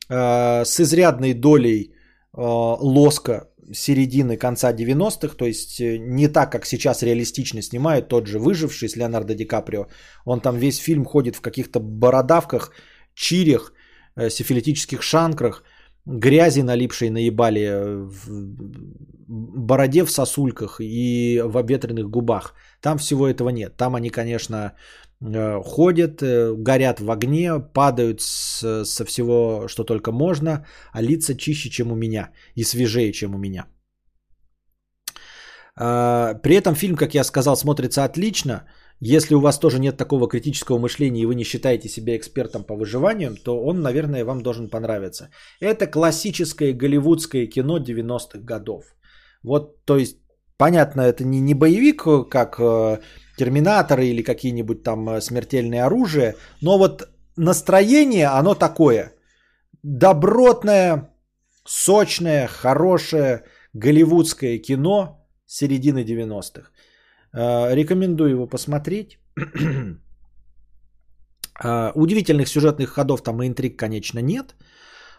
э, с изрядной долей э, лоска середины конца 90-х, то есть э, не так, как сейчас реалистично снимают, тот же «Выживший» с Леонардо Ди Каприо. Он там весь фильм ходит в каких-то бородавках, чирях, э, сифилитических шанкрах, грязи налипшей наебали, э, в бороде в сосульках и в обветренных губах. Там всего этого нет. Там они, конечно, ходят, горят в огне, падают с, со всего, что только можно, а лица чище, чем у меня и свежее, чем у меня. А, при этом фильм, как я сказал, смотрится отлично. Если у вас тоже нет такого критического мышления и вы не считаете себя экспертом по выживанию, то он, наверное, вам должен понравиться. Это классическое голливудское кино 90-х годов. Вот, то есть, понятно, это не, не боевик, как э, терминаторы или какие-нибудь там э, смертельные оружия, но вот настроение, оно такое. Добротное, сочное, хорошее голливудское кино – середины 90-х. Э, рекомендую его посмотреть. Э, удивительных сюжетных ходов там и интриг, конечно, нет,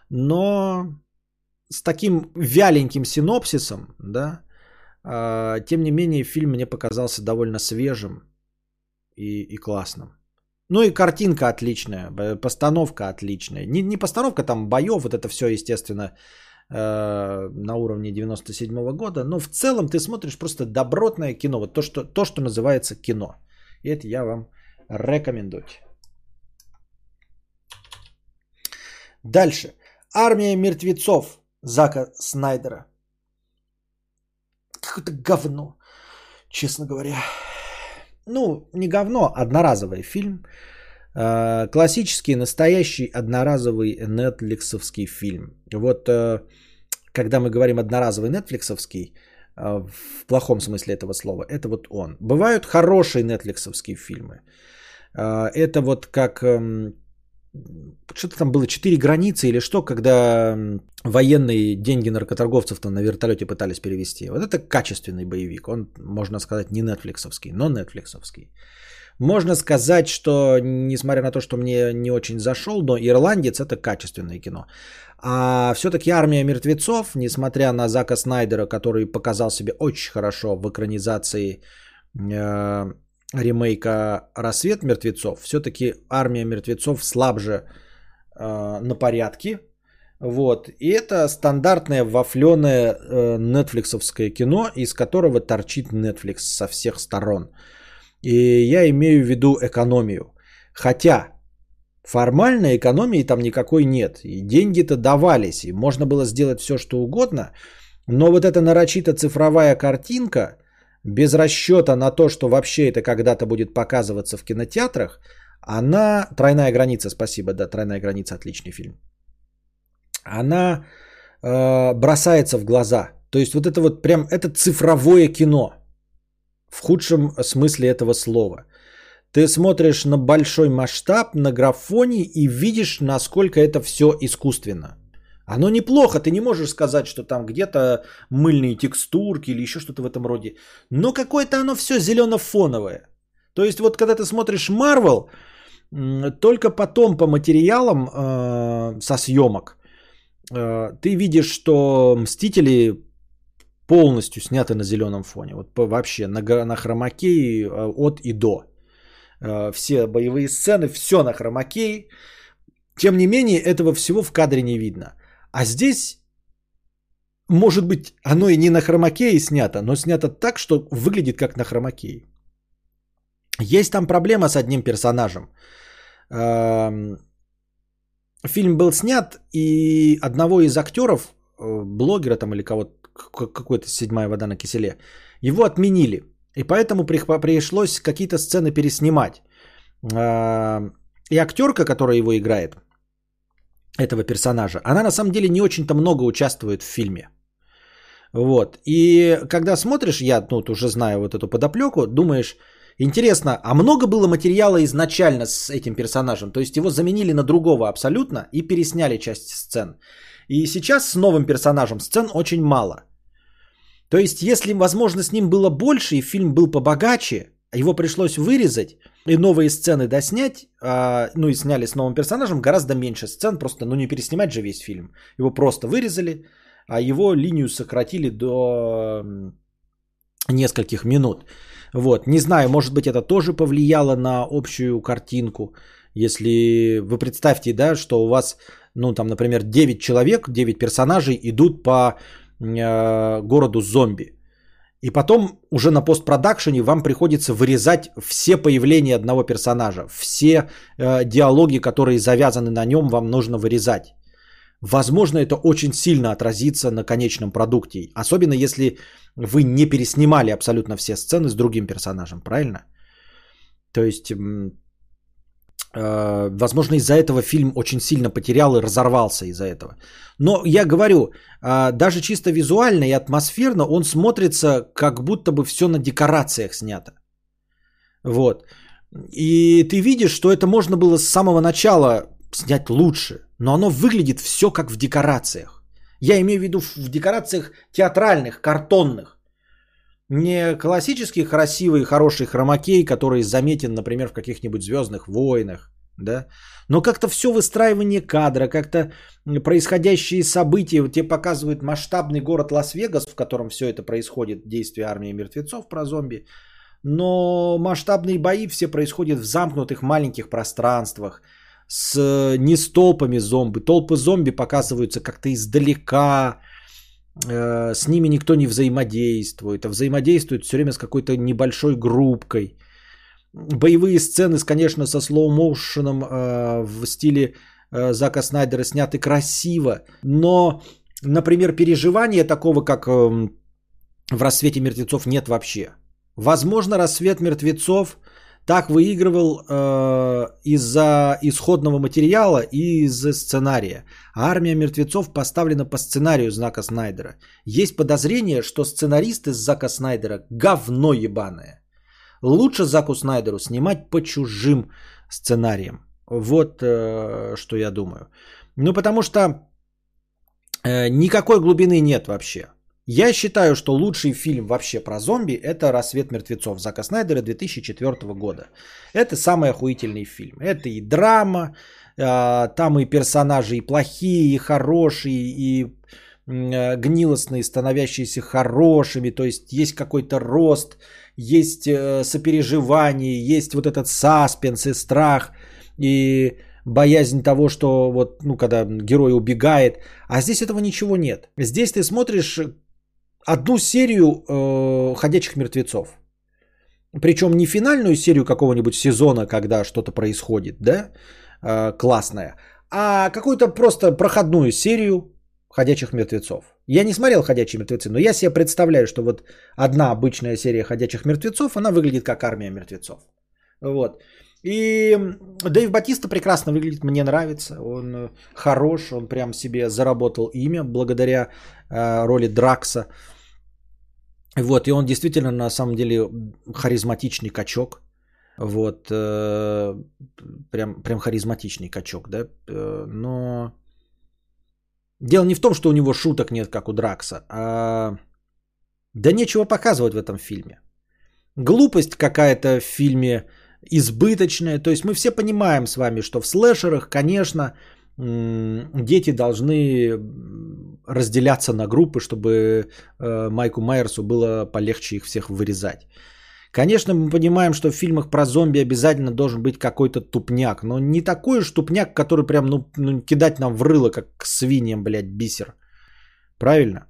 но с таким вяленьким синопсисом, да, тем не менее фильм мне показался довольно свежим и, и классным. Ну и картинка отличная, постановка отличная. Не, не постановка там боев, вот это все, естественно, Э, на уровне 97 года, но в целом ты смотришь просто добротное кино, вот то, что, то, что называется кино. И это я вам рекомендую. Дальше. Армия мертвецов Зака Снайдера. Какое-то говно, честно говоря. Ну, не говно, одноразовый фильм. Э, классический, настоящий, одноразовый нетфликсовский фильм. Вот э, когда мы говорим одноразовый нетфликсовский, э, в плохом смысле этого слова, это вот он. Бывают хорошие нетфликсовские фильмы. Это вот как эм, что-то там было, четыре границы или что, когда военные деньги наркоторговцев там на вертолете пытались перевести. Вот это качественный боевик. Он, можно сказать, не нетфликсовский, но нетфликсовский. Можно сказать, что, несмотря на то, что мне не очень зашел, но «Ирландец» — это качественное кино. А все-таки «Армия мертвецов», несмотря на Зака Снайдера, который показал себе очень хорошо в экранизации э, ремейка «Рассвет мертвецов», все-таки «Армия мертвецов» слабже э, на порядке. Вот. И это стандартное вафленое э, нетфликсовское кино, из которого торчит Netflix со всех сторон – и я имею в виду экономию. Хотя формальной экономии там никакой нет. И деньги-то давались, и можно было сделать все, что угодно. Но вот эта нарочито цифровая картинка, без расчета на то, что вообще это когда-то будет показываться в кинотеатрах, она... Тройная граница, спасибо, да, тройная граница, отличный фильм. Она э, бросается в глаза. То есть вот это вот прям, это цифровое кино – в худшем смысле этого слова. Ты смотришь на большой масштаб, на графоне и видишь, насколько это все искусственно. Оно неплохо, ты не можешь сказать, что там где-то мыльные текстурки или еще что-то в этом роде. Но какое-то оно все зелено-фоновое. То есть вот когда ты смотришь Marvel, только потом по материалам э, со съемок э, ты видишь, что Мстители полностью сняты на зеленом фоне. Вот вообще на, на хромакее э, от и до. Э, все боевые сцены, все на хромакее. Тем не менее, этого всего в кадре не видно. А здесь, может быть, оно и не на хромакее снято, но снято так, что выглядит как на хромакее. Есть там проблема с одним персонажем. Эм, фильм был снят, и одного из актеров, э, блогера там или кого-то, какой-то седьмая вода на киселе, его отменили. И поэтому пришлось какие-то сцены переснимать. Эм, и актерка, которая его играет, этого персонажа, она на самом деле не очень-то много участвует в фильме. Вот. И когда смотришь, я ну, уже знаю вот эту подоплеку, думаешь, интересно, а много было материала изначально с этим персонажем? То есть его заменили на другого абсолютно и пересняли часть сцен. И сейчас с новым персонажем сцен очень мало. То есть, если, возможно, с ним было больше и фильм был побогаче, его пришлось вырезать и новые сцены доснять, а, ну и сняли с новым персонажем гораздо меньше сцен, просто, ну не переснимать же весь фильм. Его просто вырезали, а его линию сократили до нескольких минут. Вот, не знаю, может быть это тоже повлияло на общую картинку. Если вы представьте, да, что у вас, ну там, например, 9 человек, 9 персонажей идут по э, городу зомби и потом уже на постпродакшене вам приходится вырезать все появления одного персонажа, все э, диалоги, которые завязаны на нем, вам нужно вырезать. Возможно, это очень сильно отразится на конечном продукте, особенно если вы не переснимали абсолютно все сцены с другим персонажем, правильно? То есть возможно, из-за этого фильм очень сильно потерял и разорвался из-за этого. Но я говорю, э, даже чисто визуально и атмосферно он смотрится, как будто бы все на декорациях снято. Вот. И ты видишь, что это можно было с самого начала снять лучше, но оно выглядит все как в декорациях. Я имею в виду в декорациях театральных, картонных. Не классический красивый, хороший хромакей, который заметен, например, в каких-нибудь звездных войнах, да, но как-то все выстраивание кадра, как-то происходящие события, тебе показывают масштабный город Лас-Вегас, в котором все это происходит, действие армии мертвецов про зомби, но масштабные бои все происходят в замкнутых маленьких пространствах, с не с толпами зомби. Толпы зомби показываются как-то издалека, Э, с ними никто не взаимодействует, а взаимодействует все время с какой-то небольшой группкой. Боевые сцены, конечно, со слоу-моушеном э, в стиле э, Зака Снайдера сняты красиво, но, например, переживания такого, как эм, в «Рассвете мертвецов» нет вообще. Возможно, «Рассвет мертвецов» так выигрывал э, из-за исходного материала и из-за сценария. Армия мертвецов поставлена по сценарию Знака Снайдера. Есть подозрение, что сценарист из Зака Снайдера говно ебаное. Лучше Заку Снайдеру снимать по чужим сценариям. Вот э, что я думаю. Ну, потому что э, никакой глубины нет вообще. Я считаю, что лучший фильм вообще про зомби – это «Рассвет мертвецов» Зака Снайдера 2004 года. Это самый охуительный фильм. Это и драма, а, там и персонажи и плохие, и хорошие, и а, гнилостные, становящиеся хорошими. То есть есть какой-то рост, есть э, сопереживание, есть вот этот саспенс и страх, и боязнь того, что вот, ну, когда герой убегает. А здесь этого ничего нет. Здесь ты смотришь одну серию э, ходячих мертвецов. Причем не финальную серию какого-нибудь сезона, когда что-то происходит, да, э, классная, а какую-то просто проходную серию ходячих мертвецов. Я не смотрел ходячие мертвецы, но я себе представляю, что вот одна обычная серия ходячих мертвецов, она выглядит как армия мертвецов. Вот. И Дэйв Батиста прекрасно выглядит, мне нравится. Он э, хорош, он прям себе заработал имя благодаря э, роли Дракса. Вот, и он действительно на самом деле харизматичный качок. Вот, э, прям, прям харизматичный качок, да. Э, но дело не в том, что у него шуток нет, как у Дракса, а да нечего показывать в этом фильме. Глупость какая-то в фильме избыточная. То есть мы все понимаем с вами, что в слэшерах, конечно, дети должны разделяться на группы, чтобы э, Майку Майерсу было полегче их всех вырезать. Конечно, мы понимаем, что в фильмах про зомби обязательно должен быть какой-то тупняк, но не такой уж тупняк, который прям ну, ну, кидать нам в рыло, как к свиньям, блядь, бисер. Правильно?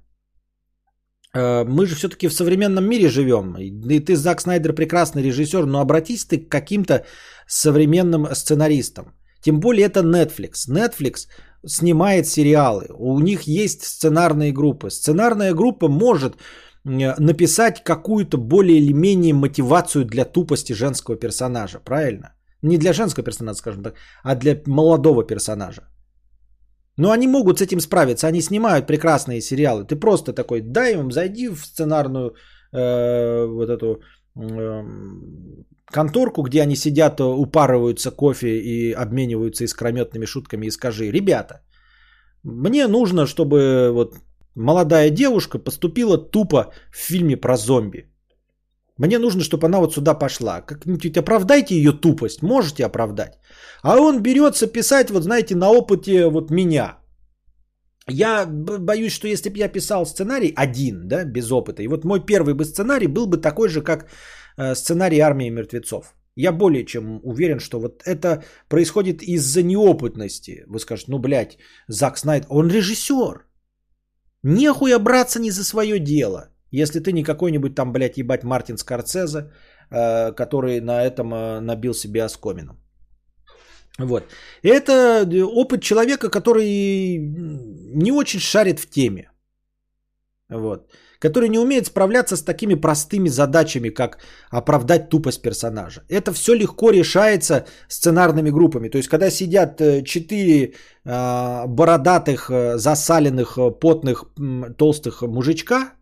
Э, мы же все-таки в современном мире живем. И ты, Зак Снайдер, прекрасный режиссер, но обратись ты к каким-то современным сценаристам. Тем более это Netflix. Netflix снимает сериалы. У них есть сценарные группы. Сценарная группа может написать какую-то более или менее мотивацию для тупости женского персонажа. Правильно? Не для женского персонажа, скажем так, а для молодого персонажа. Но они могут с этим справиться. Они снимают прекрасные сериалы. Ты просто такой, дай им, зайди в сценарную э, вот эту э, конторку, где они сидят, упарываются кофе и обмениваются искрометными шутками и скажи, ребята, мне нужно, чтобы вот молодая девушка поступила тупо в фильме про зомби. Мне нужно, чтобы она вот сюда пошла. Как-нибудь оправдайте ее тупость. Можете оправдать. А он берется писать, вот знаете, на опыте вот меня. Я боюсь, что если бы я писал сценарий один, да, без опыта, и вот мой первый бы сценарий был бы такой же, как э, сценарий «Армии мертвецов». Я более чем уверен, что вот это происходит из-за неопытности. Вы скажете, ну, блядь, Зак Снайд, он режиссер. Нехуя браться не за свое дело. Если ты не какой-нибудь там, блядь, ебать Мартин Скорцезе, э, который на этом э, набил себе оскомину. Вот. Это опыт человека, который не очень шарит в теме. Вот. Который не умеет справляться с такими простыми задачами, как оправдать тупость персонажа. Это все легко решается сценарными группами. То есть, когда сидят э, четыре э, бородатых, засаленных, потных, толстых мужичка,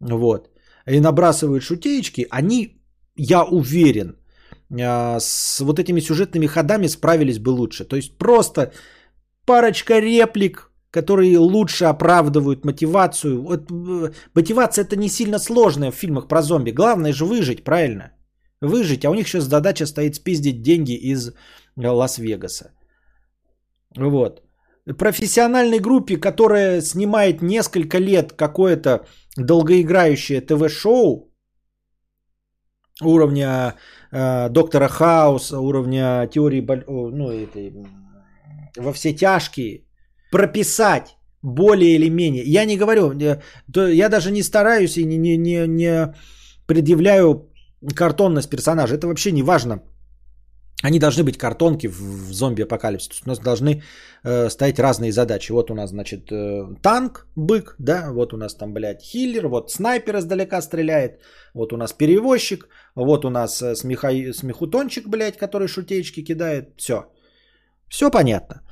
вот, и набрасывают шутеечки, они, я уверен, а, с вот этими сюжетными ходами справились бы лучше. То есть просто парочка реплик, которые лучше оправдывают мотивацию. Вот, э, мотивация это не сильно сложная в фильмах про зомби. Главное же выжить, правильно? Выжить, а у них сейчас задача стоит спиздить деньги из э, Лас-Вегаса. Вот. Профессиональной группе, которая снимает несколько лет какое-то долгоиграющее ТВ-шоу уровня э, Доктора Хауса, уровня теории ну, этой, во все тяжкие, прописать более или менее. Я не говорю, я даже не стараюсь и не, не, не, не предъявляю картонность персонажа. Это вообще не важно. Они должны быть картонки в зомби-апокалипсисе. У нас должны э, стоять разные задачи. Вот у нас, значит, э, танк, бык, да, вот у нас там, блядь, хиллер, вот снайпер издалека стреляет, вот у нас перевозчик, вот у нас э, смеха... смехутончик, блядь, который шутечки кидает. Все. Все понятно.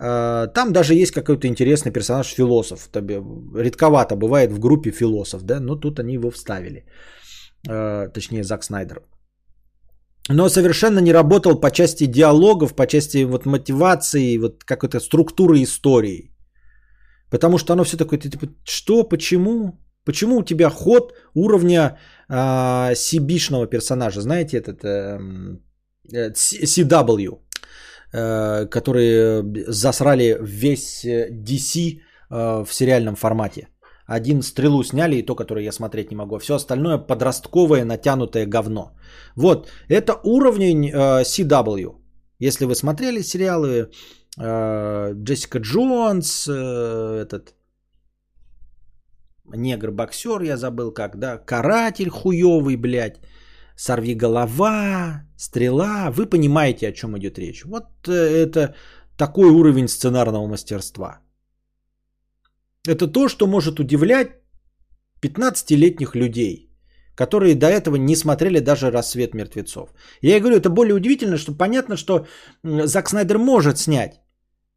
Э, там даже есть какой-то интересный персонаж философ. Редковато бывает в группе философ, да, но тут они его вставили. Э, точнее, Зак Снайдер но совершенно не работал по части диалогов, по части вот мотивации, вот какой-то структуры истории. Потому что оно все такое, ты типа, что, почему? Почему у тебя ход уровня э, сибишного персонажа? Знаете, этот эм, э, CW, э, которые засрали весь DC э, в сериальном формате. Один стрелу сняли, и то, которое я смотреть не могу. А все остальное подростковое натянутое говно. Вот, это уровень э, CW. Если вы смотрели сериалы э, Джессика Джонс, э, этот негр-боксер, я забыл как, да, каратель хуевый, блядь, сорви голова, стрела, вы понимаете, о чем идет речь. Вот э, это такой уровень сценарного мастерства. Это то, что может удивлять 15-летних людей, которые до этого не смотрели даже «Рассвет мертвецов». Я говорю, это более удивительно, что понятно, что Зак Снайдер может снять.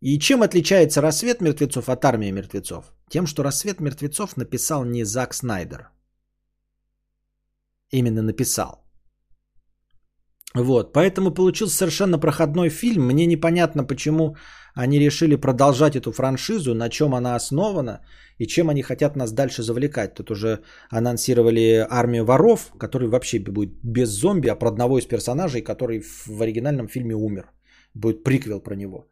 И чем отличается «Рассвет мертвецов» от «Армия мертвецов»? Тем, что «Рассвет мертвецов» написал не Зак Снайдер. Именно написал. Вот, поэтому получился совершенно проходной фильм. Мне непонятно, почему они решили продолжать эту франшизу, на чем она основана и чем они хотят нас дальше завлекать. Тут уже анонсировали армию воров, который вообще будет без зомби, а про одного из персонажей, который в оригинальном фильме умер. Будет приквел про него.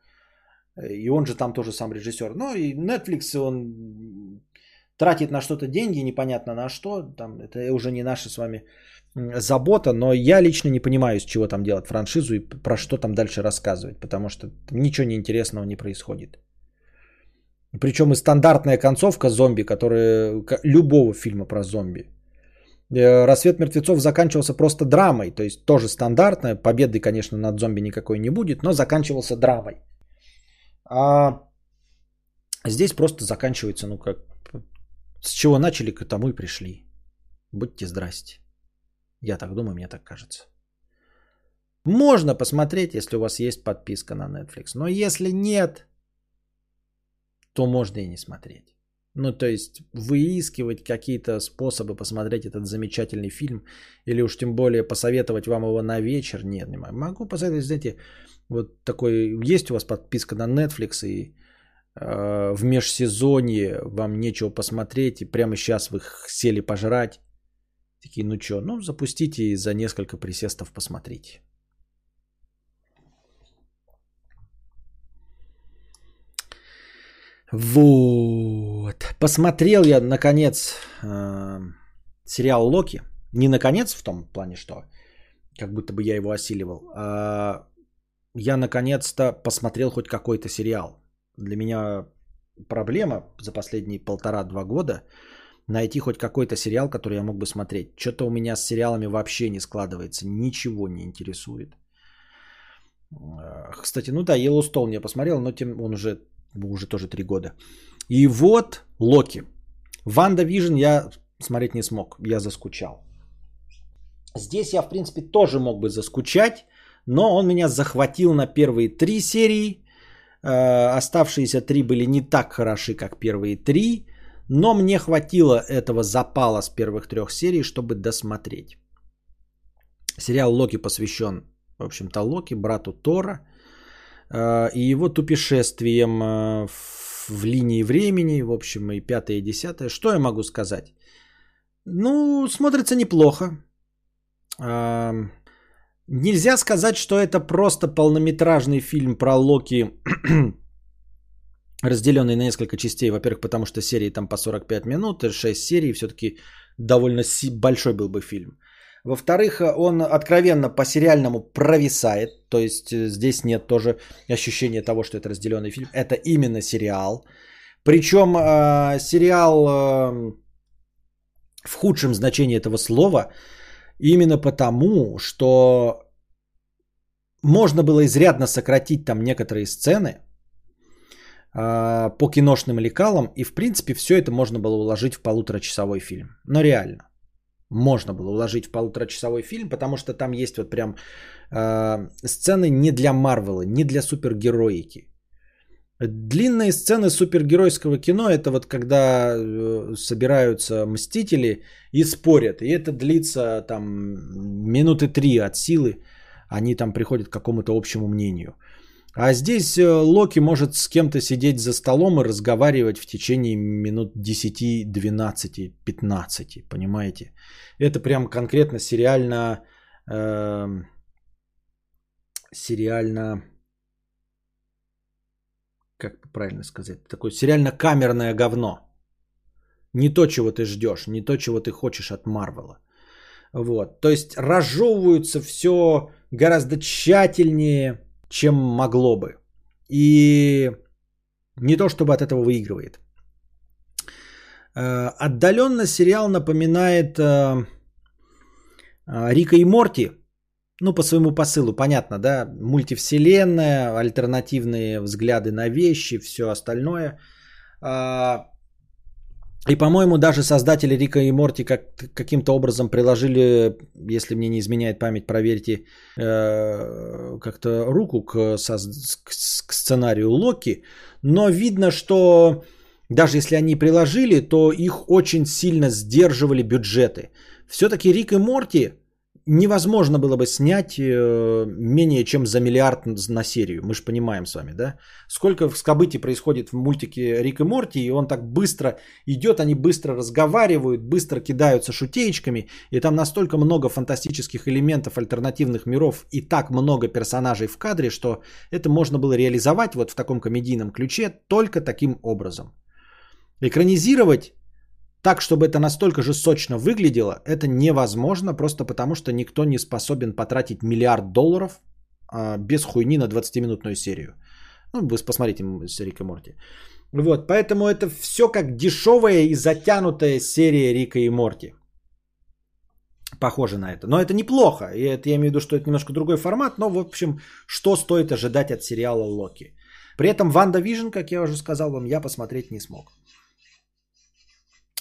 И он же там тоже сам режиссер. Ну и Netflix, он тратит на что-то деньги, непонятно на что. Там, это уже не наша с вами забота, но я лично не понимаю, с чего там делать франшизу и про что там дальше рассказывать, потому что ничего неинтересного не происходит. Причем и стандартная концовка зомби, которая любого фильма про зомби. Э, Рассвет мертвецов заканчивался просто драмой, то есть тоже стандартная. Победы, конечно, над зомби никакой не будет, но заканчивался драмой. А здесь просто заканчивается, ну как, с чего начали, к тому и пришли. Будьте здрасте. Я так думаю, мне так кажется. Можно посмотреть, если у вас есть подписка на Netflix. Но если нет, то можно и не смотреть. Ну, то есть выискивать какие-то способы посмотреть этот замечательный фильм, или уж тем более посоветовать вам его на вечер, нет, не могу. Могу посоветовать, знаете, вот такой, есть у вас подписка на Netflix, и в межсезонье вам нечего посмотреть, и прямо сейчас вы сели пожрать, такие, ну что, ну запустите и за несколько присестов посмотрите. Вот. Посмотрел я, наконец, э, сериал Локи. Не наконец в том плане, что как будто бы я его осиливал. А я наконец-то посмотрел хоть какой-то сериал. Для меня проблема за последние полтора-два года найти хоть какой-то сериал, который я мог бы смотреть. Что-то у меня с сериалами вообще не складывается. Ничего не интересует. Э, кстати, ну да, Yellowstone я посмотрел, но тем он уже уже тоже три года. И вот Локи. WandaVision я смотреть не смог, я заскучал. Здесь я, в принципе, тоже мог бы заскучать, но он меня захватил на первые три серии. Э, оставшиеся три были не так хороши, как первые три, но мне хватило этого запала с первых трех серий, чтобы досмотреть. Сериал Локи посвящен, в общем-то, Локи, брату Тора – а, и его тупешествием а, в линии времени, в общем, и пятое, и десятое. Что я могу сказать? Ну, смотрится неплохо. Нельзя сказать, что это просто полнометражный фильм про Локи, разделенный на несколько частей. Во-первых, потому что серии там по 45 минут, 6 серий, все-таки довольно большой был бы фильм. Во-вторых, он откровенно по-сериальному провисает. То есть э, здесь нет тоже ощущения того, что это разделенный фильм. Это именно сериал. Причем э, сериал э, в худшем значении этого слова именно потому, что можно было изрядно сократить там некоторые сцены э, по киношным лекалам, и в принципе все это можно было уложить в полуторачасовой фильм. Но реально можно было уложить в полуторачасовой фильм, потому что там есть вот прям э, сцены не для Марвела, не для супергероики. Длинные сцены супергеройского кино это вот когда э, собираются мстители и спорят. И это длится там минуты три от силы. Они там приходят к какому-то общему мнению. А здесь э, Локи может с кем-то сидеть за столом и разговаривать в течение минут 10, 12, 15, понимаете? Это прям конкретно сериально, э, сериально, как правильно сказать, такое сериально камерное говно. Не то, чего ты ждешь, не то, чего ты хочешь от Марвела. Вот. То есть разжевываются все гораздо тщательнее, чем могло бы. И не то чтобы от этого выигрывает. Э, отдаленно сериал напоминает э, э, Рика и Морти. Ну, по своему посылу, понятно, да? Мультивселенная, альтернативные взгляды на вещи, все остальное. И, по-моему, даже создатели Рика и Морти как, каким-то образом приложили, если мне не изменяет память, проверьте, э, как-то руку к, со, к сценарию Локи. Но видно, что даже если они приложили, то их очень сильно сдерживали бюджеты. Все-таки Рик и Морти невозможно было бы снять э, менее чем за миллиард на серию. Мы же понимаем с вами, да? Сколько в скобыте происходит в мультике Рик и Морти, и он так быстро идет, они быстро разговаривают, быстро кидаются шутеечками, и там настолько много фантастических элементов альтернативных миров и так много персонажей в кадре, что это можно было реализовать вот в таком комедийном ключе только таким образом. Экранизировать так, чтобы это настолько же сочно выглядело, это невозможно, просто потому что никто не способен потратить миллиард долларов а, без хуйни на 20-минутную серию. Ну, вы посмотрите с Рика Морти. Вот, поэтому это все как дешевая и затянутая серия Рика и Морти. Похоже на это. Но это неплохо. И это я имею в виду, что это немножко другой формат. Но, в общем, что стоит ожидать от сериала Локи? При этом WandaVision, как я уже сказал вам, я посмотреть не смог.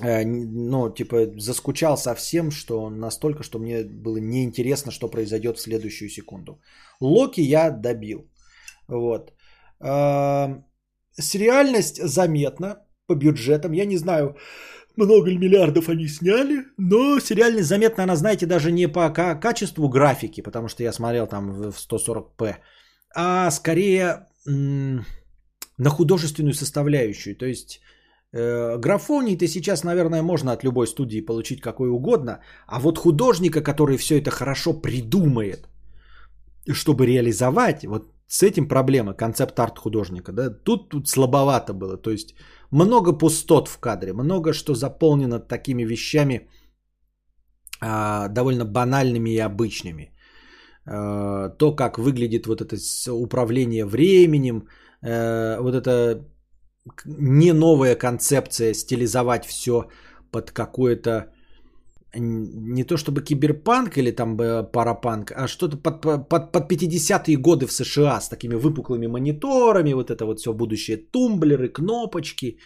Ну, типа, заскучал совсем, что настолько, что мне было неинтересно, что произойдет в следующую секунду. Локи я добил. Вот. Э, сериальность заметна по бюджетам. Я не знаю, много ли миллиардов они сняли, но сериальность заметна, она, знаете, даже не по качеству графики, потому что я смотрел там в 140p, а скорее на художественную составляющую. То есть Э, графоний ты сейчас, наверное, можно от любой студии получить какой угодно, а вот художника, который все это хорошо придумает, чтобы реализовать, вот с этим проблема, концепт-арт художника, да, тут, тут слабовато было, то есть много пустот в кадре, много что заполнено такими вещами а, довольно банальными и обычными. А, то, как выглядит вот это управление временем, а, вот это не новая концепция стилизовать все под какое-то не то чтобы киберпанк или там парапанк, а что-то под, под, под 50-е годы в США с такими выпуклыми мониторами, вот это вот все будущее, тумблеры, кнопочки.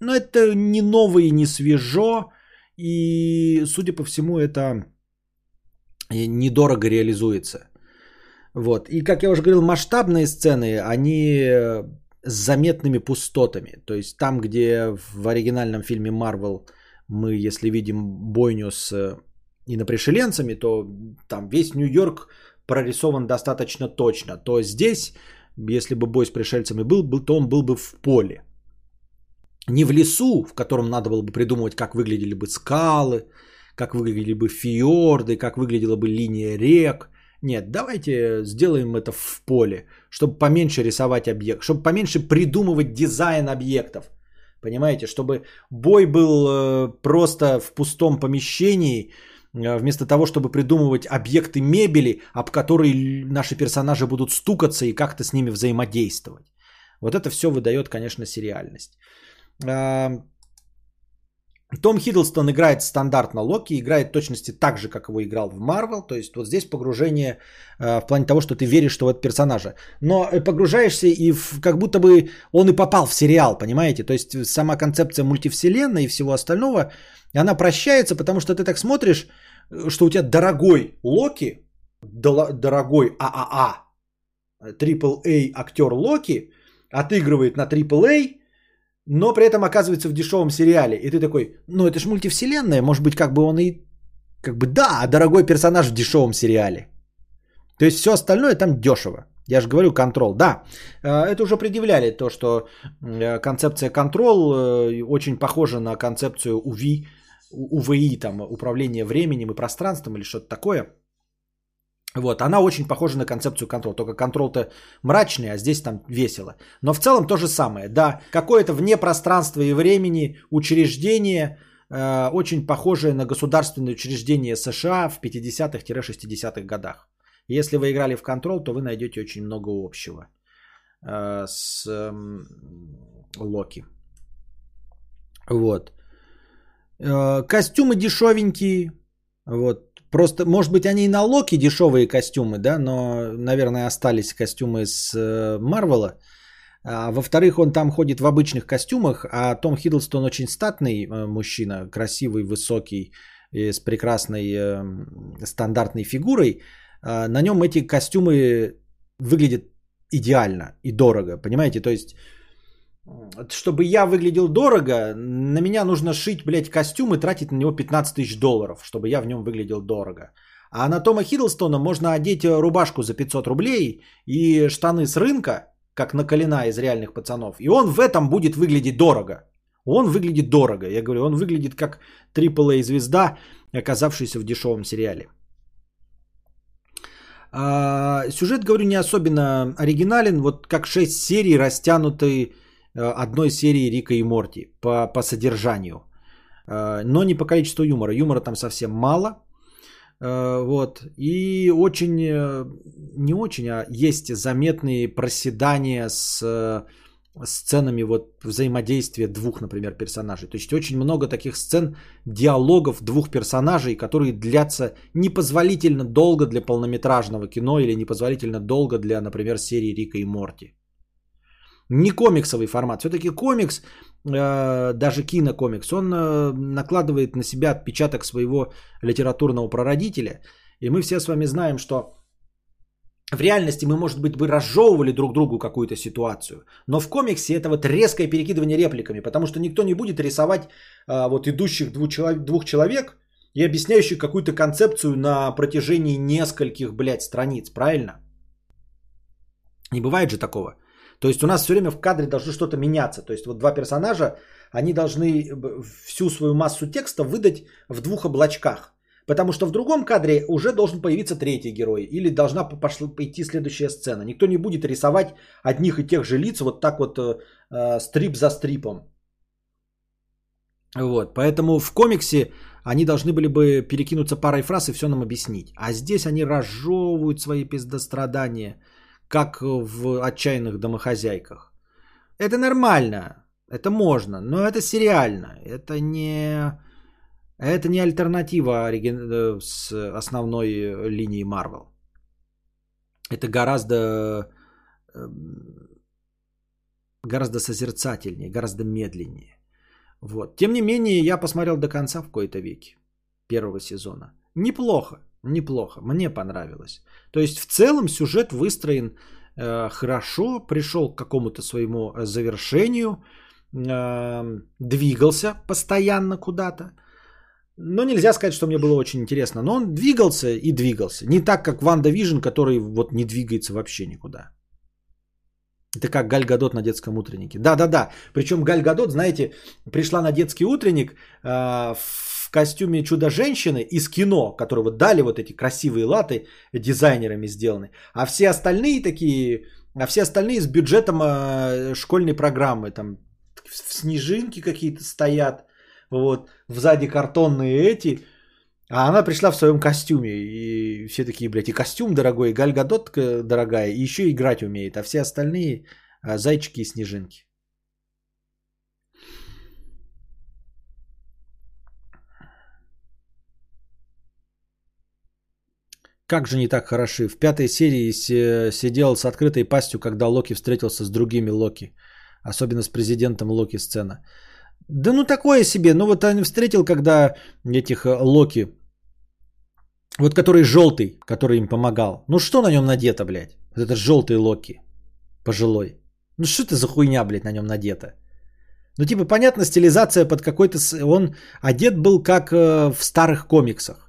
Но это не новое и не свежо, и, судя по всему, это недорого реализуется. Вот. И, как я уже говорил, масштабные сцены, они с заметными пустотами. То есть там, где в оригинальном фильме Марвел мы, если видим бойню с э, инопришеленцами, то там весь Нью-Йорк прорисован достаточно точно. То здесь, если бы бой с пришельцами был, то он был бы в поле. Не в лесу, в котором надо было бы придумывать, как выглядели бы скалы, как выглядели бы фьорды, как выглядела бы линия рек – нет, давайте сделаем это в поле, чтобы поменьше рисовать объект, чтобы поменьше придумывать дизайн объектов. Понимаете, чтобы бой был э, просто в пустом помещении, э, вместо того, чтобы придумывать объекты мебели, об которые наши персонажи будут стукаться и как-то с ними взаимодействовать. Вот это все выдает, конечно, сериальность. Том Хиддлстон играет стандартно Локи, играет точности так же, как его играл в Марвел. То есть вот здесь погружение э, в плане того, что ты веришь, что в этот персонажа. Но э, погружаешься и в, как будто бы он и попал в сериал, понимаете? То есть сама концепция мультивселенной и всего остального, она прощается, потому что ты так смотришь, э, что у тебя дорогой Локи, дорогой ААА, AAA актер Локи отыгрывает на AAA но при этом оказывается в дешевом сериале. И ты такой, ну это же мультивселенная, может быть, как бы он и... Как бы да, дорогой персонаж в дешевом сериале. То есть все остальное там дешево. Я же говорю, контрол. Да, э, это уже предъявляли то, что э, концепция контрол э, очень похожа на концепцию УВИ, УВИ, там, управление временем и пространством или что-то такое. Вот, она очень похожа на концепцию контрол, только контрол-то мрачный, а здесь там весело. Но в целом то же самое, да, какое-то вне пространства и времени учреждение, э, очень похожее на государственное учреждение США в 50-60-х годах. Если вы играли в контрол, то вы найдете очень много общего э, с э, Локи. Вот. Э, костюмы дешевенькие, вот, Просто, может быть, они и на Локи дешевые костюмы, да, но, наверное, остались костюмы с э, Марвела. А, во-вторых, он там ходит в обычных костюмах, а Том Хиддлстон очень статный э, мужчина, красивый, высокий, с прекрасной э, стандартной фигурой. А, на нем эти костюмы выглядят идеально и дорого, понимаете? То есть чтобы я выглядел дорого, на меня нужно шить, блядь, костюм и тратить на него 15 тысяч долларов, чтобы я в нем выглядел дорого. А на Тома Хиддлстона можно одеть рубашку за 500 рублей и штаны с рынка, как на колена из реальных пацанов. И он в этом будет выглядеть дорого. Он выглядит дорого. Я говорю, он выглядит как AAA звезда, оказавшаяся в дешевом сериале. А, сюжет, говорю, не особенно оригинален. Вот как 6 серий, растянутые э, одной серии Рика и Морти по, по содержанию. А, но не по количеству юмора. Юмора там совсем мало. А, вот. И очень, э, не очень, а есть заметные проседания с сценами вот взаимодействия двух, например, персонажей. То есть очень много таких сцен, диалогов двух персонажей, которые длятся непозволительно долго для полнометражного кино или непозволительно долго для, например, серии Рика и Морти. Не комиксовый формат. Все-таки комикс, э, даже кинокомикс, он э, накладывает на себя отпечаток своего литературного прародителя. И мы все с вами знаем, что в реальности мы, может быть, бы разжевывали друг другу какую-то ситуацию, но в комиксе это вот резкое перекидывание репликами, потому что никто не будет рисовать а, вот идущих двух человек, двух человек и объясняющих какую-то концепцию на протяжении нескольких, блядь, страниц, правильно? Не бывает же такого. То есть у нас все время в кадре должно что-то меняться. То есть вот два персонажа, они должны всю свою массу текста выдать в двух облачках. Потому что в другом кадре уже должен появиться третий герой. Или должна пошла, пойти следующая сцена. Никто не будет рисовать одних и тех же лиц вот так вот э, э, стрип за стрипом. Вот, поэтому в комиксе они должны были бы перекинуться парой фраз и все нам объяснить. А здесь они разжевывают свои пиздострадания, как в отчаянных домохозяйках. Это нормально, это можно, но это сериально. Это не это не альтернатива э, с основной линии Marvel. Это гораздо, эм, гораздо созерцательнее, гораздо медленнее. Вот. Тем не менее, я посмотрел до конца в кои-то веке первого сезона. Неплохо, неплохо, мне понравилось. То есть в целом сюжет выстроен э, хорошо, пришел к какому-то своему завершению, э, двигался постоянно куда-то. Но нельзя сказать, что мне было очень интересно. Но он двигался и двигался. Не так, как WandaVision, который вот не двигается вообще никуда. Это как Галь Гадот на детском утреннике. Да-да-да. Причем Галь Гадот, знаете, пришла на детский утренник э, в костюме Чудо-женщины из кино, которого дали вот эти красивые латы дизайнерами сделаны. А все остальные такие, а все остальные с бюджетом э, школьной программы. Там в снежинки какие-то стоят вот, сзади картонные эти, а она пришла в своем костюме, и все такие, блядь, и костюм дорогой, и Галь Гадот дорогая, и еще играть умеет, а все остальные а, зайчики и снежинки. Как же не так хороши. В пятой серии сидел с открытой пастью, когда Локи встретился с другими Локи. Особенно с президентом Локи сцена. Да ну такое себе. Ну вот он встретил, когда этих э, Локи, вот который желтый, который им помогал. Ну что на нем надето, блядь? Вот это желтый Локи, пожилой. Ну что это за хуйня, блядь, на нем надето? Ну типа понятно, стилизация под какой-то... Он одет был как э, в старых комиксах.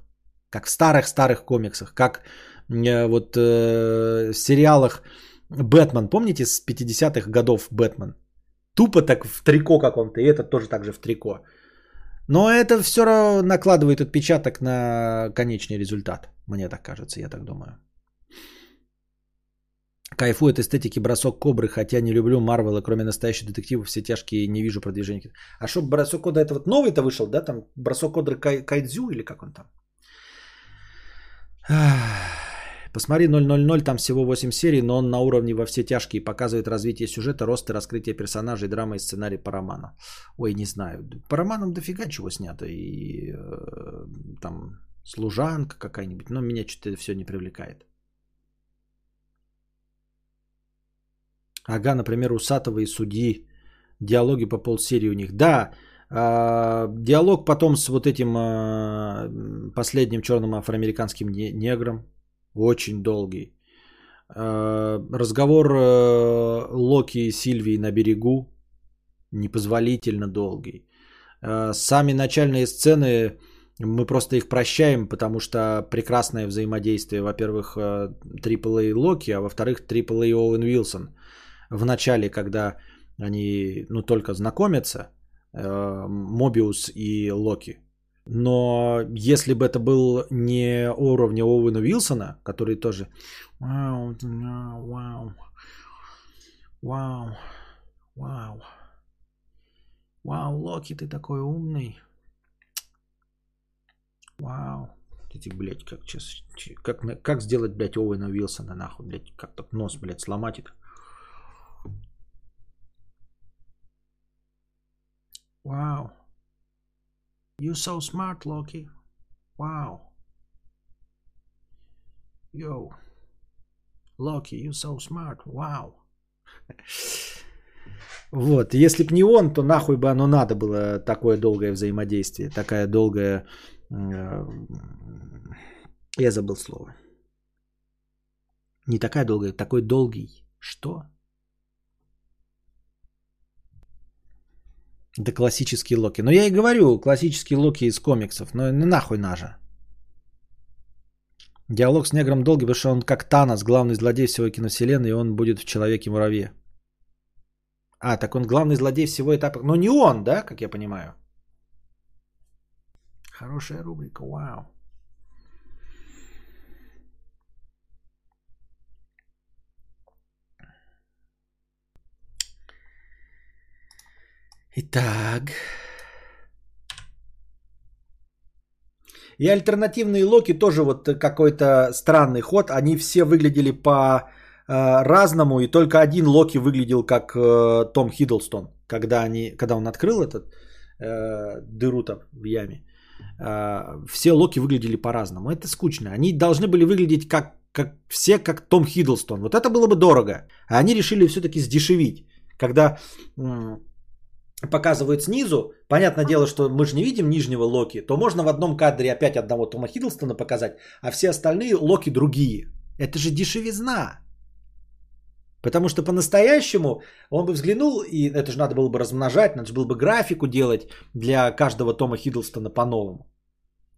Как в старых-старых комиксах. Как э, вот э, в сериалах Бэтмен. Помните с 50-х годов Бэтмен? Тупо так в трико каком-то, и этот тоже так же в трико. Но это все равно накладывает отпечаток на конечный результат. Мне так кажется, я так думаю. Кайфует эстетики бросок кобры, хотя не люблю Марвела, кроме настоящих детективов, все тяжкие, не вижу продвижения. А что, бросок кода это вот новый-то вышел, да? Там бросок кодры Кай, Кайдзю или как он там? Посмотри 000, там всего 8 серий, но он на уровне во все тяжкие показывает развитие сюжета, рост и раскрытие персонажей, драма и сценарий по роману. Ой, не знаю. По романам дофига чего снято. И э, там служанка какая-нибудь, но меня что-то все не привлекает. Ага, например, Усатого и Судьи. Диалоги по полсерии у них. Да, диалог потом с вот этим э, последним черным афроамериканским негром. Очень долгий. Э, разговор э, Локи и Сильвии на берегу непозволительно долгий. Э, сами начальные сцены Мы просто их прощаем, потому что прекрасное взаимодействие. Во-первых, AAA Локи, а во-вторых, AAA Оуэн Уилсон. В начале, когда они ну, только знакомятся, Мобиус и Локи. Но если бы это был не уровня Оуэна Уилсона, который тоже... Вау, вау, вау, вау. Вау, Локи, ты такой умный. Вау. Эти, блядь, как сейчас... Как, как сделать, блядь, Оуэна Уилсона, нахуй, блядь, как так нос, блядь, сломать это? Вау. You so smart, Loki. Wow. Yo. Loki, you so smart. Wow. Вот, если б не он, то нахуй бы оно надо было такое долгое взаимодействие, такая долгая... Э, я забыл слово. Не такая долгая, такой долгий. Что? Да классический Локи. Но я и говорю, классический Локи из комиксов. Но ну, нахуй нажа. Диалог с негром долгий, потому что он как Танос, главный злодей всего киновселенной, и он будет в Человеке-муравье. А, так он главный злодей всего этапа. Но не он, да, как я понимаю? Хорошая рубрика, вау. Итак. И альтернативные локи тоже вот какой-то странный ход. Они все выглядели по э, разному, и только один Локи выглядел как э, Том Хиддлстон, когда, они, когда он открыл этот э, дыру-то в яме. Э, все Локи выглядели по-разному. Это скучно. Они должны были выглядеть как, как все, как Том Хиддлстон. Вот это было бы дорого. А они решили все-таки сдешевить. Когда показывают снизу, понятное дело, что мы же не видим нижнего Локи, то можно в одном кадре опять одного Тома Хиддлстона показать, а все остальные Локи другие. Это же дешевизна. Потому что по-настоящему он бы взглянул, и это же надо было бы размножать, надо же было бы графику делать для каждого Тома Хиддлстона по-новому.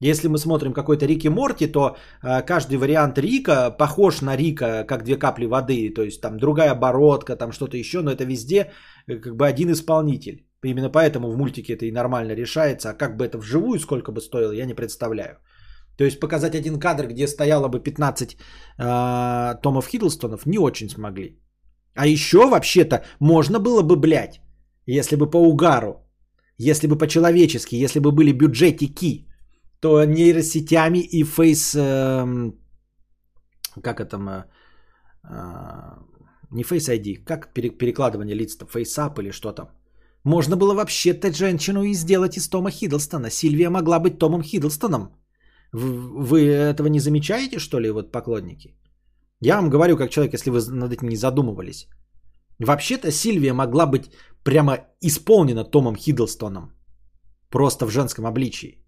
Если мы смотрим какой-то Рик и Морти, то э, каждый вариант Рика похож на Рика, как две капли воды. То есть там другая оборотка, там что-то еще, но это везде э, как бы один исполнитель. Именно поэтому в мультике это и нормально решается. А как бы это вживую сколько бы стоило, я не представляю. То есть показать один кадр, где стояло бы 15 э, Томов Хиддлстонов, не очень смогли. А еще вообще-то можно было бы, блядь, если бы по угару, если бы по-человечески, если бы были бюджетики, то нейросетями и фейс... Э, как это... Э, не Face ID, как перекладывание лиц-то, FaceApp или что там. Можно было вообще-то женщину и сделать из Тома Хиддлстона. Сильвия могла быть Томом Хиддлстоном. Вы этого не замечаете, что ли, вот поклонники? Я вам говорю, как человек, если вы над этим не задумывались. Вообще-то Сильвия могла быть прямо исполнена Томом Хиддлстоном. Просто в женском обличии.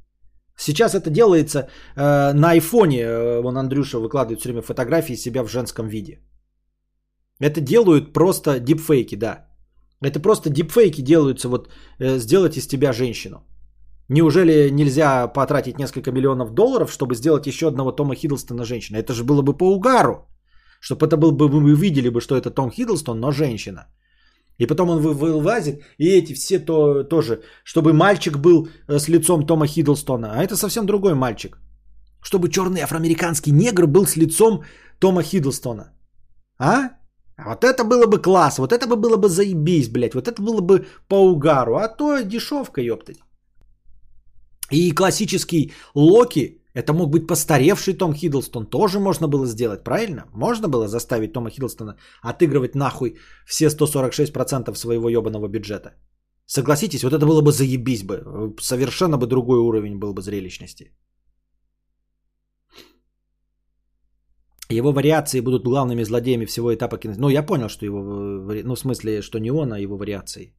Сейчас это делается э, на айфоне. Э, вон Андрюша выкладывает все время фотографии себя в женском виде. Это делают просто дипфейки, да. Это просто дипфейки делаются, вот э, сделать из тебя женщину. Неужели нельзя потратить несколько миллионов долларов, чтобы сделать еще одного Тома Хиддлстона женщина? Это же было бы по угару. Чтобы это был бы, вы видели бы, что это Том Хиддлстон, но женщина. И потом он вылазит, и эти все то, тоже, чтобы мальчик был э, с лицом Тома Хиддлстона, а это совсем другой мальчик. Чтобы черный афроамериканский негр был с лицом Тома Хиддлстона. А? А вот это было бы класс, вот это бы было бы заебись, блядь, вот это было бы по угару, а то дешевка, ёптать. И классический Локи, это мог быть постаревший Том Хиддлстон, тоже можно было сделать, правильно? Можно было заставить Тома Хиддлстона отыгрывать нахуй все 146% своего ебаного бюджета. Согласитесь, вот это было бы заебись бы, совершенно бы другой уровень был бы зрелищности. Его вариации будут главными злодеями всего этапа кино. Ну, я понял, что его... Ну, в смысле, что не он, а его вариации.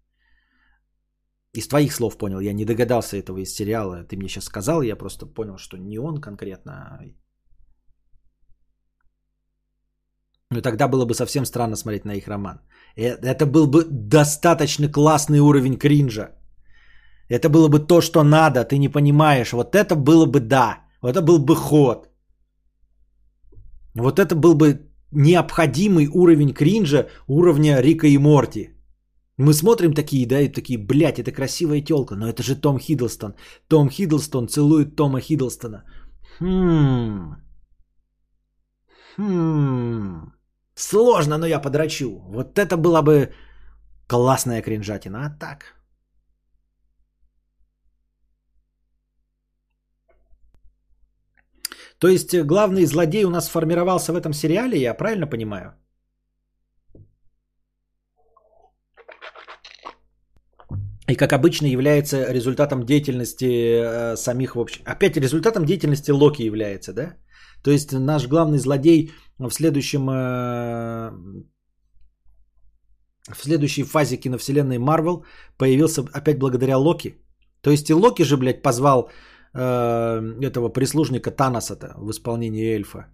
Из твоих слов понял. Я не догадался этого из сериала. Ты мне сейчас сказал, я просто понял, что не он конкретно. А Но тогда было бы совсем странно смотреть на их роман. Э, это был бы достаточно классный уровень кринжа. Это было бы то, что надо, ты не понимаешь. Вот это было бы да. Вот это был бы ход. Вот это был бы необходимый уровень кринжа, уровня Рика и Морти. Мы смотрим такие, да, и такие, блядь, это красивая телка, но это же Том Хиддлстон. Том Хиддлстон целует Тома Хиддлстона. Хм. Хм. Сложно, но я подрачу. Вот это была бы классная кринжатина. А так. То есть э, главный злодей у нас сформировался в этом сериале, я правильно понимаю? И как обычно является результатом деятельности э, самих общем. Опять результатом деятельности Локи является, да? То есть наш главный злодей в следующем э, в следующей фазе киновселенной Марвел появился опять благодаря Локи. То есть и Локи же, блядь, позвал э, этого прислужника Таноса-то в исполнении эльфа.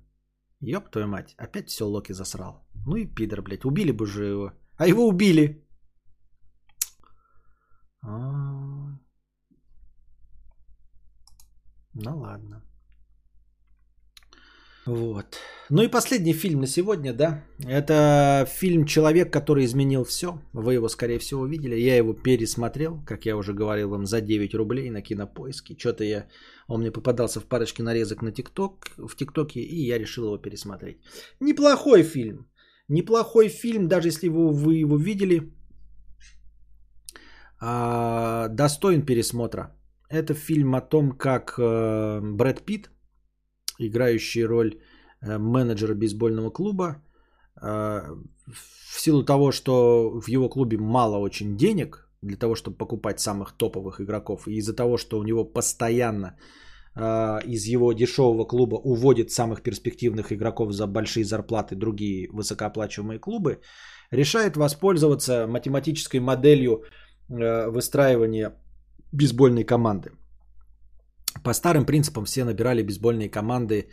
Ёб твою мать, опять все Локи засрал. Ну и пидор, блядь, убили бы же его. А его убили. А. Ну ладно. Вот. Ну и последний фильм на сегодня, да. Это фильм «Человек, который изменил все». Вы его, скорее всего, видели. Я его пересмотрел, как я уже говорил вам, за 9 рублей на кинопоиске. Что-то я... Он мне попадался в парочке нарезок на ТикТок, в ТикТоке, и я решил его пересмотреть. Неплохой фильм. Неплохой фильм, даже если вы, вы его видели. А, достоин пересмотра. Это фильм о том, как э, Брэд Питт играющий роль э, менеджера бейсбольного клуба. Э, в силу того, что в его клубе мало очень денег для того, чтобы покупать самых топовых игроков, и из-за того, что у него постоянно э, из его дешевого клуба уводит самых перспективных игроков за большие зарплаты другие высокооплачиваемые клубы, решает воспользоваться математической моделью выстраивания бейсбольной команды. По старым принципам все набирали бейсбольные команды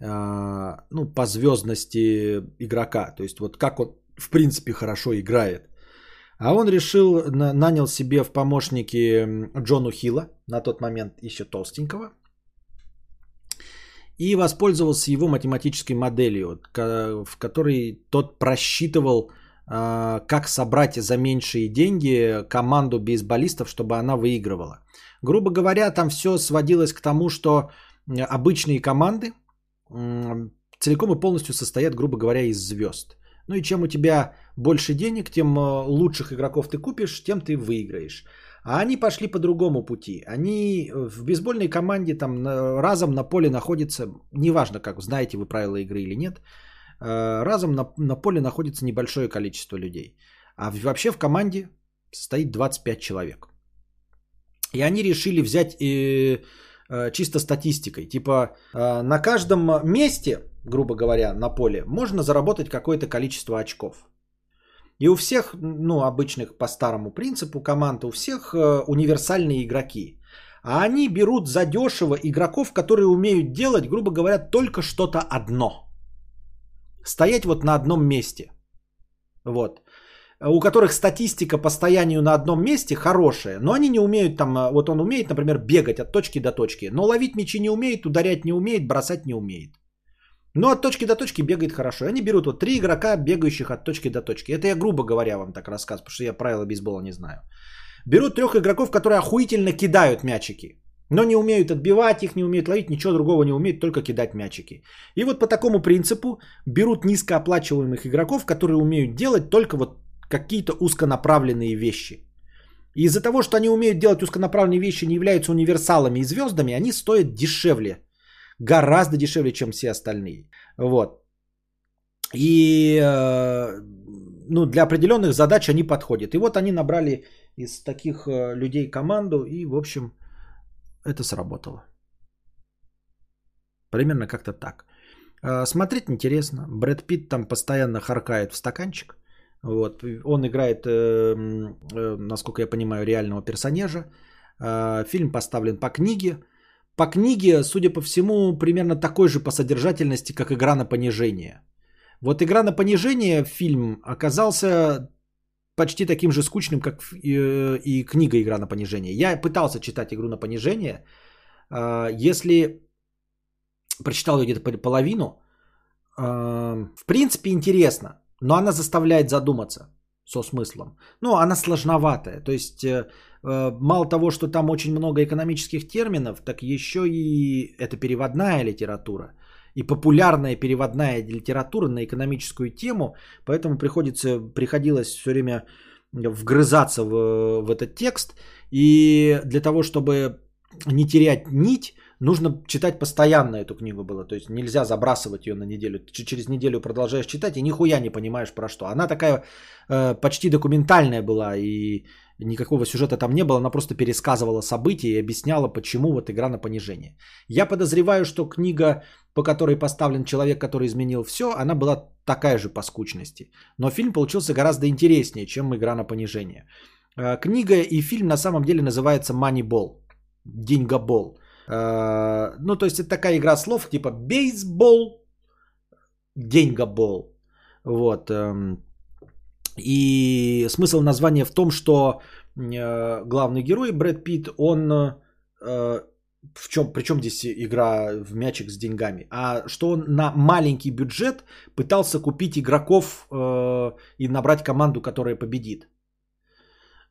э, ну, по звездности игрока. То есть вот как он в принципе хорошо играет. А он решил, на, нанял себе в помощники Джону Хилла, на тот момент еще толстенького, и воспользовался его математической моделью, в которой тот просчитывал, э, как собрать за меньшие деньги команду бейсболистов, чтобы она выигрывала. Грубо говоря, там все сводилось к тому, что обычные команды целиком и полностью состоят, грубо говоря, из звезд. Ну и чем у тебя больше денег, тем э, лучших игроков ты купишь, тем ты выиграешь. А они пошли по другому пути. Они в бейсбольной команде там разом на поле находится, неважно как, знаете вы правила игры или нет, э, разом на, на поле находится небольшое количество людей. А вообще в команде стоит 25 человек. И они решили взять э, э, чисто статистикой. Типа э, на каждом месте, грубо говоря, на поле можно заработать какое-то количество очков. И у всех, ну, обычных по старому принципу команд, у всех э, универсальные игроки. А они берут задешево игроков, которые умеют делать, грубо говоря, только что-то одно. Стоять вот на одном месте. Вот у которых статистика по стоянию на одном месте хорошая, но они не умеют там, а, вот он умеет, например, бегать от точки до точки, но ловить мячи не умеет, ударять не умеет, бросать не умеет. Но от точки до точки бегает хорошо. Они берут вот три игрока, бегающих от точки до точки. Это я грубо говоря вам так рассказываю, потому что я правила бейсбола не знаю. Берут трех игроков, которые охуительно кидают мячики. Но не умеют отбивать их, не умеют ловить, ничего другого не умеют, только кидать мячики. И вот по такому принципу берут низкооплачиваемых игроков, которые умеют делать только вот какие-то узконаправленные вещи. И из-за того, что они умеют делать узконаправленные вещи, не являются универсалами и звездами, они стоят дешевле. Гораздо дешевле, чем все остальные. Вот. И э, ну, для определенных задач они подходят. И вот они набрали из таких э, людей команду, и, в общем, это сработало. Примерно как-то так. Э, смотреть интересно. Брэд Питт там постоянно харкает в стаканчик. Вот. Он играет, э, э, насколько я понимаю, реального персонажа. Э, фильм поставлен по книге. По книге, судя по всему, примерно такой же по содержательности, как игра на понижение. Вот игра на понижение фильм оказался почти таким же скучным, как и, и книга «Игра на понижение». Я пытался читать «Игру на понижение». Если прочитал ее где-то половину, в принципе, интересно, но она заставляет задуматься со смыслом. Ну, она сложноватая. То есть, э, э, мало того, что там очень много экономических терминов, так еще и это переводная литература. И популярная переводная литература на экономическую тему, поэтому приходится, приходилось все время вгрызаться в, в этот текст. И для того, чтобы не терять нить, нужно читать постоянно эту книгу было. То есть нельзя забрасывать ее на неделю. Через неделю продолжаешь читать и нихуя не понимаешь про что. Она такая э, почти документальная была и никакого сюжета там не было. Она просто пересказывала события и объясняла, почему вот игра на понижение. Я подозреваю, что книга, по которой поставлен человек, который изменил все, она была такая же по скучности. Но фильм получился гораздо интереснее, чем игра на понижение. Э, книга и фильм на самом деле называется Moneyball. Деньгобол. Э, ну, то есть это такая игра слов, типа бейсбол, деньгобол. Вот. Эм, и смысл названия в том, что э, главный герой Брэд Питт, он э, в чем, причем здесь игра в мячик с деньгами, а что он на маленький бюджет пытался купить игроков и набрать команду, которая победит.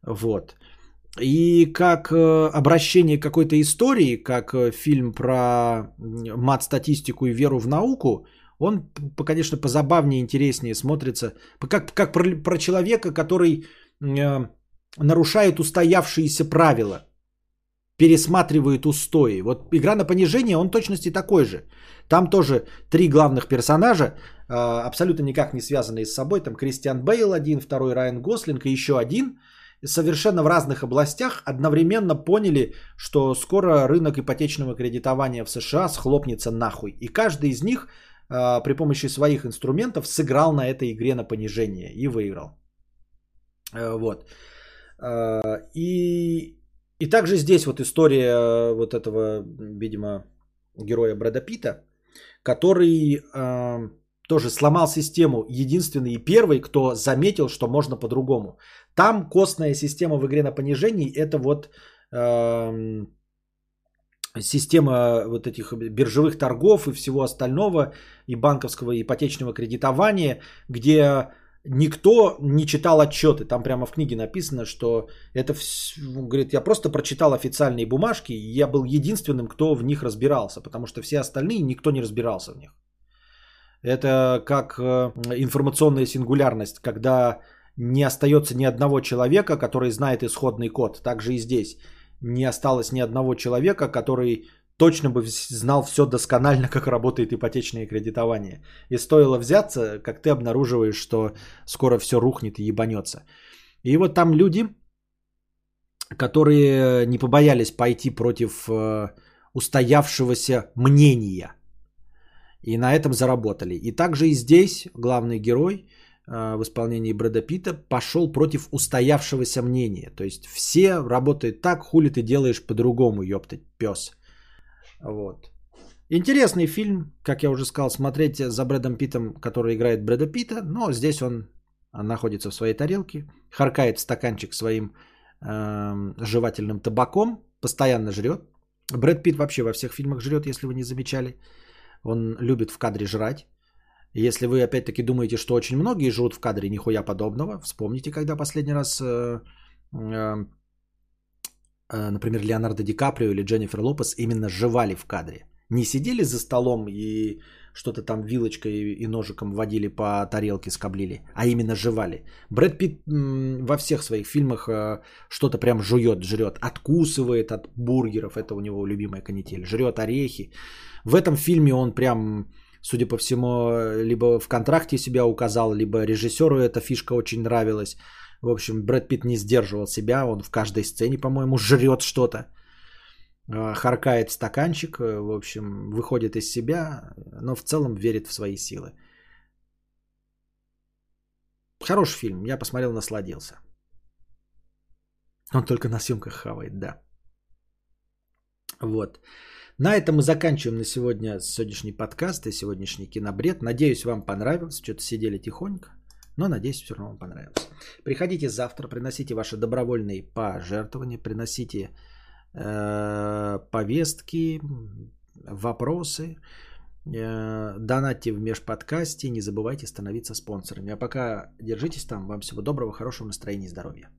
Вот. И как э, обращение к какой-то истории, как э, фильм про мат-статистику и веру в науку, он, конечно, позабавнее, интереснее смотрится. Как, как про, про человека, который э, нарушает устоявшиеся правила, пересматривает устои. Вот игра на понижение, он точности такой же. Там тоже три главных персонажа, абсолютно никак не связанные с собой. Там Кристиан Бейл один, второй Райан Гослинг и еще один – совершенно в разных областях одновременно поняли, что скоро рынок ипотечного кредитования в США схлопнется нахуй. И каждый из них э, при помощи своих инструментов сыграл на этой игре на понижение и выиграл. Э, вот. Э, и, и также здесь вот история вот этого, видимо, героя Брэда Питта, который э, тоже сломал систему, единственный и первый, кто заметил, что можно по-другому. Там костная система в игре на понижении это вот э, система вот этих биржевых торгов и всего остального, и банковского и ипотечного кредитования, где никто не читал отчеты. Там прямо в книге написано, что это, говорит, я просто прочитал официальные бумажки, и я был единственным, кто в них разбирался, потому что все остальные никто не разбирался в них. Это как э, информационная сингулярность, когда не остается ни одного человека, который знает исходный код. Также и здесь не осталось ни одного человека, который точно бы знал все досконально, как работает ипотечное кредитование. И стоило взяться, как ты обнаруживаешь, что скоро все рухнет и ебанется. И вот там люди, которые не побоялись пойти против э, устоявшегося мнения. И на этом заработали. И также и здесь главный герой – Э, в исполнении Брэда Питта пошел против устоявшегося мнения. То есть все работают так, хули ты делаешь по-другому, ёптать, пес. Вот. Интересный фильм, как я уже сказал, смотреть за Брэдом Питтом, который играет Брэда Питта, но здесь он находится в своей тарелке, харкает стаканчик своим э, жевательным табаком, постоянно жрет. Брэд Питт вообще во всех фильмах жрет, если вы не замечали. Он любит в кадре жрать. Если вы опять-таки думаете, что очень многие живут в кадре, нихуя подобного, вспомните, когда последний раз, э, э, э, например, Леонардо Ди Каприо или Дженнифер Лопес именно жевали в кадре. Не сидели за столом и что-то там вилочкой и ножиком водили по тарелке, скоблили, а именно жевали. Брэд Питт во всех своих фильмах что-то прям жует, жрет, откусывает от бургеров, это у него любимая канитель, жрет орехи. В этом фильме он прям судя по всему, либо в контракте себя указал, либо режиссеру эта фишка очень нравилась. В общем, Брэд Питт не сдерживал себя, он в каждой сцене, по-моему, жрет что-то. А, харкает стаканчик, э, в общем, выходит из себя, но в целом верит в свои силы. Хороший фильм, я посмотрел, насладился. Он только на съемках хавает, да. Вот. На этом мы заканчиваем на сегодня сегодняшний подкаст и сегодняшний кинобред. Надеюсь, вам понравилось. Что-то сидели тихонько, но надеюсь, все равно вам понравилось. Приходите завтра, приносите ваши добровольные пожертвования, приносите э, повестки, вопросы, э, донатьте в межподкасте, не забывайте становиться спонсорами. А пока держитесь там. Вам всего доброго, хорошего настроения и здоровья.